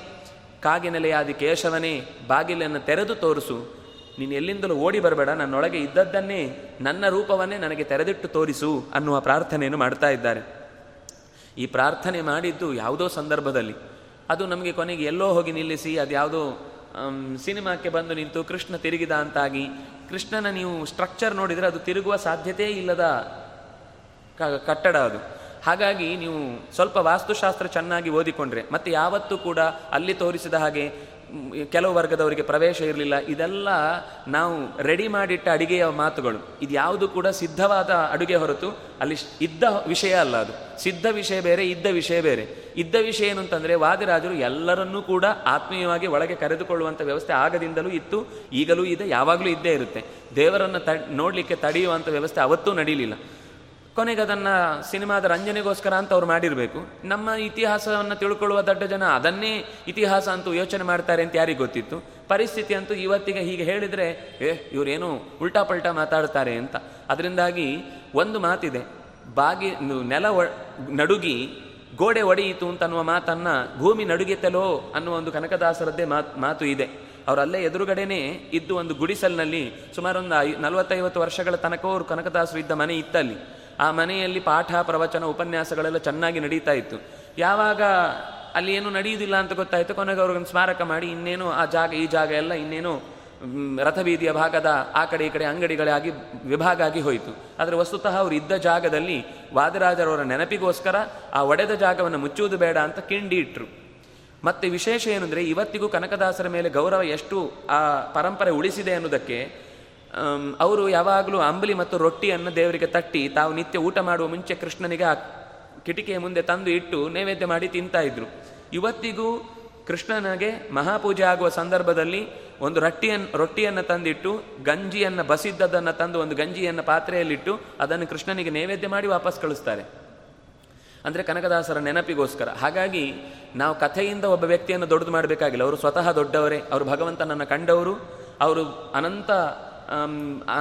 ಕಾಗಿನೆಲೆಯಾದಿ ಕೇಶವನೇ, ಬಾಗಿಲನ್ನು ತೆರೆದು ತೋರಿಸು. ನೀನು ಎಲ್ಲಿಂದಲೂ ಓಡಿ ಬರಬೇಡ, ನನ್ನೊಳಗೆ ಇದ್ದದ್ದನ್ನೇ, ನನ್ನ ರೂಪವನ್ನೇ ನನಗೆ ತೆರೆದಿಟ್ಟು ತೋರಿಸು ಅನ್ನುವ ಪ್ರಾರ್ಥನೆಯನ್ನು ಮಾಡ್ತಾ ಇದ್ದಾರೆ. ಈ ಪ್ರಾರ್ಥನೆ ಮಾಡಿದ್ದು ಯಾವುದೋ ಸಂದರ್ಭದಲ್ಲಿ. ಅದು ನಮಗೆ ಕೊನೆಗೆ ಎಲ್ಲೋ ಹೋಗಿ ನಿಲ್ಲಿಸಿ, ಅದು ಯಾವುದೋ ಸಿನಿಮಾಕ್ಕೆ ಬಂದು ನಿಂತು ಕೃಷ್ಣ ತಿರುಗಿದ ಅಂತಾಗಿ, ಕೃಷ್ಣನ ನೀವು ಸ್ಟ್ರಕ್ಚರ್ ನೋಡಿದರೆ ಅದು ತಿರುಗುವ ಸಾಧ್ಯತೆ ಇಲ್ಲದ ಕಟ್ಟಡ ಅದು. ಹಾಗಾಗಿ ನೀವು ಸ್ವಲ್ಪ ವಾಸ್ತುಶಾಸ್ತ್ರ ಚೆನ್ನಾಗಿ ಓದಿಕೊಂಡ್ರೆ, ಮತ್ತೆ ಯಾವತ್ತೂ ಕೂಡ ಅಲ್ಲಿ ತೋರಿಸಿದ ಹಾಗೆ ಕೆಲವು ವರ್ಗದವರಿಗೆ ಪ್ರವೇಶ ಇರಲಿಲ್ಲ, ಇದೆಲ್ಲ ನಾವು ರೆಡಿ ಮಾಡಿಟ್ಟ ಅಡುಗೆಯ ಮಾತುಗಳು. ಇದು ಯಾವುದು ಕೂಡ ಸಿದ್ಧವಾದ ಅಡುಗೆ ಹೊರತು ಅಲ್ಲಿ ಇದ್ದ ವಿಷಯ ಅಲ್ಲ ಅದು. ಸಿದ್ಧ ವಿಷಯ ಬೇರೆ, ಇದ್ದ ವಿಷಯ ಬೇರೆ. ಇದ್ದ ವಿಷಯ ಏನು ಅಂತಂದರೆ ವಾದಿರಾಜರು ಎಲ್ಲರನ್ನೂ ಕೂಡ ಆತ್ಮೀಯವಾಗಿ ಒಳಗೆ ಕರೆದುಕೊಳ್ಳುವಂಥ ವ್ಯವಸ್ಥೆ ಆಗದಿಂದಲೂ ಇತ್ತು, ಈಗಲೂ ಇದೆ, ಯಾವಾಗಲೂ ಇದ್ದೇ ಇರುತ್ತೆ. ದೇವರನ್ನು ತ, ನೋಡಲಿಕ್ಕೆ ತಡೆಯುವಂಥ ವ್ಯವಸ್ಥೆ ಅವತ್ತೂ ನಡೀಲಿಲ್ಲ. ಕೊನೆಗೆ ಅದನ್ನು ಸಿನಿಮಾದ ರಂಜನೆಗೋಸ್ಕರ ಅಂತ ಅವ್ರು ಮಾಡಿರಬೇಕು. ನಮ್ಮ ಇತಿಹಾಸವನ್ನು ತಿಳ್ಕೊಳ್ಳುವ ದೊಡ್ಡ ಜನ ಅದನ್ನೇ ಇತಿಹಾಸ ಅಂತೂ ಯೋಚನೆ ಮಾಡ್ತಾರೆ ಅಂತ ಯಾರಿಗೆ ಗೊತ್ತಿತ್ತು. ಪರಿಸ್ಥಿತಿ ಅಂತೂ ಇವತ್ತಿಗೆ ಹೀಗೆ ಹೇಳಿದರೆ, ಏ, ಇವರೇನು ಉಲ್ಟಾ ಪಲ್ಟಾ ಮಾತಾಡ್ತಾರೆ ಅಂತ. ಅದರಿಂದಾಗಿ ಒಂದು ಮಾತಿದೆ, ಬಾಗಿ, ನೆಲ ನಡುಗಿ, ಗೋಡೆ ಒಡೆಯಿತು ಅಂತನ್ನುವ ಮಾತನ್ನು ಭೂಮಿ ನಡುಗಿತಲೋ ಅನ್ನುವ ಒಂದು ಕನಕದಾಸರದ್ದೇ ಮಾತು ಮಾತು ಇದೆ. ಅವರಲ್ಲೇ ಎದುರುಗಡೆನೆ ಇದ್ದು ಒಂದು ಗುಡಿಸಲ್ನಲ್ಲಿ ಸುಮಾರೊಂದು ಐ, ನಲವತ್ತೈವತ್ತು ವರ್ಷಗಳ ತನಕ ಅವರು ಕನಕದಾಸರು ಇದ್ದ ಮನೆ ಇತ್ತಲ್ಲಿ. ಆ ಮನೆಯಲ್ಲಿ ಪಾಠ, ಪ್ರವಚನ, ಉಪನ್ಯಾಸಗಳೆಲ್ಲ ಚೆನ್ನಾಗಿ ನಡೀತಾ ಇತ್ತು. ಯಾವಾಗ ಅಲ್ಲಿ ಏನು ನಡೆಯುವುದಿಲ್ಲ ಅಂತ ಗೊತ್ತಾಯಿತು. ಕೊನೆಗೆ ಅವ್ರಿಗೊಂದು ಸ್ಮಾರಕ ಮಾಡಿ, ಇನ್ನೇನು ಆ ಜಾಗ, ಈ ಜಾಗ ಎಲ್ಲ ಇನ್ನೇನು ರಥಬೀದಿಯ ಭಾಗದ ಆ ಕಡೆ, ಈ ಕಡೆ ಅಂಗಡಿಗಳಾಗಿ ವಿಭಾಗ ಆಗಿ ಹೋಯಿತು. ಆದರೆ ವಸ್ತುತಃ ಅವರು ಇದ್ದ ಜಾಗದಲ್ಲಿ ವಾದರಾಜರವರ ನೆನಪಿಗೋಸ್ಕರ ಆ ಒಡೆದ ಜಾಗವನ್ನು ಮುಚ್ಚುವುದು ಬೇಡ ಅಂತ ಕಿಂಡಿ ಇಟ್ಟರು ಮತ್ತೆ ವಿಶೇಷ ಏನಂದರೆ ಇವತ್ತಿಗೂ ಕನಕದಾಸರ ಮೇಲೆ ಗೌರವ ಎಷ್ಟು ಆ ಪರಂಪರೆ ಉಳಿಸಿದೆ ಅನ್ನೋದಕ್ಕೆ ಅವರು ಯಾವಾಗಲೂ ಅಂಬಲಿ ಮತ್ತು ರೊಟ್ಟಿಯನ್ನು ದೇವರಿಗೆ ತಟ್ಟಿ, ತಾವು ನಿತ್ಯ ಊಟ ಮಾಡುವ ಮುಂಚೆ ಕೃಷ್ಣನಿಗೆ ಆ ಕಿಟಿಕೆಯ ಮುಂದೆ ತಂದು ಇಟ್ಟು ನೈವೇದ್ಯ ಮಾಡಿ ತಿಂತಾ ಇದ್ರು. ಇವತ್ತಿಗೂ ಕೃಷ್ಣನಿಗೆ ಮಹಾಪೂಜೆ ಆಗುವ ಸಂದರ್ಭದಲ್ಲಿ ಒಂದು ರೊಟ್ಟಿಯನ್ನು ರೊಟ್ಟಿಯನ್ನು ತಂದಿಟ್ಟು, ಗಂಜಿಯನ್ನು, ಬಸಿದ್ದದನ್ನು ತಂದು ಒಂದು ಗಂಜಿಯನ್ನು ಪಾತ್ರೆಯಲ್ಲಿಟ್ಟು ಅದನ್ನು ಕೃಷ್ಣನಿಗೆ ನೈವೇದ್ಯ ಮಾಡಿ ವಾಪಸ್ ಕಳಿಸ್ತಾರೆ. ಅಂದರೆ ಕನಕದಾಸರ ನೆನಪಿಗೋಸ್ಕರ. ಹಾಗಾಗಿ ನಾವು ಕಥೆಯಿಂದ ಒಬ್ಬ ವ್ಯಕ್ತಿಯನ್ನು ದೊಡ್ಡದು ಮಾಡಬೇಕಾಗಿಲ್ಲ. ಅವರು ಸ್ವತಃ ದೊಡ್ಡವರೇ, ಅವರು ಭಗವಂತನನ್ನು ಕಂಡವರು, ಅವರು ಅನಂತ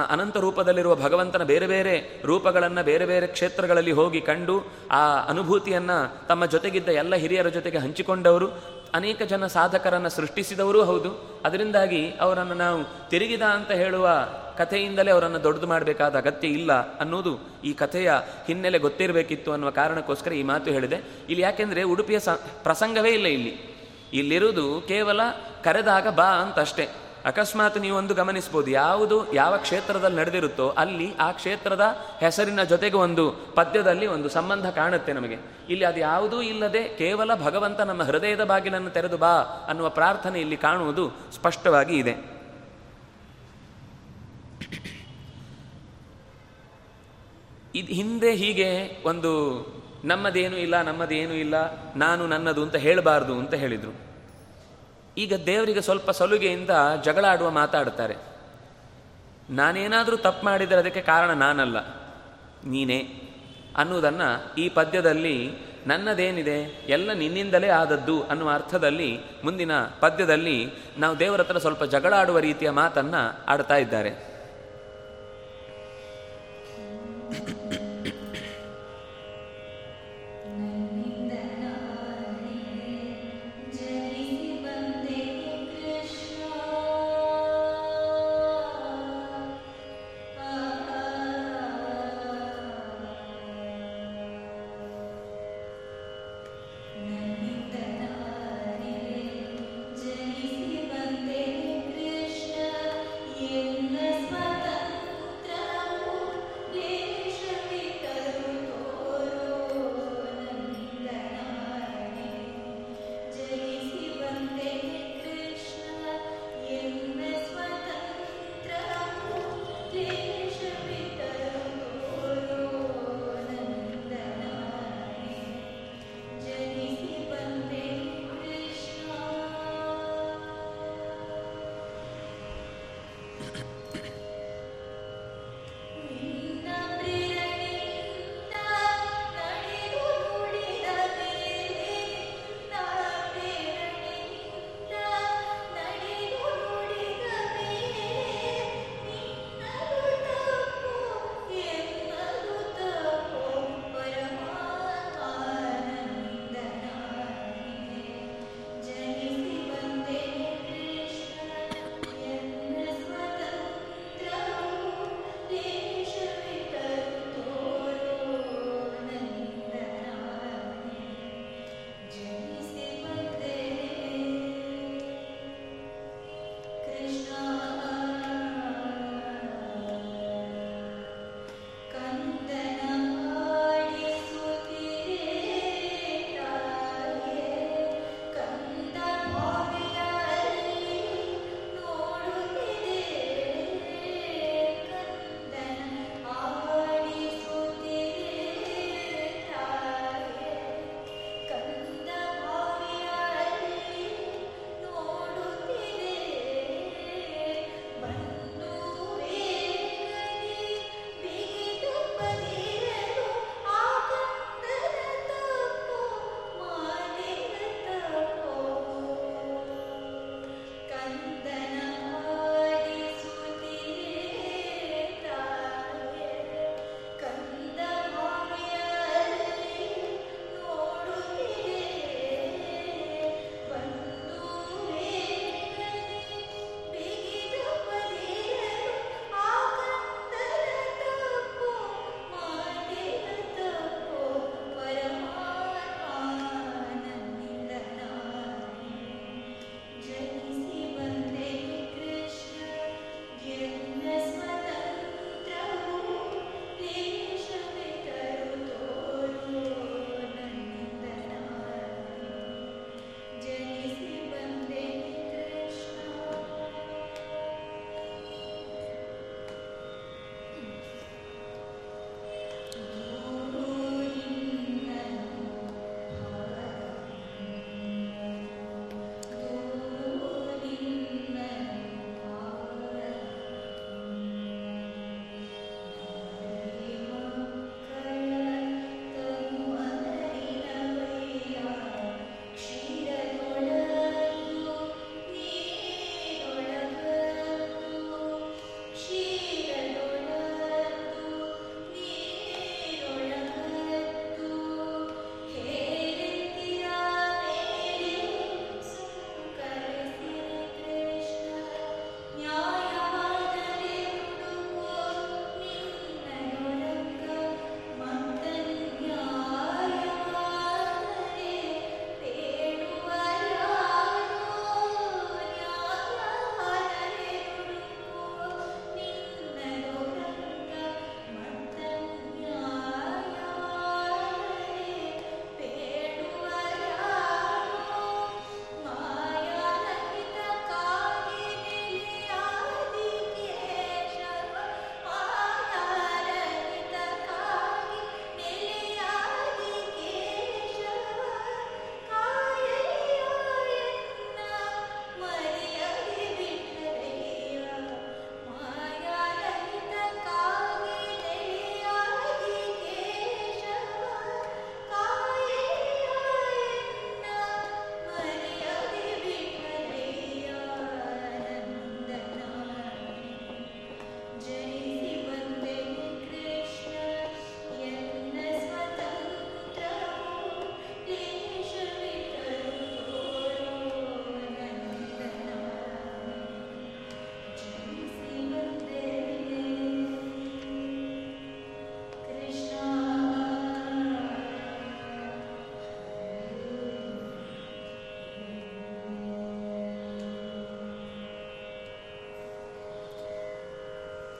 ಅನಂತ ರೂಪದಲ್ಲಿರುವ ಭಗವಂತನ ಬೇರೆ ಬೇರೆ ರೂಪಗಳನ್ನು ಬೇರೆ ಬೇರೆ ಕ್ಷೇತ್ರಗಳಲ್ಲಿ ಹೋಗಿ ಕಂಡು ಆ ಅನುಭೂತಿಯನ್ನು ತಮ್ಮ ಜೊತೆಗಿದ್ದ ಎಲ್ಲ ಹಿರಿಯರ ಜೊತೆಗೆ ಹಂಚಿಕೊಂಡವರು. ಅನೇಕ ಜನ ಸಾಧಕರನ್ನು ಸೃಷ್ಟಿಸಿದವರೂ ಹೌದು. ಅದರಿಂದಾಗಿ ಅವರನ್ನು ನಾವು ತಿರುಗಿದ ಅಂತ ಹೇಳುವ ಕಥೆಯಿಂದಲೇ ಅವರನ್ನು ದೊಡ್ಡದು ಮಾಡಬೇಕಾದ ಅಗತ್ಯ ಇಲ್ಲ ಅನ್ನೋದು ಈ ಕಥೆಯ ಹಿನ್ನೆಲೆ ಗೊತ್ತಿರಬೇಕಿತ್ತು ಅನ್ನುವ ಕಾರಣಕ್ಕೋಸ್ಕರ ಈ ಮಾತು ಹೇಳಿದೆ. ಇಲ್ಲಿ ಯಾಕೆಂದರೆ ಉಡುಪಿಯ ಪ್ರಸಂಗವೇ ಇಲ್ಲ ಇಲ್ಲಿ. ಇಲ್ಲಿರುವುದು ಕೇವಲ ಕರೆದಾಗ ಬಾ ಅಂತಷ್ಟೇ. ಅಕಸ್ಮಾತ್ ನೀವು ಒಂದು ಗಮನಿಸ್ಬೋದು ಯಾವುದು, ಯಾವ ಕ್ಷೇತ್ರದಲ್ಲಿ ನಡೆದಿರುತ್ತೋ ಅಲ್ಲಿ ಆ ಕ್ಷೇತ್ರದ ಹೆಸರಿನ ಜೊತೆಗೆ ಒಂದು ಪದ್ಯದಲ್ಲಿ ಒಂದು ಸಂಬಂಧ ಕಾಣುತ್ತೆ ನಮಗೆ. ಇಲ್ಲಿ ಅದು ಯಾವುದೂ ಇಲ್ಲದೆ ಕೇವಲ ಭಗವಂತ ನಮ್ಮ ಹೃದಯದ ಬಾಗಿಲನ್ನು ತೆರೆದು ಬಾ ಅನ್ನುವ ಪ್ರಾರ್ಥನೆ ಇಲ್ಲಿ ಕಾಣುವುದು ಸ್ಪಷ್ಟವಾಗಿ ಇದೆ. ಇದು ಹಿಂದೆ ಹೀಗೆ ಒಂದು ನಮ್ಮದೇನು ಇಲ್ಲ ನಮ್ಮದೇನು ಇಲ್ಲ, ನಾನು ನನ್ನದು ಅಂತ ಹೇಳಬಾರ್ದು ಅಂತ ಹೇಳಿದರು. ಈಗ ದೇವರಿಗೆ ಸ್ವಲ್ಪ ಸಲುಗೆಯಿಂದ ಜಗಳಾಡುವ ಮಾತಾಡ್ತಾರೆ ನಾನೇನಾದರೂ ತಪ್ಪು ಮಾಡಿದರೆ ಅದಕ್ಕೆ ಕಾರಣ ನಾನಲ್ಲ. ನೀನೇ ಅನ್ನುವುದನ್ನು ಈ ಪದ್ಯದಲ್ಲಿ ನನ್ನದೇನಿದೆ, ಎಲ್ಲ ನಿನ್ನಿಂದಲೇ ಆದದ್ದು ಅನ್ನುವ ಅರ್ಥದಲ್ಲಿ ಮುಂದಿನ ಪದ್ಯದಲ್ಲಿ ನಾವು ದೇವರ ಹತ್ರ ಸ್ವಲ್ಪ ಜಗಳಾಡುವ ರೀತಿಯ ಮಾತನ್ನು ಆಡ್ತಾ ಇದ್ದಾರೆ.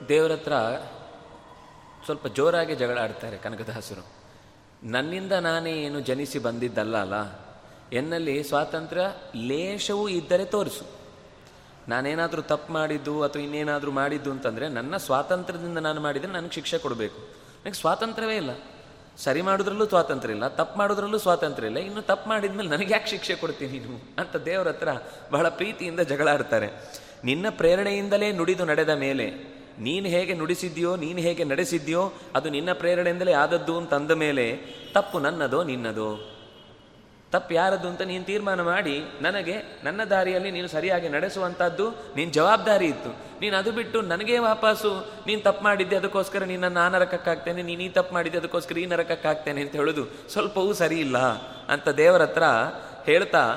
ದೇವರ ಹತ್ರ ಸ್ವಲ್ಪ ಜೋರಾಗಿ ಜಗಳ ಆಡ್ತಾರೆ ಕನಕದಾಸರು. ನನ್ನಿಂದ ನಾನೇ ಏನು ಜನಿಸಿ ಬಂದಿದ್ದಲ್ಲ ಅಲ್ಲ? ಎನ್ನಲ್ಲಿ ಸ್ವಾತಂತ್ರ್ಯ ಲೇಷವೂ ಇದ್ದರೆ ತೋರಿಸು. ನಾನೇನಾದರೂ ತಪ್ಪು ಮಾಡಿದ್ದು ಅಥವಾ ಇನ್ನೇನಾದರೂ ಮಾಡಿದ್ದು ಅಂತಂದರೆ ನನ್ನ ಸ್ವಾತಂತ್ರ್ಯದಿಂದ ನಾನು ಮಾಡಿದರೆ ನನಗೆ ಶಿಕ್ಷೆ ಕೊಡಬೇಕು. ನನಗೆ ಸ್ವಾತಂತ್ರ್ಯವೇ ಇಲ್ಲ. ಸರಿ ಮಾಡೋದ್ರಲ್ಲೂ ಸ್ವಾತಂತ್ರ್ಯ ಇಲ್ಲ, ತಪ್ಪು ಮಾಡೋದ್ರಲ್ಲೂ ಸ್ವಾತಂತ್ರ್ಯ ಇಲ್ಲ, ಇನ್ನು ತಪ್ಪು ಮಾಡಿದ್ಮೇಲೆ ನನಗೆ ಯಾಕೆ ಶಿಕ್ಷೆ ಕೊಡ್ತೀನಿ ನೀನು ಅಂತ ದೇವರ ಹತ್ರ ಬಹಳ ಪ್ರೀತಿಯಿಂದ ಜಗಳ ಆಡ್ತಾರೆ. ನಿನ್ನ ಪ್ರೇರಣೆಯಿಂದಲೇ ನುಡಿದು ನಡೆದ ಮೇಲೆ ನೀನು ಹೇಗೆ ನುಡಿಸಿದ್ಯೋ, ನೀನು ಹೇಗೆ ನಡೆಸಿದ್ಯೋ, ಅದು ನಿನ್ನ ಪ್ರೇರಣೆಯಿಂದಲೇ ಆದದ್ದು ಅಂತ ಅಂದ ಮೇಲೆ, ತಪ್ಪು ನನ್ನದೋ, ನಿನ್ನದೋ? ತಪ್ಪು ಯಾರದ್ದು ಅಂತ ನೀನು ತೀರ್ಮಾನ ಮಾಡಿ, ನನಗೆ, ನನ್ನ ದಾರಿಯಲ್ಲಿ ನೀನು ಸರಿಯಾಗಿ ನಡೆಸುವಂಥದ್ದು ನಿನ್ನ ಜವಾಬ್ದಾರಿ ಇತ್ತು. ನೀನು ಅದು ಬಿಟ್ಟು ನನಗೆ ವಾಪಸ್ಸು, ನೀನು ತಪ್ಪು ಮಾಡಿದ್ದೆ, ಅದಕ್ಕೋಸ್ಕರ ನಿನ್ನನ್ನು ಆ ನರಕಕ್ಕಾಗ್ತೇನೆ ನೀನು ಈ ತಪ್ಪು ಮಾಡಿದ್ದೆ, ಅದಕ್ಕೋಸ್ಕರ ಈ ನರಕಕ್ಕಾಗ್ತೇನೆ ಅಂತ ಹೇಳೋದು ಸ್ವಲ್ಪವೂ ಸರಿ ಇಲ್ಲ ಅಂತ ದೇವರ ಹತ್ರ ಹೇಳ್ತಾ,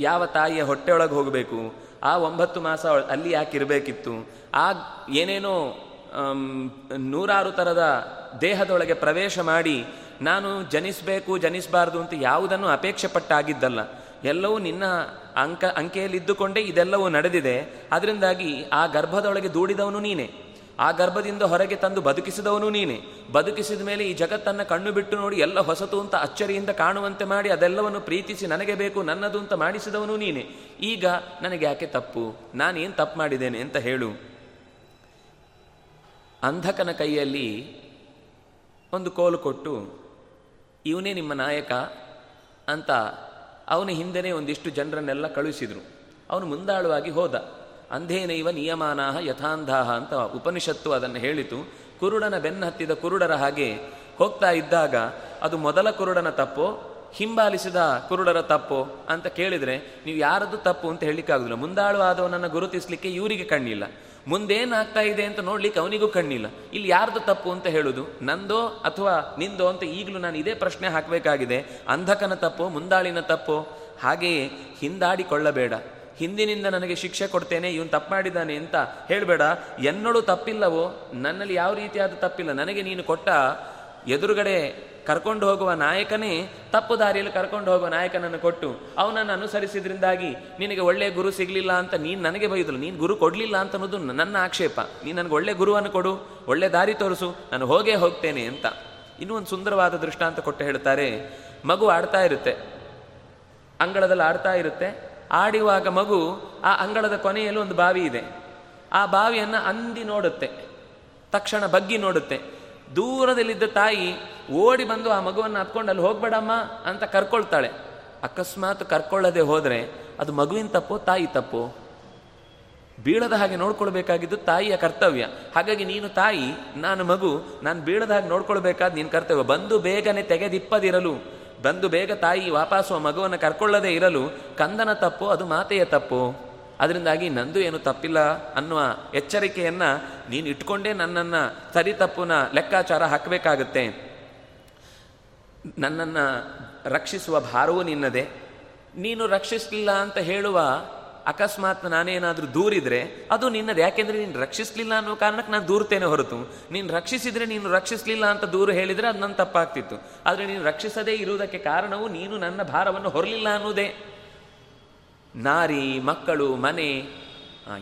ಯಾವ ತಾಯಿಯ ಹೊಟ್ಟೆಯೊಳಗೆ ಹೋಗಬೇಕು? ಆ ಒಂಬತ್ತು ಮಾಸ ಅಲ್ಲಿ ಯಾಕೆ ಇರಬೇಕಿತ್ತು? ಆ ಏನೇನೋ ನೂರಾರು ಥರದ ದೇಹದೊಳಗೆ ಪ್ರವೇಶ ಮಾಡಿ, ನಾನು ಜನಿಸಬೇಕು, ಜನಿಸಬಾರ್ದು ಅಂತ ಯಾವುದನ್ನು ಅಪೇಕ್ಷೆ ಪಟ್ಟಾಗಿದ್ದಲ್ಲ ಎಲ್ಲವೂ ನಿನ್ನ ಅಂಕ, ಅಂಕೆಯಲ್ಲಿದ್ದುಕೊಂಡೇ ಇದೆಲ್ಲವೂ ನಡೆದಿದೆ. ಅದರಿಂದಾಗಿ ಆ ಗರ್ಭದೊಳಗೆ ದೂಡಿದವನು ನೀನೆ. ಆ ಗರ್ಭದಿಂದ ಹೊರಗೆ ತಂದು ಬದುಕಿಸಿದವನು ನೀನೆ. ಬದುಕಿಸಿದ ಮೇಲೆ ಈ ಜಗತ್ತನ್ನು ಕಣ್ಣು ಬಿಟ್ಟು ನೋಡಿ ಎಲ್ಲ ಹೊಸತು ಅಂತ ಅಚ್ಚರಿಯಿಂದ ಕಾಣುವಂತೆ ಮಾಡಿ ಅದೆಲ್ಲವನ್ನು ಪ್ರೀತಿಸಿ ನನಗೆ ಬೇಕು ನನ್ನದು ಅಂತ ಮಾಡಿಸಿದವನು ನೀನೆ. ಈಗ ನನಗೆ ಯಾಕೆ ತಪ್ಪು? ನಾನೇನು ತಪ್ಪು ಮಾಡಿದ್ದೇನೆ ಅಂತ ಹೇಳು. ಅಂಧಕನ ಕೈಯಲ್ಲಿ ಒಂದು ಕೋಲು ಕೊಟ್ಟು, ಇವನೇ ನಿಮ್ಮ ನಾಯಕ ಅಂತ ಅವನ ಹಿಂದೆನೇ ಒಂದಿಷ್ಟು ಜನರನ್ನೆಲ್ಲ ಕಳುಹಿಸಿದರು. ಅವನು ಮುಂದಾಳುವಾಗಿ ಹೋದ. ಅಂಧೇನೈವ ನಿಯಮಾನಾಹ ಯಥಾಂಧಾಹ ಅಂತ ಉಪನಿಷತ್ತು ಅದನ್ನು ಹೇಳಿತು. ಕುರುಡನ ಬೆನ್ನ ಹತ್ತಿದ ಕುರುಡರ ಹಾಗೆ ಹೋಗ್ತಾ ಇದ್ದಾಗ ಅದು ಮೊದಲ ಕುರುಡನ ತಪ್ಪೋ, ಹಿಂಬಾಲಿಸಿದ ಕುರುಡರ ತಪ್ಪೋ ಅಂತ ಕೇಳಿದರೆ ನೀವು ಯಾರದ್ದು ತಪ್ಪು ಅಂತ ಹೇಳಲಿಕ್ಕಾಗುದಿಲ್ಲ. ಮುಂದಾಳು ಆದವನನ್ನು ಗುರುತಿಸಲಿಕ್ಕೆ ಇವರಿಗೆ ಕಣ್ಣಿಲ್ಲ. ಮುಂದೇನಾಗ್ತಾ ಇದೆ ಅಂತ ನೋಡ್ಲಿಕ್ಕೆ ಅವನಿಗೂ ಕಣ್ಣಿಲ್ಲ. ಇಲ್ಲಿ ಯಾರ್ದು ತಪ್ಪು ಅಂತ ಹೇಳುದು? ನಂದೋ ಅಥವಾ ನಿಂದೋ ಅಂತ ಈಗಲೂ ನಾನು ಇದೇ ಪ್ರಶ್ನೆ ಹಾಕಬೇಕಾಗಿದೆ. ಅಂಧಕನ ತಪ್ಪೋ, ಮುಂದಾಳಿನ ತಪ್ಪೋ, ಹಾಗೆಯೇ ಹಿಂದಾಡಿಕೊಳ್ಳಬೇಡ. ಹಿಂದಿನಿಂದ ನನಗೆ ಶಿಕ್ಷೆ ಕೊಡ್ತೇನೆ, ಇವನು ತಪ್ಪು ಮಾಡಿದ್ದಾನೆ ಅಂತ ಹೇಳಬೇಡ. ಎನ್ನೋಡು ತಪ್ಪಿಲ್ಲವೋ? ನನ್ನಲ್ಲಿ ಯಾವ ರೀತಿಯಾದ ತಪ್ಪಿಲ್ಲ. ನನಗೆ ನೀನು ಕೊಟ್ಟ ಎದುರುಗಡೆ ಕರ್ಕೊಂಡು ಹೋಗುವ ನಾಯಕನೇ ತಪ್ಪು ದಾರಿಯಲ್ಲಿ ಕರ್ಕೊಂಡು ಹೋಗುವ ನಾಯಕನನ್ನು ಕೊಟ್ಟು, ಅವನನ್ನು ಅನುಸರಿಸಿದ್ರಿಂದಾಗಿ ನಿನಗೆ ಒಳ್ಳೆಯ ಗುರು ಸಿಗಲಿಲ್ಲ ಅಂತ ನೀನು ನನಗೆ ಬೈದಲು ನೀನು ಗುರು ಕೊಡಲಿಲ್ಲ ಅಂತ ಅನ್ನೋದು ನನ್ನ ಆಕ್ಷೇಪ. ನೀನು ನನಗೆ ಒಳ್ಳೆ ಗುರುವನ್ನು ಕೊಡು, ಒಳ್ಳೆ ದಾರಿ ತೋರಿಸು, ನಾನು ಹೋಗೇ ಹೋಗ್ತೇನೆ ಅಂತ. ಇನ್ನೂ ಒಂದು ಸುಂದರವಾದ ದೃಷ್ಟಾಂತ ಕೊಟ್ಟು ಹೇಳ್ತಾರೆ, ಮಗು ಆಡ್ತಾ ಇರುತ್ತೆ. ಅಂಗಳದಲ್ಲಿ ಆಡ್ತಾ ಇರುತ್ತೆ. ಆಡುವಾಗ ಮಗು ಆ ಅಂಗಳದ ಕೊನೆಯಲ್ಲಿ ಒಂದು ಬಾವಿ ಇದೆ. ಆ ಬಾವಿಯನ್ನು ಅಂದಿ ನೋಡುತ್ತೆ. ತಕ್ಷಣ ಬಗ್ಗಿ ನೋಡುತ್ತೆ. ದೂರದಲ್ಲಿದ್ದ ತಾಯಿ ಓಡಿ ಬಂದು ಆ ಮಗುವನ್ನು ಹತ್ಕೊಂಡು ಅಲ್ಲಿ ಹೋಗ್ಬೇಡಮ್ಮ ಅಂತ ಕರ್ಕೊಳ್ತಾಳೆ. ಅಕಸ್ಮಾತ್ ಕರ್ಕೊಳ್ಳದೆ ಹೋದರೆ ಅದು ಮಗುವಿನ ತಪ್ಪು ತಾಯಿ ತಪ್ಪು? ಬೀಳದ ಹಾಗೆ ನೋಡ್ಕೊಳ್ಬೇಕಾಗಿದ್ದು ತಾಯಿಯ ಕರ್ತವ್ಯ. ಹಾಗಾಗಿ ನೀನು ತಾಯಿ, ನಾನು ಮಗು, ನಾನು ಬೀಳದ ಹಾಗೆ ನೋಡ್ಕೊಳ್ಬೇಕಾದ ನೀನು ಕರ್ತವ್ಯ. ಬಂದು ಬೇಗನೆ ತೆಗೆದಿಪ್ಪದಿರಲು. ಬಂದು ಬೇಗ ತಾಯಿ ವಾಪಸ್ಸು ಮಗುವನ್ನು ಕರ್ಕೊಳ್ಳದೇ ಇರಲು ಕಂದನ ತಪ್ಪು, ಅದು ಮಾತೆಯ ತಪ್ಪು. ಅದರಿಂದಾಗಿ ನಂದು ಏನು ತಪ್ಪಿಲ್ಲ ಅನ್ನುವ ಎಚ್ಚರಿಕೆಯನ್ನು ನೀನು ಇಟ್ಕೊಂಡೇ ನನ್ನನ್ನು ಸರಿ ತಪ್ಪುನ ಲೆಕ್ಕಾಚಾರ ಹಾಕಬೇಕಾಗತ್ತೆ. ನನ್ನನ್ನು ರಕ್ಷಿಸುವ ಭಾರವೂ ನಿನ್ನದೇ. ನೀನು ರಕ್ಷಿಸಲಿಲ್ಲ ಅಂತ ಹೇಳುವ ಅಕಸ್ಮಾತ್ ನಾನೇನಾದರೂ ದೂರಿದ್ರೆ, ಅದು ನಿನ್ನದು. ಯಾಕೆಂದ್ರೆ ನೀನು ರಕ್ಷಿಸಲಿಲ್ಲ ಅನ್ನೋ ಕಾರಣಕ್ಕೆ ನಾನು ದೂರ್ತೇನೆ ಹೊರತು. ನೀನು ರಕ್ಷಿಸಿದ್ರೆ ನೀನು ರಕ್ಷಿಸಲಿಲ್ಲ ಅಂತ ದೂರು ಹೇಳಿದರೆ ಅದು ನನ್ನ ತಪ್ಪಾಗ್ತಿತ್ತು. ಆದರೆ ನೀನು ರಕ್ಷಿಸದೇ ಇರುವುದಕ್ಕೆ ಕಾರಣವು ನೀನು ನನ್ನ ಭಾರವನ್ನು ಹೊರಲಿಲ್ಲ ಅನ್ನೋದೇ. ನಾರಿ, ಮಕ್ಕಳು, ಮನೆ.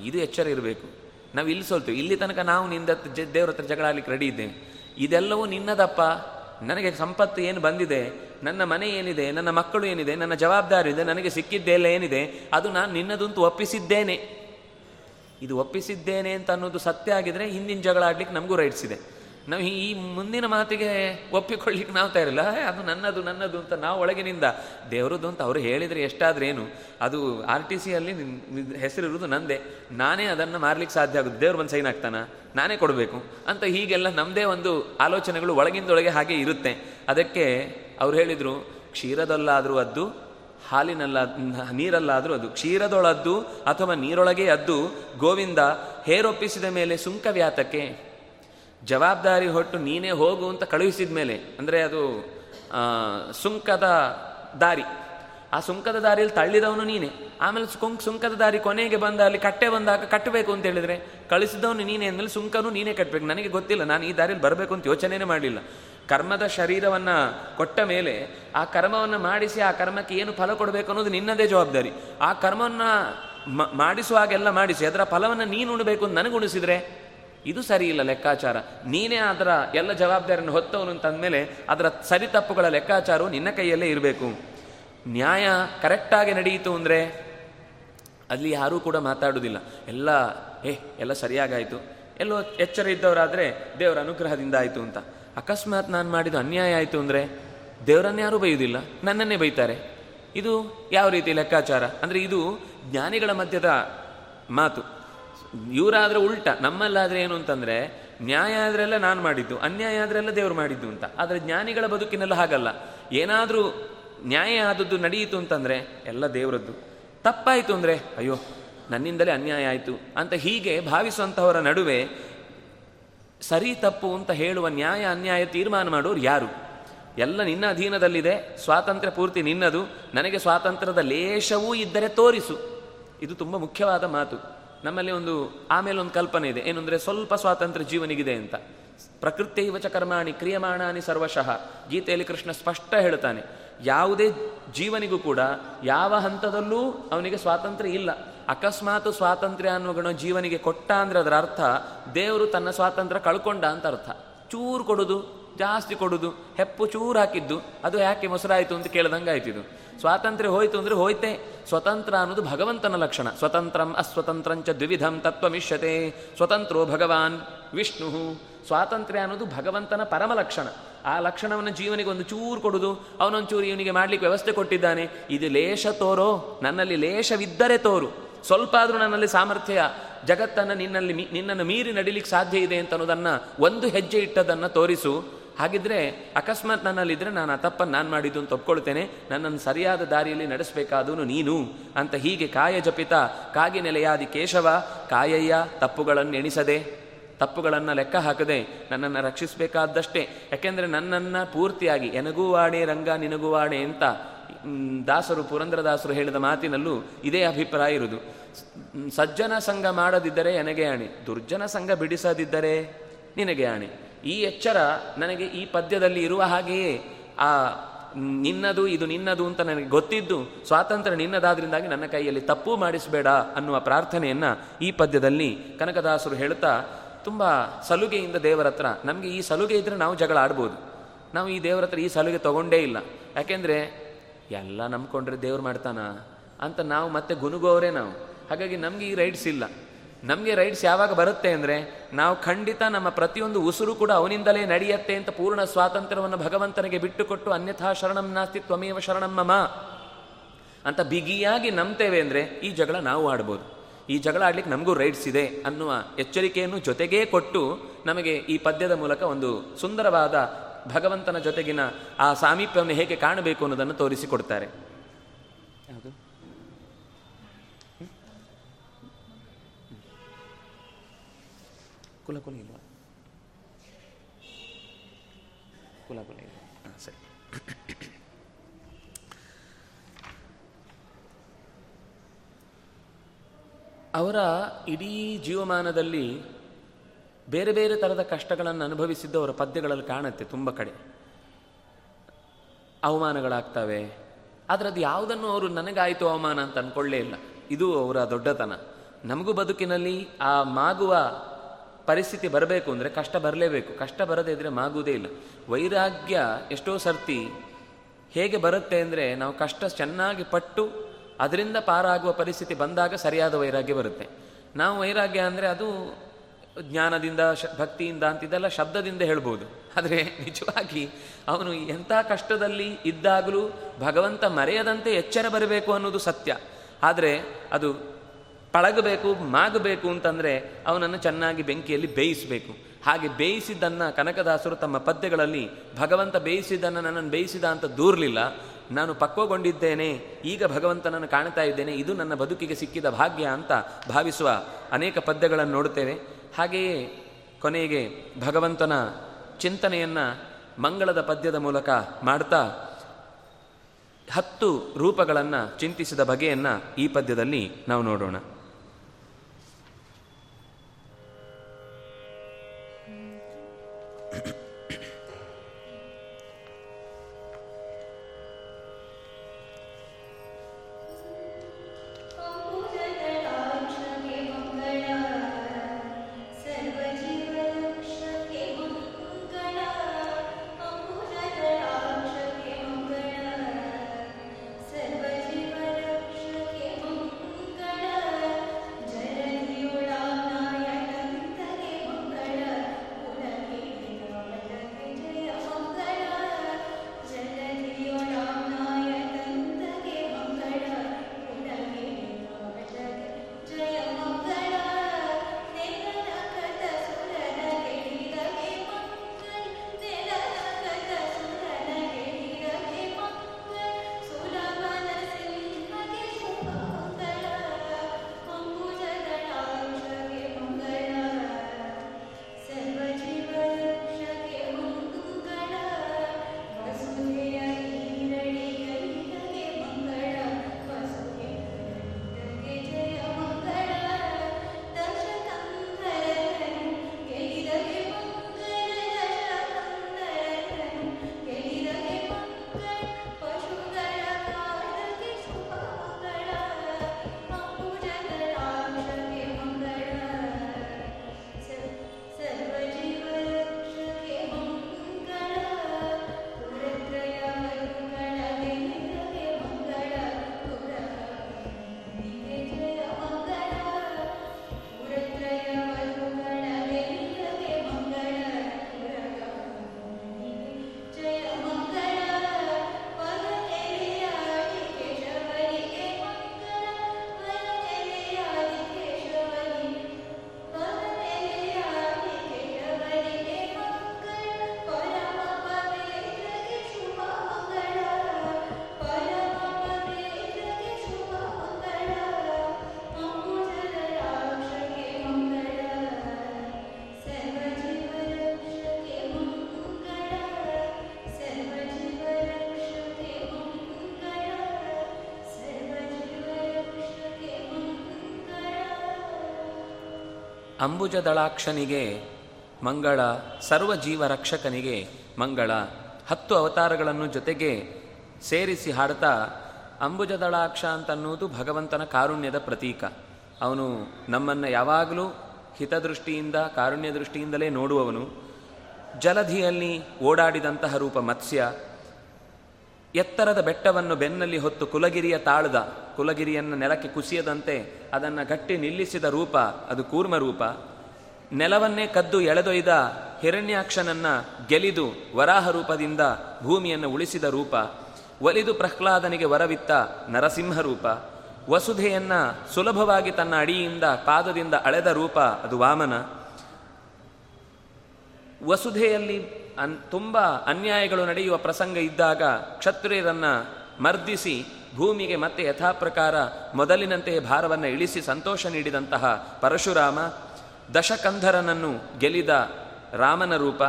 ಇದು ಎಚ್ಚರ ಇರಬೇಕು. ನಾವು ಇಲ್ಲಿ ಸೋಲ್ತು. ಇಲ್ಲಿ ತನಕ ನಾವು ನಿಂದ ದೇವ್ರ ಹತ್ರ ಜಗಳ ರೆಡಿ ಇದ್ದೇವೆ. ಇದೆಲ್ಲವೂ ನಿನ್ನದಪ್ಪ. ನನಗೆ ಸಂಪತ್ತು ಏನು ಬಂದಿದೆ? ನನ್ನ ಮನೆ ಏನಿದೆ, ನನ್ನ ಮಕ್ಕಳು ಏನಿದೆ, ನನ್ನ ಜವಾಬ್ದಾರಿ ಇದೆ, ನನಗೆ ಸಿಕ್ಕಿದ್ದೆಲ್ಲ ಏನಿದೆ, ಅದು ನಾನು ನಿನ್ನದಂತೂ ಒಪ್ಪಿಸಿದ್ದೇನೆ. ಇದು ಒಪ್ಪಿಸಿದ್ದೇನೆ ಅಂತ ಅನ್ನೋದು ಸತ್ಯ ಆಗಿದ್ರೆ ಹಿಂದಿನ ಜಗಳ ಆಡ್ಲಿಕ್ಕೆ ನಮಗೂ ರೈಟ್ಸ್ ಇದೆ. ನಾವು ಈ ಮುಂದಿನ ಮಾತಿಗೆ ಒಪ್ಪಿಕೊಳ್ಳಿಕ್ಕೆ ನಾವು ತಯಾರಿಲ್ಲ. ಅದು ನನ್ನದು ನನ್ನದು ಅಂತ ನಾವು ಒಳಗಿನಿಂದ. ದೇವರದ್ದು ಅಂತ ಅವರು ಹೇಳಿದರೆ ಎಷ್ಟಾದ್ರೇನು? ಅದು ಆರ್ ಟಿ ಸಿಯಲ್ಲಿ ಹೆಸರಿರುವುದು ನಂದೇ. ನಾನೇ ಅದನ್ನು ಮಾರ್ಲಿಕ್ಕೆ ಸಾಧ್ಯ ಆಗುತ್ತೆ ದೇವ್ರ ಒಂದು ಸೈನ್ ಆಗ್ತಾನ? ನಾನೇ ಕೊಡಬೇಕು. ಅಂತ ಹೀಗೆಲ್ಲ ನಮ್ಮದೇ ಒಂದು ಆಲೋಚನೆಗಳು ಒಳಗಿಂದೊಳಗೆ ಹಾಗೆ ಇರುತ್ತೆ. ಅದಕ್ಕೆ ಅವ್ರು ಹೇಳಿದರು, ಕ್ಷೀರದಲ್ಲಾದರೂ ಅದ್ದು, ಹಾಲಿನಲ್ಲ, ನೀರಲ್ಲಾದರೂ ಅದು ಕ್ಷೀರದೊಳದ್ದು ಅಥವಾ ನೀರೊಳಗೆ ಅದ್ದು, ಗೋವಿಂದ ಹೇರೊಪ್ಪಿಸಿದ ಮೇಲೆ ಸುಂಕ ವ್ಯಾತಕ್ಕೆ, ಜವಾಬ್ದಾರಿ ಹೊಟ್ಟು ನೀನೇ ಹೋಗು ಅಂತ ಕಳುಹಿಸಿದ ಮೇಲೆ, ಅಂದರೆ ಅದು ಸುಂಕದ ದಾರಿ. ಆ ಸುಂಕದ ದಾರಿಯಲ್ಲಿ ತಳ್ಳಿದವನು ನೀನೆ. ಆಮೇಲೆ ಸುಂಕ್, ಸುಂಕದ ದಾರಿ ಕೊನೆಗೆ ಬಂದ ಅಲ್ಲಿ ಕಟ್ಟೆ ಬಂದಾಗ ಕಟ್ಟಬೇಕು ಅಂತ ಹೇಳಿದ್ರೆ, ಕಳಿಸಿದವನು ನೀನೇ ಅಂದಮೇಲೆ ಸುಂಕನು ನೀನೇ ಕಟ್ಟಬೇಕು ನನಗೆ ಗೊತ್ತಿಲ್ಲ, ನಾನು ಈ ದಾರಿಯಲ್ಲಿ ಬರಬೇಕು ಅಂತ ಯೋಚನೆನೇ ಮಾಡಲಿಲ್ಲ. ಕರ್ಮದ ಶರೀರವನ್ನು ಕೊಟ್ಟ ಮೇಲೆ ಆ ಕರ್ಮವನ್ನು ಮಾಡಿಸಿ ಆ ಕರ್ಮಕ್ಕೆ ಏನು ಫಲ ಕೊಡಬೇಕು ಅನ್ನೋದು ನಿನ್ನದೇ ಜವಾಬ್ದಾರಿ. ಆ ಕರ್ಮವನ್ನು ಮಾಡಿಸುವಾಗೆಲ್ಲ ಮಾಡಿಸಿ, ಅದರ ಫಲವನ್ನು ನೀನು ಉಣಬೇಕು ಅಂತ ನನಗೆ ಉಣಿಸಿದ್ರೆ ಇದು ಸರಿ ಇಲ್ಲ ಲೆಕ್ಕಾಚಾರ. ನೀನೇ ಅದರ ಎಲ್ಲ ಜವಾಬ್ದಾರಿಯನ್ನು ಹೊತ್ತವನು ಅಂತಂದಮೇಲೆ ಅದರ ಸರಿ ತಪ್ಪುಗಳ ಲೆಕ್ಕಾಚಾರವು ನಿನ್ನ ಕೈಯಲ್ಲೇ ಇರಬೇಕು. ನ್ಯಾಯ ಕರೆಕ್ಟಾಗಿ ನಡೆಯಿತು ಅಂದರೆ ಅಲ್ಲಿ ಯಾರೂ ಕೂಡ ಮಾತಾಡುವುದಿಲ್ಲ. ಎಲ್ಲ, ಏ, ಎಲ್ಲ ಸರಿಯಾಗಾಯಿತು. ಎಲ್ಲೋ ಎಚ್ಚರ ಇದ್ದವರಾದರೆ ದೇವರ ಅನುಗ್ರಹದಿಂದ ಆಯಿತು ಅಂತ. ಅಕಸ್ಮಾತ್ ನಾನು ಮಾಡಿದ ಅನ್ಯಾಯ ಆಯಿತು ಅಂದರೆ ದೇವರನ್ನು ಯಾರೂ ಬೈಯುವುದಿಲ್ಲ, ನನ್ನನ್ನೇ ಬೈತಾರೆ. ಇದು ಯಾವ ರೀತಿ ಲೆಕ್ಕಾಚಾರ? ಅಂದರೆ ಇದು ಜ್ಞಾನಿಗಳ ಮಧ್ಯದ ಮಾತು. ಇವರಾದರೆ ಉಲ್ಟ, ನಮ್ಮಲ್ಲಾದರೆ ಏನು ಅಂತಂದರೆ, ನ್ಯಾಯ ಆದ್ರೆಲ್ಲ ನಾನು ಮಾಡಿದ್ದು, ಅನ್ಯಾಯ ಆದ್ರೆಲ್ಲ ದೇವರು ಮಾಡಿದ್ದು ಅಂತ. ಆದರೆ ಜ್ಞಾನಿಗಳ ಬದುಕಿನಲ್ಲ ಹಾಗಲ್ಲ. ಏನಾದರೂ ನ್ಯಾಯ ಆದದ್ದು ನಡೆಯಿತು ಅಂತಂದರೆ ಎಲ್ಲ ದೇವರದ್ದು. ತಪ್ಪಾಯಿತು ಅಂದರೆ, ಅಯ್ಯೋ, ನನ್ನಿಂದಲೇ ಅನ್ಯಾಯ ಆಯಿತು ಅಂತ ಹೀಗೆ ಭಾವಿಸುವಂಥವರ ನಡುವೆ ಸರಿ ತಪ್ಪು ಅಂತ ಹೇಳುವ ನ್ಯಾಯ ಅನ್ಯಾಯ ತೀರ್ಮಾನ ಮಾಡೋರು ಯಾರು? ಎಲ್ಲ ನಿನ್ನ ಅಧೀನದಲ್ಲಿದೆ, ಸ್ವಾತಂತ್ರ್ಯ ಪೂರ್ತಿ ನಿನ್ನದು, ನನಗೆ ಸ್ವಾತಂತ್ರ್ಯದ ಲೇಷವೂ ಇದ್ದರೆ ತೋರಿಸು. ಇದು ತುಂಬ ಮುಖ್ಯವಾದ ಮಾತು. ನಮ್ಮಲ್ಲಿ ಒಂದು ಆಮೇಲೆ ಒಂದು ಕಲ್ಪನೆ ಇದೆ. ಏನಂದರೆ ಸ್ವಲ್ಪ ಸ್ವಾತಂತ್ರ್ಯ ಜೀವನಿಗಿದೆ ಅಂತ. ಪ್ರಕೃತಿ ಚ ಕರ್ಮಾಣಿ ಕ್ರಿಯಮಾಣಾನಿ ಸರ್ವಶಃ. ಗೀತೆಯಲ್ಲಿ ಕೃಷ್ಣ ಸ್ಪಷ್ಟ ಹೇಳ್ತಾನೆ, ಯಾವುದೇ ಜೀವನಿಗೂ ಕೂಡ ಯಾವ ಹಂತದಲ್ಲೂ ಅವನಿಗೆ ಸ್ವಾತಂತ್ರ್ಯ ಇಲ್ಲ. ಅಕಸ್ಮಾತ್ ಸ್ವಾತಂತ್ರ್ಯ ಅನ್ನುವ ಗುಣ ಜೀವನಿಗೆ ಕೊಟ್ಟ ಅಂದ್ರೆ ಅದರ ಅರ್ಥ ದೇವರು ತನ್ನ ಸ್ವಾತಂತ್ರ್ಯ ಕಳ್ಕೊಂಡ ಅಂತ ಅರ್ಥ. ಚೂರು ಕೊಡುದು, ಜಾಸ್ತಿ ಕೊಡುದು, ಹೆಪ್ಪು ಚೂರು ಹಾಕಿದ್ದು, ಅದು ಯಾಕೆ ಮೊಸರಾಯಿತು ಅಂತ ಕೇಳ್ದಂಗೆ ಇದು. ಸ್ವಾತಂತ್ರ್ಯ ಹೋಯ್ತು ಅಂದ್ರೆ ಹೋಯ್ತೆ. ಸ್ವತಂತ್ರ ಅನ್ನೋದು ಭಗವಂತನ ಲಕ್ಷಣ. ಸ್ವತಂತ್ರಂ ಅಸ್ವತಂತ್ರಂಚ ದ್ವಿವಿಧಂ ತತ್ವಮಿಷ್ಯತೆ. ಸ್ವತಂತ್ರೋ ಭಗವಾನ್ ವಿಷ್ಣು. ಸ್ವಾತಂತ್ರ್ಯ ಅನ್ನೋದು ಭಗವಂತನ ಪರಮ ಲಕ್ಷಣ. ಆ ಲಕ್ಷಣವನ್ನು ಜೀವನಿಗೆ ಒಂದು ಚೂರು ಕೊಡುದು, ಅವನೊಂಚೂರು ಇವನಿಗೆ ಮಾಡ್ಲಿಕ್ಕೆ ವ್ಯವಸ್ಥೆ ಕೊಟ್ಟಿದ್ದಾನೆ. ಇದು ಲೇಷ ತೋರೋ, ನನ್ನಲ್ಲಿ ಲೇಷವಿದ್ದರೆ ತೋರು. ಸ್ವಲ್ಪ ಆದರೂ ನನ್ನಲ್ಲಿ ಸಾಮರ್ಥ್ಯ, ಜಗತ್ತನ್ನು ನಿನ್ನಲ್ಲಿ ನಿನ್ನನ್ನು ಮೀರಿ ನಡಿಲಿಕ್ಕೆ ಸಾಧ್ಯ ಇದೆ ಅಂತ ಅನ್ನೋದನ್ನು ಒಂದು ಹೆಜ್ಜೆ ಇಟ್ಟದನ್ನು ತೋರಿಸು. ಹಾಗಿದ್ರೆ ಅಕಸ್ಮಾತ್ ನನ್ನಲ್ಲಿದ್ದರೆ ನಾನು ಆ ತಪ್ಪನ್ನು ನಾನು ಮಾಡಿದ್ದು ಅಂತ ಒಪ್ಕೊಳ್ತೇನೆ. ನನ್ನನ್ನು ಸರಿಯಾದ ದಾರಿಯಲ್ಲಿ ನಡೆಸಬೇಕಾದೂ ನೀನು ಅಂತ ಹೀಗೆ ಕಾಯ ಜಪಿತ, ಕಾಗೆ ನೆಲೆಯಾದಿ ಕೇಶವ, ಕಾಯಯ್ಯ ತಪ್ಪುಗಳನ್ನು ಎಣಿಸದೆ, ತಪ್ಪುಗಳನ್ನು ಲೆಕ್ಕ ಹಾಕದೆ ನನ್ನನ್ನು ರಕ್ಷಿಸಬೇಕಾದಷ್ಟೇ. ಯಾಕೆಂದರೆ ನನ್ನನ್ನು ಪೂರ್ತಿಯಾಗಿ ಎನಗೂ ವಾಣೆ ರಂಗ ನಿನಗೂ ಅಂತ ದಾಸರು ಪುರಂದ್ರದಾಸರು ಹೇಳಿದ ಮಾತಿನಲ್ಲೂ ಇದೇ ಅಭಿಪ್ರಾಯ ಇರುವುದು. ಸಜ್ಜನ ಸಂಘ ಮಾಡದಿದ್ದರೆ ನನಗೆ ಆಣೆ ದುರ್ಜನ ಸಂಘ ಬಿಡಿಸದಿದ್ದರೆ ನಿನಗೆ ಆಣೆ ಈ ಎಚ್ಚರ ನನಗೆ ಈ ಪದ್ಯದಲ್ಲಿ ಇರುವ ಹಾಗೆಯೇ, ಆ, ನಿನ್ನದು, ಇದು ನಿನ್ನದು ಅಂತ ನನಗೆ ಗೊತ್ತಿದ್ದು, ಸ್ವಾತಂತ್ರ್ಯ ನಿನ್ನದಾದ್ರಿಂದಾಗಿ ನನ್ನ ಕೈಯಲ್ಲಿ ತಪ್ಪು ಮಾಡಿಸಬೇಡ ಅನ್ನುವ ಪ್ರಾರ್ಥನೆಯನ್ನು ಈ ಪದ್ಯದಲ್ಲಿ ಕನಕದಾಸರು ಹೇಳ್ತಾ ತುಂಬ ಸಲುಗೆಯಿಂದ ದೇವರ ಹತ್ರ, ನಮಗೆ ಈ ಸಲುಗೆ ಇದ್ದರೆ ನಾವು ಜಗಳ ಆಡ್ಬೋದು ನಾವು ಈ ದೇವರ ಹತ್ರ ಈ ಸಲುಗೆ ತಗೊಂಡೇ ಇಲ್ಲ. ಯಾಕೆಂದರೆ ಎಲ್ಲ ನಂಬ್ಕೊಂಡ್ರೆ ದೇವ್ರು ಮಾಡ್ತಾನ? ಅಂತ ನಾವು ಮತ್ತೆ ಗುನುಗೋವರೇ ನಾವು. ಹಾಗಾಗಿ ನಮಗೆ ಈ ರೈಟ್ಸ್ ಇಲ್ಲ. ನಮಗೆ ರೈಟ್ಸ್ ಯಾವಾಗ ಬರುತ್ತೆ ಅಂದರೆ, ನಾವು ಖಂಡಿತ ನಮ್ಮ ಪ್ರತಿಯೊಂದು ಉಸಿರು ಕೂಡ ಅವನಿಂದಲೇ ನಡೆಯತ್ತೆ ಅಂತ ಪೂರ್ಣ ಸ್ವಾತಂತ್ರ್ಯವನ್ನು ಭಗವಂತನಿಗೆ ಬಿಟ್ಟುಕೊಟ್ಟು ಅನ್ಯಥಾ ಶರಣಂ ನಾಸ್ತಿ ತ್ವಮೇವ ಶರಣಂ ಮಮ ಅಂತ ಬಿಗಿಯಾಗಿ ನಂಬ್ತೇವೆ ಅಂದರೆ, ಈ ಜಗಳ ನಾವು ಆಡ್ಬೋದು. ಈ ಜಗಳ ಆಡ್ಲಿಕ್ಕೆ ನಮಗೂ ರೈಟ್ಸ್ ಇದೆ ಅನ್ನುವ ಎಚ್ಚರಿಕೆಯನ್ನು ಜೊತೆಗೇ ಕೊಟ್ಟು ನಮಗೆ ಈ ಪದ್ಯದ ಮೂಲಕ ಒಂದು ಸುಂದರವಾದ ಭಗವಂತನ ಜೊತೆಗಿನ ಆ ಸಾಮೀಪ್ಯವನ್ನು ಹೇಗೆ ಕಾಣಬೇಕು ಅನ್ನೋದನ್ನು ತೋರಿಸಿಕೊಡ್ತಾರೆ. ಯಾವುದು? ಕುಲ ಕುಲ ಇಲ್ವಾ? ಕುಲ ಕುಲ ಇಲ್ಲ ಹಾಂ ಸರಿ. ಅವರ ಇಡೀ ಜೀವಮಾನದಲ್ಲಿ ಬೇರೆ ಬೇರೆ ಥರದ ಕಷ್ಟಗಳನ್ನು ಅನುಭವಿಸಿದ್ದು ಅವರ ಪದ್ಯಗಳಲ್ಲಿ ಕಾಣುತ್ತೆ ತುಂಬ ಕಡೆ. ಅವಮಾನಗಳಾಗ್ತವೆ. ಆದರೆ ಅದು ಯಾವುದನ್ನು ಅವರು ನನಗಾಯಿತು ಅವಮಾನ ಅಂತ ಅಂದ್ಕೊಳ್ಳೇ ಇಲ್ಲ. ಇದು ಅವರ ದೊಡ್ಡತನ. ನಮಗೂ ಬದುಕಿನಲ್ಲಿ ಆ ಮಾಗುವ ಪರಿಸ್ಥಿತಿ ಬರಬೇಕು ಅಂದರೆ ಕಷ್ಟ ಬರಲೇಬೇಕು. ಕಷ್ಟ ಬರದೇ ಇದ್ದರೆ ಮಾಗುವುದೇ ಇಲ್ಲ. ವೈರಾಗ್ಯ ಎಷ್ಟೋ ಸರ್ತಿ ಹೇಗೆ ಬರುತ್ತೆ ಅಂದರೆ ನಾವು ಕಷ್ಟ ಚೆನ್ನಾಗಿ ಪಟ್ಟು ಅದರಿಂದ ಪಾರಾಗುವ ಪರಿಸ್ಥಿತಿ ಬಂದಾಗ ಸರಿಯಾದ ವೈರಾಗ್ಯ ಬರುತ್ತೆ. ನಾವು ವೈರಾಗ್ಯ ಅಂದರೆ ಅದು ಜ್ಞಾನದಿಂದ, ಶ, ಭಕ್ತಿಯಿಂದ ಅಂತ ಇದೆಲ್ಲ ಶಬ್ದದಿಂದ ಹೇಳ್ಬೋದು. ಆದರೆ ನಿಜವಾಗಿ ಅವನು ಎಂಥ ಕಷ್ಟದಲ್ಲಿ ಇದ್ದಾಗಲೂ ಭಗವಂತ ಮರೆಯದಂತೆ ಎಚ್ಚರ ಬರಬೇಕು ಅನ್ನೋದು ಸತ್ಯ. ಆದರೆ ಅದು ಪಳಗಬೇಕು, ಮಾಗಬೇಕು ಅಂತಂದರೆ ಅವನನ್ನು ಚೆನ್ನಾಗಿ ಬೆಂಕಿಯಲ್ಲಿ ಬೇಯಿಸಬೇಕು. ಹಾಗೆ ಬೇಯಿಸಿದ್ದನ್ನು ಕನಕದಾಸರು ತಮ್ಮ ಪದ್ಯಗಳಲ್ಲಿ ಭಗವಂತ ಬೇಯಿಸಿದ್ದನ್ನು ನನ್ನನ್ನು ಬೇಯಿಸಿದ ಅಂತ ದೂರಲಿಲ್ಲ. ನಾನು ಪಕ್ವಗೊಂಡಿದ್ದೇನೆ, ಈಗ ಭಗವಂತನನ್ನು ಕಾಣ್ತಾ ಇದ್ದೇನೆ, ಇದು ನನ್ನ ಬದುಕಿಗೆ ಸಿಕ್ಕಿದ ಭಾಗ್ಯ ಅಂತ ಭಾವಿಸುವ ಅನೇಕ ಪದ್ಯಗಳನ್ನು ನೋಡುತ್ತೇವೆ. ಹಾಗೆಯೇ ಕೊನೆಗೆ ಭಗವಂತನ ಚಿಂತನೆಯನ್ನು ಮಂಗಳದ ಪದ್ಯದ ಮೂಲಕ ಮಾಡ್ತಾ ಹತ್ತು ರೂಪಗಳನ್ನು ಚಿಂತಿಸಿದ ಬಗೆಯನ್ನು ಈ ಪದ್ಯದಲ್ಲಿ ನಾವು ನೋಡೋಣ. ಅಂಬುಜದಳಾಕ್ಷನಿಗೆ ಮಂಗಳ ಸರ್ವ ಜೀವ ರಕ್ಷಕನಿಗೆ ಮಂಗಳ. ಹತ್ತು ಅವತಾರಗಳನ್ನು ಜೊತೆಗೆ ಸೇರಿಸಿ ಹಾಡ್ತಾ, ಅಂಬುಜದಳಾಕ್ಷ ಅಂತನ್ನುವುದು ಭಗವಂತನ ಕಾರುಣ್ಯದ ಪ್ರತೀಕ. ಅವನು ನಮ್ಮನ್ನು ಯಾವಾಗಲೂ ಹಿತದೃಷ್ಟಿಯಿಂದ ಕಾರುಣ್ಯ ದೃಷ್ಟಿಯಿಂದಲೇ ನೋಡುವವನು. ಜಲಧಿಯಲ್ಲಿ ಓಡಾಡಿದಂತಹ ರೂಪ ಮತ್ಸ್ಯ. ಎತ್ತರದ ಬೆಟ್ಟವನ್ನು ಬೆನ್ನಲ್ಲಿ ಹೊತ್ತು ಕುಲಗಿರಿಯ ತಾಳದ, ಕುಲಗಿರಿಯನ್ನು ನೆಲಕ್ಕೆ ಕುಸಿಯದಂತೆ ಅದನ್ನು ಗಟ್ಟಿ ನಿಲ್ಲಿಸಿದ ರೂಪ, ಅದು ಕೂರ್ಮ ರೂಪ. ನೆಲವನ್ನೇ ಕದ್ದು ಎಳೆದೊಯ್ದ ಹಿರಣ್ಯಾಕ್ಷನನ್ನ ಗೆಲಿದು ವರಾಹ ರೂಪದಿಂದ ಭೂಮಿಯನ್ನು ಉಳಿಸಿದ ರೂಪ. ಒಲಿದು ಪ್ರಹ್ಲಾದನಿಗೆ ವರವಿತ್ತ ನರಸಿಂಹ ರೂಪ. ವಸುಧೆಯನ್ನ ಸುಲಭವಾಗಿ ತನ್ನ ಅಡಿಯಿಂದ ಪಾದದಿಂದ ಅಳೆದ ರೂಪ, ಅದು ವಾಮನ. ವಸುಧೆಯಲ್ಲಿ ಅನ್ ತುಂಬ ಅನ್ಯಾಯಗಳು ನಡೆಯುವ ಪ್ರಸಂಗ ಇದ್ದಾಗ ಕ್ಷತ್ರಿಯರನ್ನ ಮರ್ದಿಸಿ ಭೂಮಿಗೆ ಮತ್ತೆ ಯಥಾಪ್ರಕಾರ ಮೊದಲಿನಂತೆಯೇ ಭಾರವನ್ನು ಇಳಿಸಿ ಸಂತೋಷ ನೀಡಿದಂತಹ ಪರಶುರಾಮ, ದಶಕಂಧರನನ್ನು ಗೆಲಿದ ರಾಮನ ರೂಪ,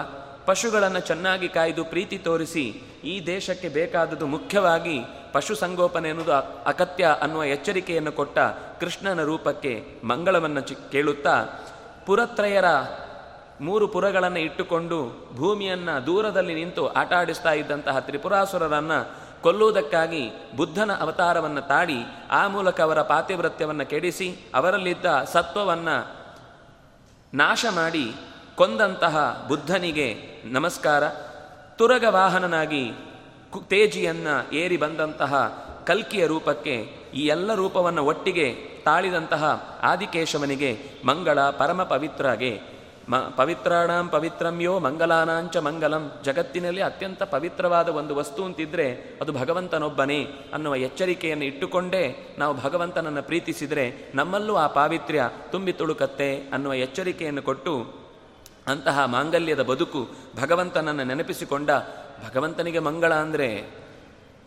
ಪಶುಗಳನ್ನು ಚೆನ್ನಾಗಿ ಕಾಯ್ದು ಪ್ರೀತಿ ತೋರಿಸಿ ಈ ದೇಶಕ್ಕೆ ಬೇಕಾದದ್ದು ಮುಖ್ಯವಾಗಿ ಪಶು ಸಂಗೋಪನೆ ಎನ್ನುವುದು ಅಗತ್ಯ ಅನ್ನುವ ಎಚ್ಚರಿಕೆಯನ್ನು ಕೊಟ್ಟ ಕೃಷ್ಣನ ರೂಪಕ್ಕೆ ಮಂಗಳವನ್ನು ಚಿ, ಕೇಳುತ್ತಾ ಪುರತ್ರಯರ ಮೂರು ಪುರಗಳನ್ನು ಇಟ್ಟುಕೊಂಡು ಭೂಮಿಯನ್ನು ದೂರದಲ್ಲಿ ನಿಂತು ಆಟ ಆಡಿಸ್ತಾ ಇದ್ದಂತಹ ತ್ರಿಪುರಾಸುರರನ್ನು ಕೊಲ್ಲುವುದಕ್ಕಾಗಿ ಬುದ್ಧನ ಅವತಾರವನ್ನು ತಾಡಿ ಆ ಮೂಲಕ ಅವರ ಪಾತಿವೃತ್ಯವನ್ನು ಕೆಡಿಸಿ ಅವರಲ್ಲಿದ್ದ ಸತ್ವವನ್ನು ನಾಶ ಮಾಡಿ ಕೊಂದಂತಹ ಬುದ್ಧನಿಗೆ ನಮಸ್ಕಾರ. ತುರಗ ವಾಹನನಾಗಿ ತೇಜಿಯನ್ನ ಏರಿ ಬಂದಂತಹ ಕಲ್ಕಿಯ ರೂಪಕ್ಕೆ ಈ ಎಲ್ಲ ರೂಪವನ್ನು ಒಟ್ಟಿಗೆ ತಾಳಿದಂತಹ ಆದಿಕೇಶವನಿಗೆ ಮಂಗಳ ಪರಮ ಪವಿತ್ರಗೆ ಮ, ಪವಿತ್ರಾಣಾಂ ಪವಿತ್ರಮ್ಯೋ ಮಂಗಲಾನಾಂಚ ಮಂಗಲಂ. ಜಗತ್ತಿನಲ್ಲಿ ಅತ್ಯಂತ ಪವಿತ್ರವಾದ ಒಂದು ವಸ್ತು ಅಂತಿದ್ರೆ ಅದು ಭಗವಂತನೊಬ್ಬನೇ ಅನ್ನುವ ಎಚ್ಚರಿಕೆಯನ್ನು ಇಟ್ಟುಕೊಂಡೇ ನಾವು ಭಗವಂತನನ್ನು ಪ್ರೀತಿಸಿದರೆ ನಮ್ಮಲ್ಲೂ ಆ ಪಾವಿತ್ರ್ಯ ತುಂಬಿ ತುಳುಕತ್ತೆ ಅನ್ನುವ ಎಚ್ಚರಿಕೆಯನ್ನು ಕೊಟ್ಟು ಅಂತಹ ಮಾಂಗಲ್ಯದ ಬದುಕು ಭಗವಂತನನ್ನು ನೆನಪಿಸಿಕೊಂಡ ಭಗವಂತನಿಗೆ ಮಂಗಳ ಅಂದರೆ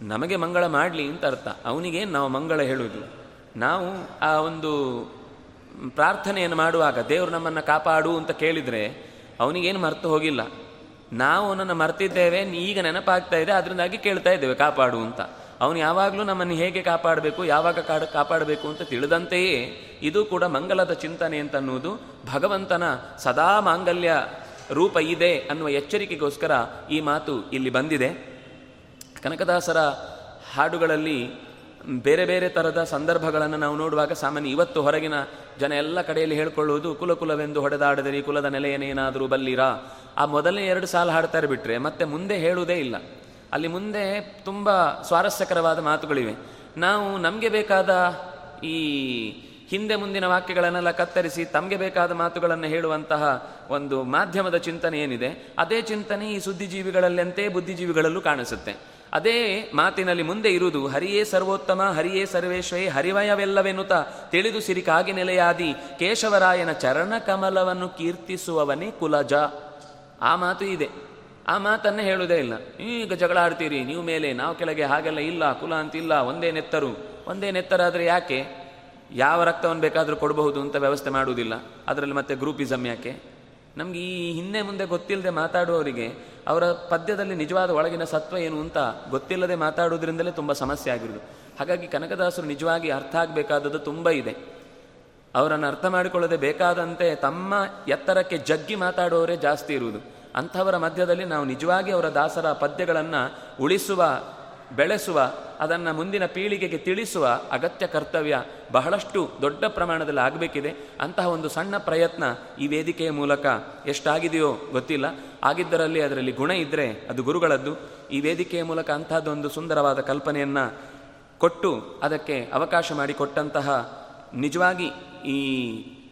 ನಮಗೆ ಮಂಗಳ ಮಾಡಲಿ ಅಂತ ಅರ್ಥ. ಅವನಿಗೇನು ನಾವು ಮಂಗಳ ಹೇಳುವುದು ನಾವು ಆ ಒಂದು ಪ್ರಾರ್ಥನೆಯನ್ನು ಮಾಡುವಾಗ ದೇವರು ನಮ್ಮನ್ನು ಕಾಪಾಡು ಅಂತ ಕೇಳಿದರೆ ಅವನಿಗೇನು ಮರೆತು ಹೋಗಿಲ್ಲ. ನಾವು ಅವನನ್ನು ಮರ್ತಿದ್ದೇವೆ, ಈಗ ನೆನಪಾಗ್ತಾ ಇದೆ, ಅದರಿಂದಾಗಿ ಕೇಳ್ತಾ ಇದ್ದೇವೆ, ಕಾಪಾಡು ಅಂತ. ಅವನು ಯಾವಾಗಲೂ ನಮ್ಮನ್ನು ಹೇಗೆ ಕಾಪಾಡಬೇಕು, ಯಾವಾಗ ಕಾಡ, ಕಾಪಾಡಬೇಕು ಅಂತ ತಿಳಿದಂತೆಯೇ ಇದು ಕೂಡ ಮಂಗಲದ ಚಿಂತನೆ ಅಂತನ್ನುವುದು. ಭಗವಂತನ ಸದಾ ಮಾಂಗಲ್ಯ ರೂಪ ಇದೆ ಅನ್ನುವ ಎಚ್ಚರಿಕೆಗೋಸ್ಕರ ಈ ಮಾತು ಇಲ್ಲಿ ಬಂದಿದೆ. ಕನಕದಾಸರ ಹಾಡುಗಳಲ್ಲಿ ಬೇರೆ ಬೇರೆ ಥರದ ಸಂದರ್ಭಗಳನ್ನು ನಾವು ನೋಡುವಾಗ ಸಾಮಾನ್ಯ ಇವತ್ತು ಹೊರಗಿನ ಜನ ಎಲ್ಲ ಕಡೆಯಲ್ಲಿ ಹೇಳ್ಕೊಳ್ಳುವುದು ಕುಲಕುಲವೆಂದು ಹೊಡೆದಾಡದಿರಿ, ಕುಲದ ನೆಲೆಯನೇನಾದರೂ ಬಲ್ಲಿರಾ? ಆ ಮೊದಲನೇ ಎರಡು ಸಾಲ ಹಾಡ್ತಾರೆ ಬಿಟ್ರೆ ಮತ್ತೆ ಮುಂದೆ ಹೇಳುವುದೇ ಇಲ್ಲ. ಅಲ್ಲಿ ಮುಂದೆ ತುಂಬ ಸ್ವಾರಸ್ಯಕರವಾದ ಮಾತುಗಳಿವೆ. ನಾವು ನಮಗೆ ಬೇಕಾದ ಈ ಹಿಂದೆ ಮುಂದಿನ ವಾಕ್ಯಗಳನ್ನೆಲ್ಲ ಕತ್ತರಿಸಿ ತಮಗೆ ಬೇಕಾದ ಮಾತುಗಳನ್ನು ಹೇಳುವಂತಹ ಒಂದು ಮಾಧ್ಯಮದ ಚಿಂತನೆ ಏನಿದೆ, ಅದೇ ಚಿಂತನೆ ಈ ಸುದ್ದಿಜೀವಿಗಳಲ್ಲಂತೆ ಬುದ್ಧಿಜೀವಿಗಳಲ್ಲೂ ಕಾಣಿಸುತ್ತೆ. ಅದೇ ಮಾತಿನಲ್ಲಿ ಮುಂದೆ ಇರುವುದು, ಹರಿಯೇ ಸರ್ವೋತ್ತಮ, ಹರಿಯೇ ಸರ್ವೇಶ್ವೇ ಹರಿವಯವೆಲ್ಲವೆನ್ನುತ್ತ ತಿಳಿದು ಸಿರಿಕಾಗಿ ನೆಲೆಯಾದಿ ಕೇಶವರಾಯನ ಚರಣ ಕಮಲವನ್ನು ಕೀರ್ತಿಸುವವನೇ ಕುಲಜ. ಆ ಮಾತು ಇದೆ. ಆ ಮಾತನ್ನೇ ಹೇಳುವುದೇ ಇಲ್ಲ. ಈಗ ಜಗಳ ಆಡ್ತೀರಿ ನೀವು ಮೇಲೆ, ನಾವು ಕೆಳಗೆ, ಹಾಗೆಲ್ಲ ಇಲ್ಲ, ಕುಲ ಅಂತಿಲ್ಲ, ಒಂದೇ ನೆತ್ತರು. ಒಂದೇ ನೆತ್ತರಾದರೆ ಯಾಕೆ? ಯಾವ ರಕ್ತವನ್ನು ಬೇಕಾದರೂ ಕೊಡಬಹುದು ಅಂತ ವ್ಯವಸ್ಥೆ ಮಾಡುವುದಿಲ್ಲ. ಅದರಲ್ಲಿ ಮತ್ತೆ ಗ್ರೂಪಿಸಮ್ ಯಾಕೆ? ನಮ್ಗೆ ಈ ಹಿಂದೆ ಮುಂದೆ ಗೊತ್ತಿಲ್ಲದೆ ಮಾತಾಡುವವರಿಗೆ ಅವರ ಪದ್ಯದಲ್ಲಿ ನಿಜವಾದ ಒಳಗಿನ ಸತ್ವ ಏನು ಅಂತ ಗೊತ್ತಿಲ್ಲದೆ ಮಾತಾಡುವುದರಿಂದಲೇ ತುಂಬ ಸಮಸ್ಯೆ ಆಗಿರುವುದು. ಹಾಗಾಗಿ ಕನಕದಾಸರು ನಿಜವಾಗಿ ಅರ್ಥ ಆಗಬೇಕಾದದ್ದು ತುಂಬ ಇದೆ. ಅವರನ್ನು ಅರ್ಥ ಮಾಡಿಕೊಳ್ಳದೆ ಬೇಕಾದಂತೆ ತಮ್ಮ ಎತ್ತರಕ್ಕೆ ಜಗ್ಗಿ ಮಾತಾಡುವವರೇ ಜಾಸ್ತಿ ಇರುವುದು. ಅಂಥವರ ಮಧ್ಯದಲ್ಲಿ ನಾವು ನಿಜವಾಗಿ ಅವರ ದಾಸರ ಪದ್ಯಗಳನ್ನು ಉಳಿಸುವ ಬೆಳೆಸುವ, ಅದನ್ನು ಮುಂದಿನ ಪೀಳಿಗೆಗೆ ತಿಳಿಸುವ ಅಗತ್ಯ ಕರ್ತವ್ಯ ಬಹಳಷ್ಟು ದೊಡ್ಡ ಪ್ರಮಾಣದಲ್ಲಿ ಆಗಬೇಕಿದೆ. ಅಂತಹ ಒಂದು ಸಣ್ಣ ಪ್ರಯತ್ನ ಈ ವೇದಿಕೆಯ ಮೂಲಕ ಎಷ್ಟಾಗಿದೆಯೋ ಗೊತ್ತಿಲ್ಲ. ಆಗಿದ್ದರಲ್ಲಿ ಅದರಲ್ಲಿ ಗುಣ ಇದ್ದರೆ ಅದು ಗುರುಗಳದ್ದು. ಈ ವೇದಿಕೆಯ ಮೂಲಕ ಅಂತಹದ್ದೊಂದು ಸುಂದರವಾದ ಕಲ್ಪನೆಯನ್ನು ಕೊಟ್ಟು ಅದಕ್ಕೆ ಅವಕಾಶ ಮಾಡಿಕೊಟ್ಟಂತಹ ನಿಜವಾಗಿ ಈ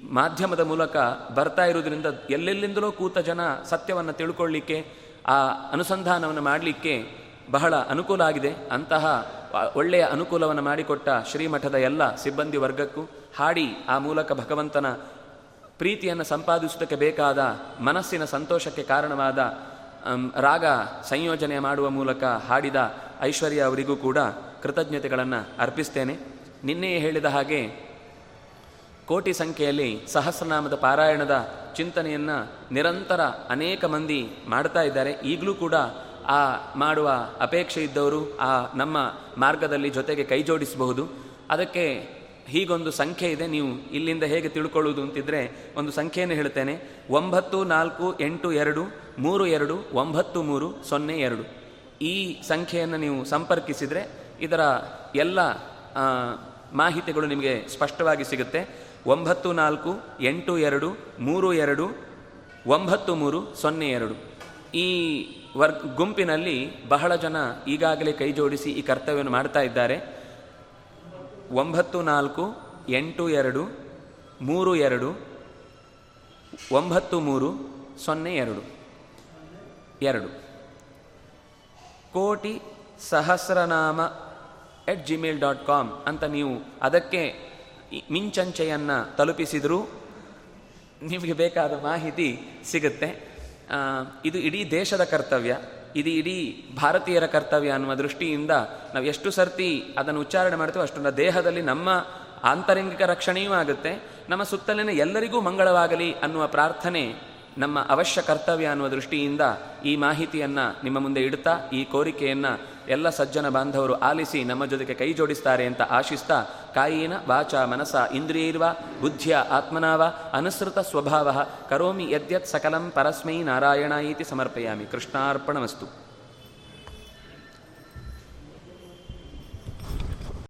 ಮಾಧ್ಯಮದ ಮೂಲಕ ಬರ್ತಾ ಇರುವುದರಿಂದ ಎಲ್ಲೆಲ್ಲಿಂದಲೂ ಕೂತ ಜನ ಸತ್ಯವನ್ನು ತಿಳ್ಕೊಳ್ಳಿಕ್ಕೆ, ಆ ಅನುಸಂಧಾನವನ್ನು ಮಾಡಲಿಕ್ಕೆ ಬಹಳ ಅನುಕೂಲ ಆಗಿದೆ. ಅಂತಹ ಒಳ್ಳೆಯ ಅನುಕೂಲವನ್ನು ಮಾಡಿಕೊಟ್ಟ ಶ್ರೀಮಠದ ಎಲ್ಲ ಸಿಬ್ಬಂದಿ ವರ್ಗಕ್ಕೂ ಹಾಡಿ ಆ ಮೂಲಕ ಭಗವಂತನ ಪ್ರೀತಿಯನ್ನು ಸಂಪಾದಿಸುವುದಕ್ಕೆ ಬೇಕಾದ ಮನಸ್ಸಿನ ಸಂತೋಷಕ್ಕೆ ಕಾರಣವಾದ ರಾಗ ಸಂಯೋಜನೆ ಮಾಡುವ ಮೂಲಕ ಹಾಡಿದ ಐಶ್ವರ್ಯ ಅವರಿಗೂ ಕೂಡ ಕೃತಜ್ಞತೆಗಳನ್ನು ಅರ್ಪಿಸ್ತೇನೆ. ನಿನ್ನೆಯೇ ಹೇಳಿದ ಹಾಗೆ ಕೋಟಿ ಸಂಖ್ಯೆಯಲ್ಲಿ ಸಹಸ್ರನಾಮದ ಪಾರಾಯಣದ ಚಿಂತನೆಯನ್ನು ನಿರಂತರ ಅನೇಕ ಮಂದಿ ಮಾಡ್ತಾ ಇದ್ದಾರೆ. ಈಗಲೂ ಕೂಡ ಆ ಮಾಡುವ ಅಪೇಕ್ಷೆ ಇದ್ದವರು ಆ ನಮ್ಮ ಮಾರ್ಗದಲ್ಲಿ ಜೊತೆಗೆ ಕೈ ಜೋಡಿಸಬಹುದು ಅದಕ್ಕೆ ಹೀಗೊಂದು ಸಂಖ್ಯೆ ಇದೆ. ನೀವು ಇಲ್ಲಿಂದ ಹೇಗೆ ತಿಳ್ಕೊಳ್ಳುವುದು ಅಂತಿದ್ರೆ ಒಂದು ಸಂಖ್ಯೆಯನ್ನು ಹೇಳ್ತೇನೆ ಒಂಬತ್ತು, ನಾಲ್ಕು, ಎಂಟು, ಎರಡು, ಮೂರು, ಎರಡು, ಒಂಬತ್ತು, ಮೂರು, ಸೊನ್ನೆ, ಎರಡು. ಈ ಸಂಖ್ಯೆಯನ್ನು ನೀವು ಸಂಪರ್ಕಿಸಿದರೆ ಇದರ ಎಲ್ಲ ಮಾಹಿತಿಗಳು ನಿಮಗೆ ಸ್ಪಷ್ಟವಾಗಿ ಸಿಗುತ್ತೆ. ಒಂಬತ್ತು, ನಾಲ್ಕು, ಎಂಟು, ಎರಡು, ಮೂರು, ಎರಡು, ಒಂಬತ್ತು, ಮೂರು, ಸೊನ್ನೆ, ಎರಡು. ಈ ವರ್ ಗುಂಪಿನಲ್ಲಿ ಬಹಳ ಜನ ಈಗಾಗಲೇ ಕೈ ಜೋಡಿಸಿ ಈ ಕರ್ತವ್ಯವನ್ನು ಮಾಡ್ತಾ ಇದ್ದಾರೆ. ಒಂಬತ್ತು ನಾಲ್ಕು, ಎಂಟು ಎರಡು, ಮೂರು ಎರಡು, ಒಂಬತ್ತು ಮೂರು, ಸೊನ್ನೆ ಎರಡು ಎರಡು. Koti Sahasranama at Gmail dot com ಅಂತ ನೀವು ಅದಕ್ಕೆ ಮಿಂಚಂಚೆಯನ್ನು ತಲುಪಿಸಿದರೂ ನಿಮಗೆ ಬೇಕಾದ ಮಾಹಿತಿ ಸಿಗುತ್ತೆ. ಇದು ಇಡೀ ದೇಶದ ಕರ್ತವ್ಯ, ಇದು ಇಡೀ ಭಾರತೀಯರ ಕರ್ತವ್ಯ ಅನ್ನುವ ದೃಷ್ಟಿಯಿಂದ ನಾವು ಎಷ್ಟು ಸರ್ತಿ ಅದನ್ನು ಉಚ್ಚಾರಣೆ ಮಾಡ್ತೀವೋ ಅಷ್ಟೊಂದು ದೇಹದಲ್ಲಿ ನಮ್ಮ ಆಂತರಿಂಗಿಕ ರಕ್ಷಣೆಯೂ ಆಗುತ್ತೆ, ನಮ್ಮ ಸುತ್ತಲಿನ ಎಲ್ಲರಿಗೂ ಮಂಗಳವಾಗಲಿ ಅನ್ನುವ ಪ್ರಾರ್ಥನೆ ನಮ್ಮ ಅವಶ್ಯ ಕರ್ತವ್ಯ ಅನ್ನುವ ದೃಷ್ಟಿಯಿಂದ ಈ ಮಾಹಿತಿಯನ್ನು ನಿಮ್ಮ ಮುಂದೆ ಇಡ್ತಾ ಈ ಕೋರಿಕೆಯನ್ನು ಎಲ್ಲ ಸಜ್ಜನ ಬಾಂಧವರು ಆಲಿಸಿ ನಮ್ಮ ಜೊತೆಗೆ ಕೈ ಜೋಡಿಸ್ತಾರೆ ಅಂತ ಆಶಿಸ್ತಾ, ಕಾಯಿನ ವಾಚ ಮನಸ ಇಂದ್ರಿಯೈರ್ವ, ಬುದ್ಧಿಯ ಆತ್ಮನಾವ, ಅನುಸೃತ ಸ್ವಭಾವ, ಕರೋಮಿ ಯದ್ಯತ್ ಸಕಲಂ ಪರಸ್ಮೈ ನಾರಾಯಣ ಇತಿ ಸಮರ್ಪಯಾಮಿ. ಕೃಷ್ಣಾರ್ಪಣಮಸ್ತು.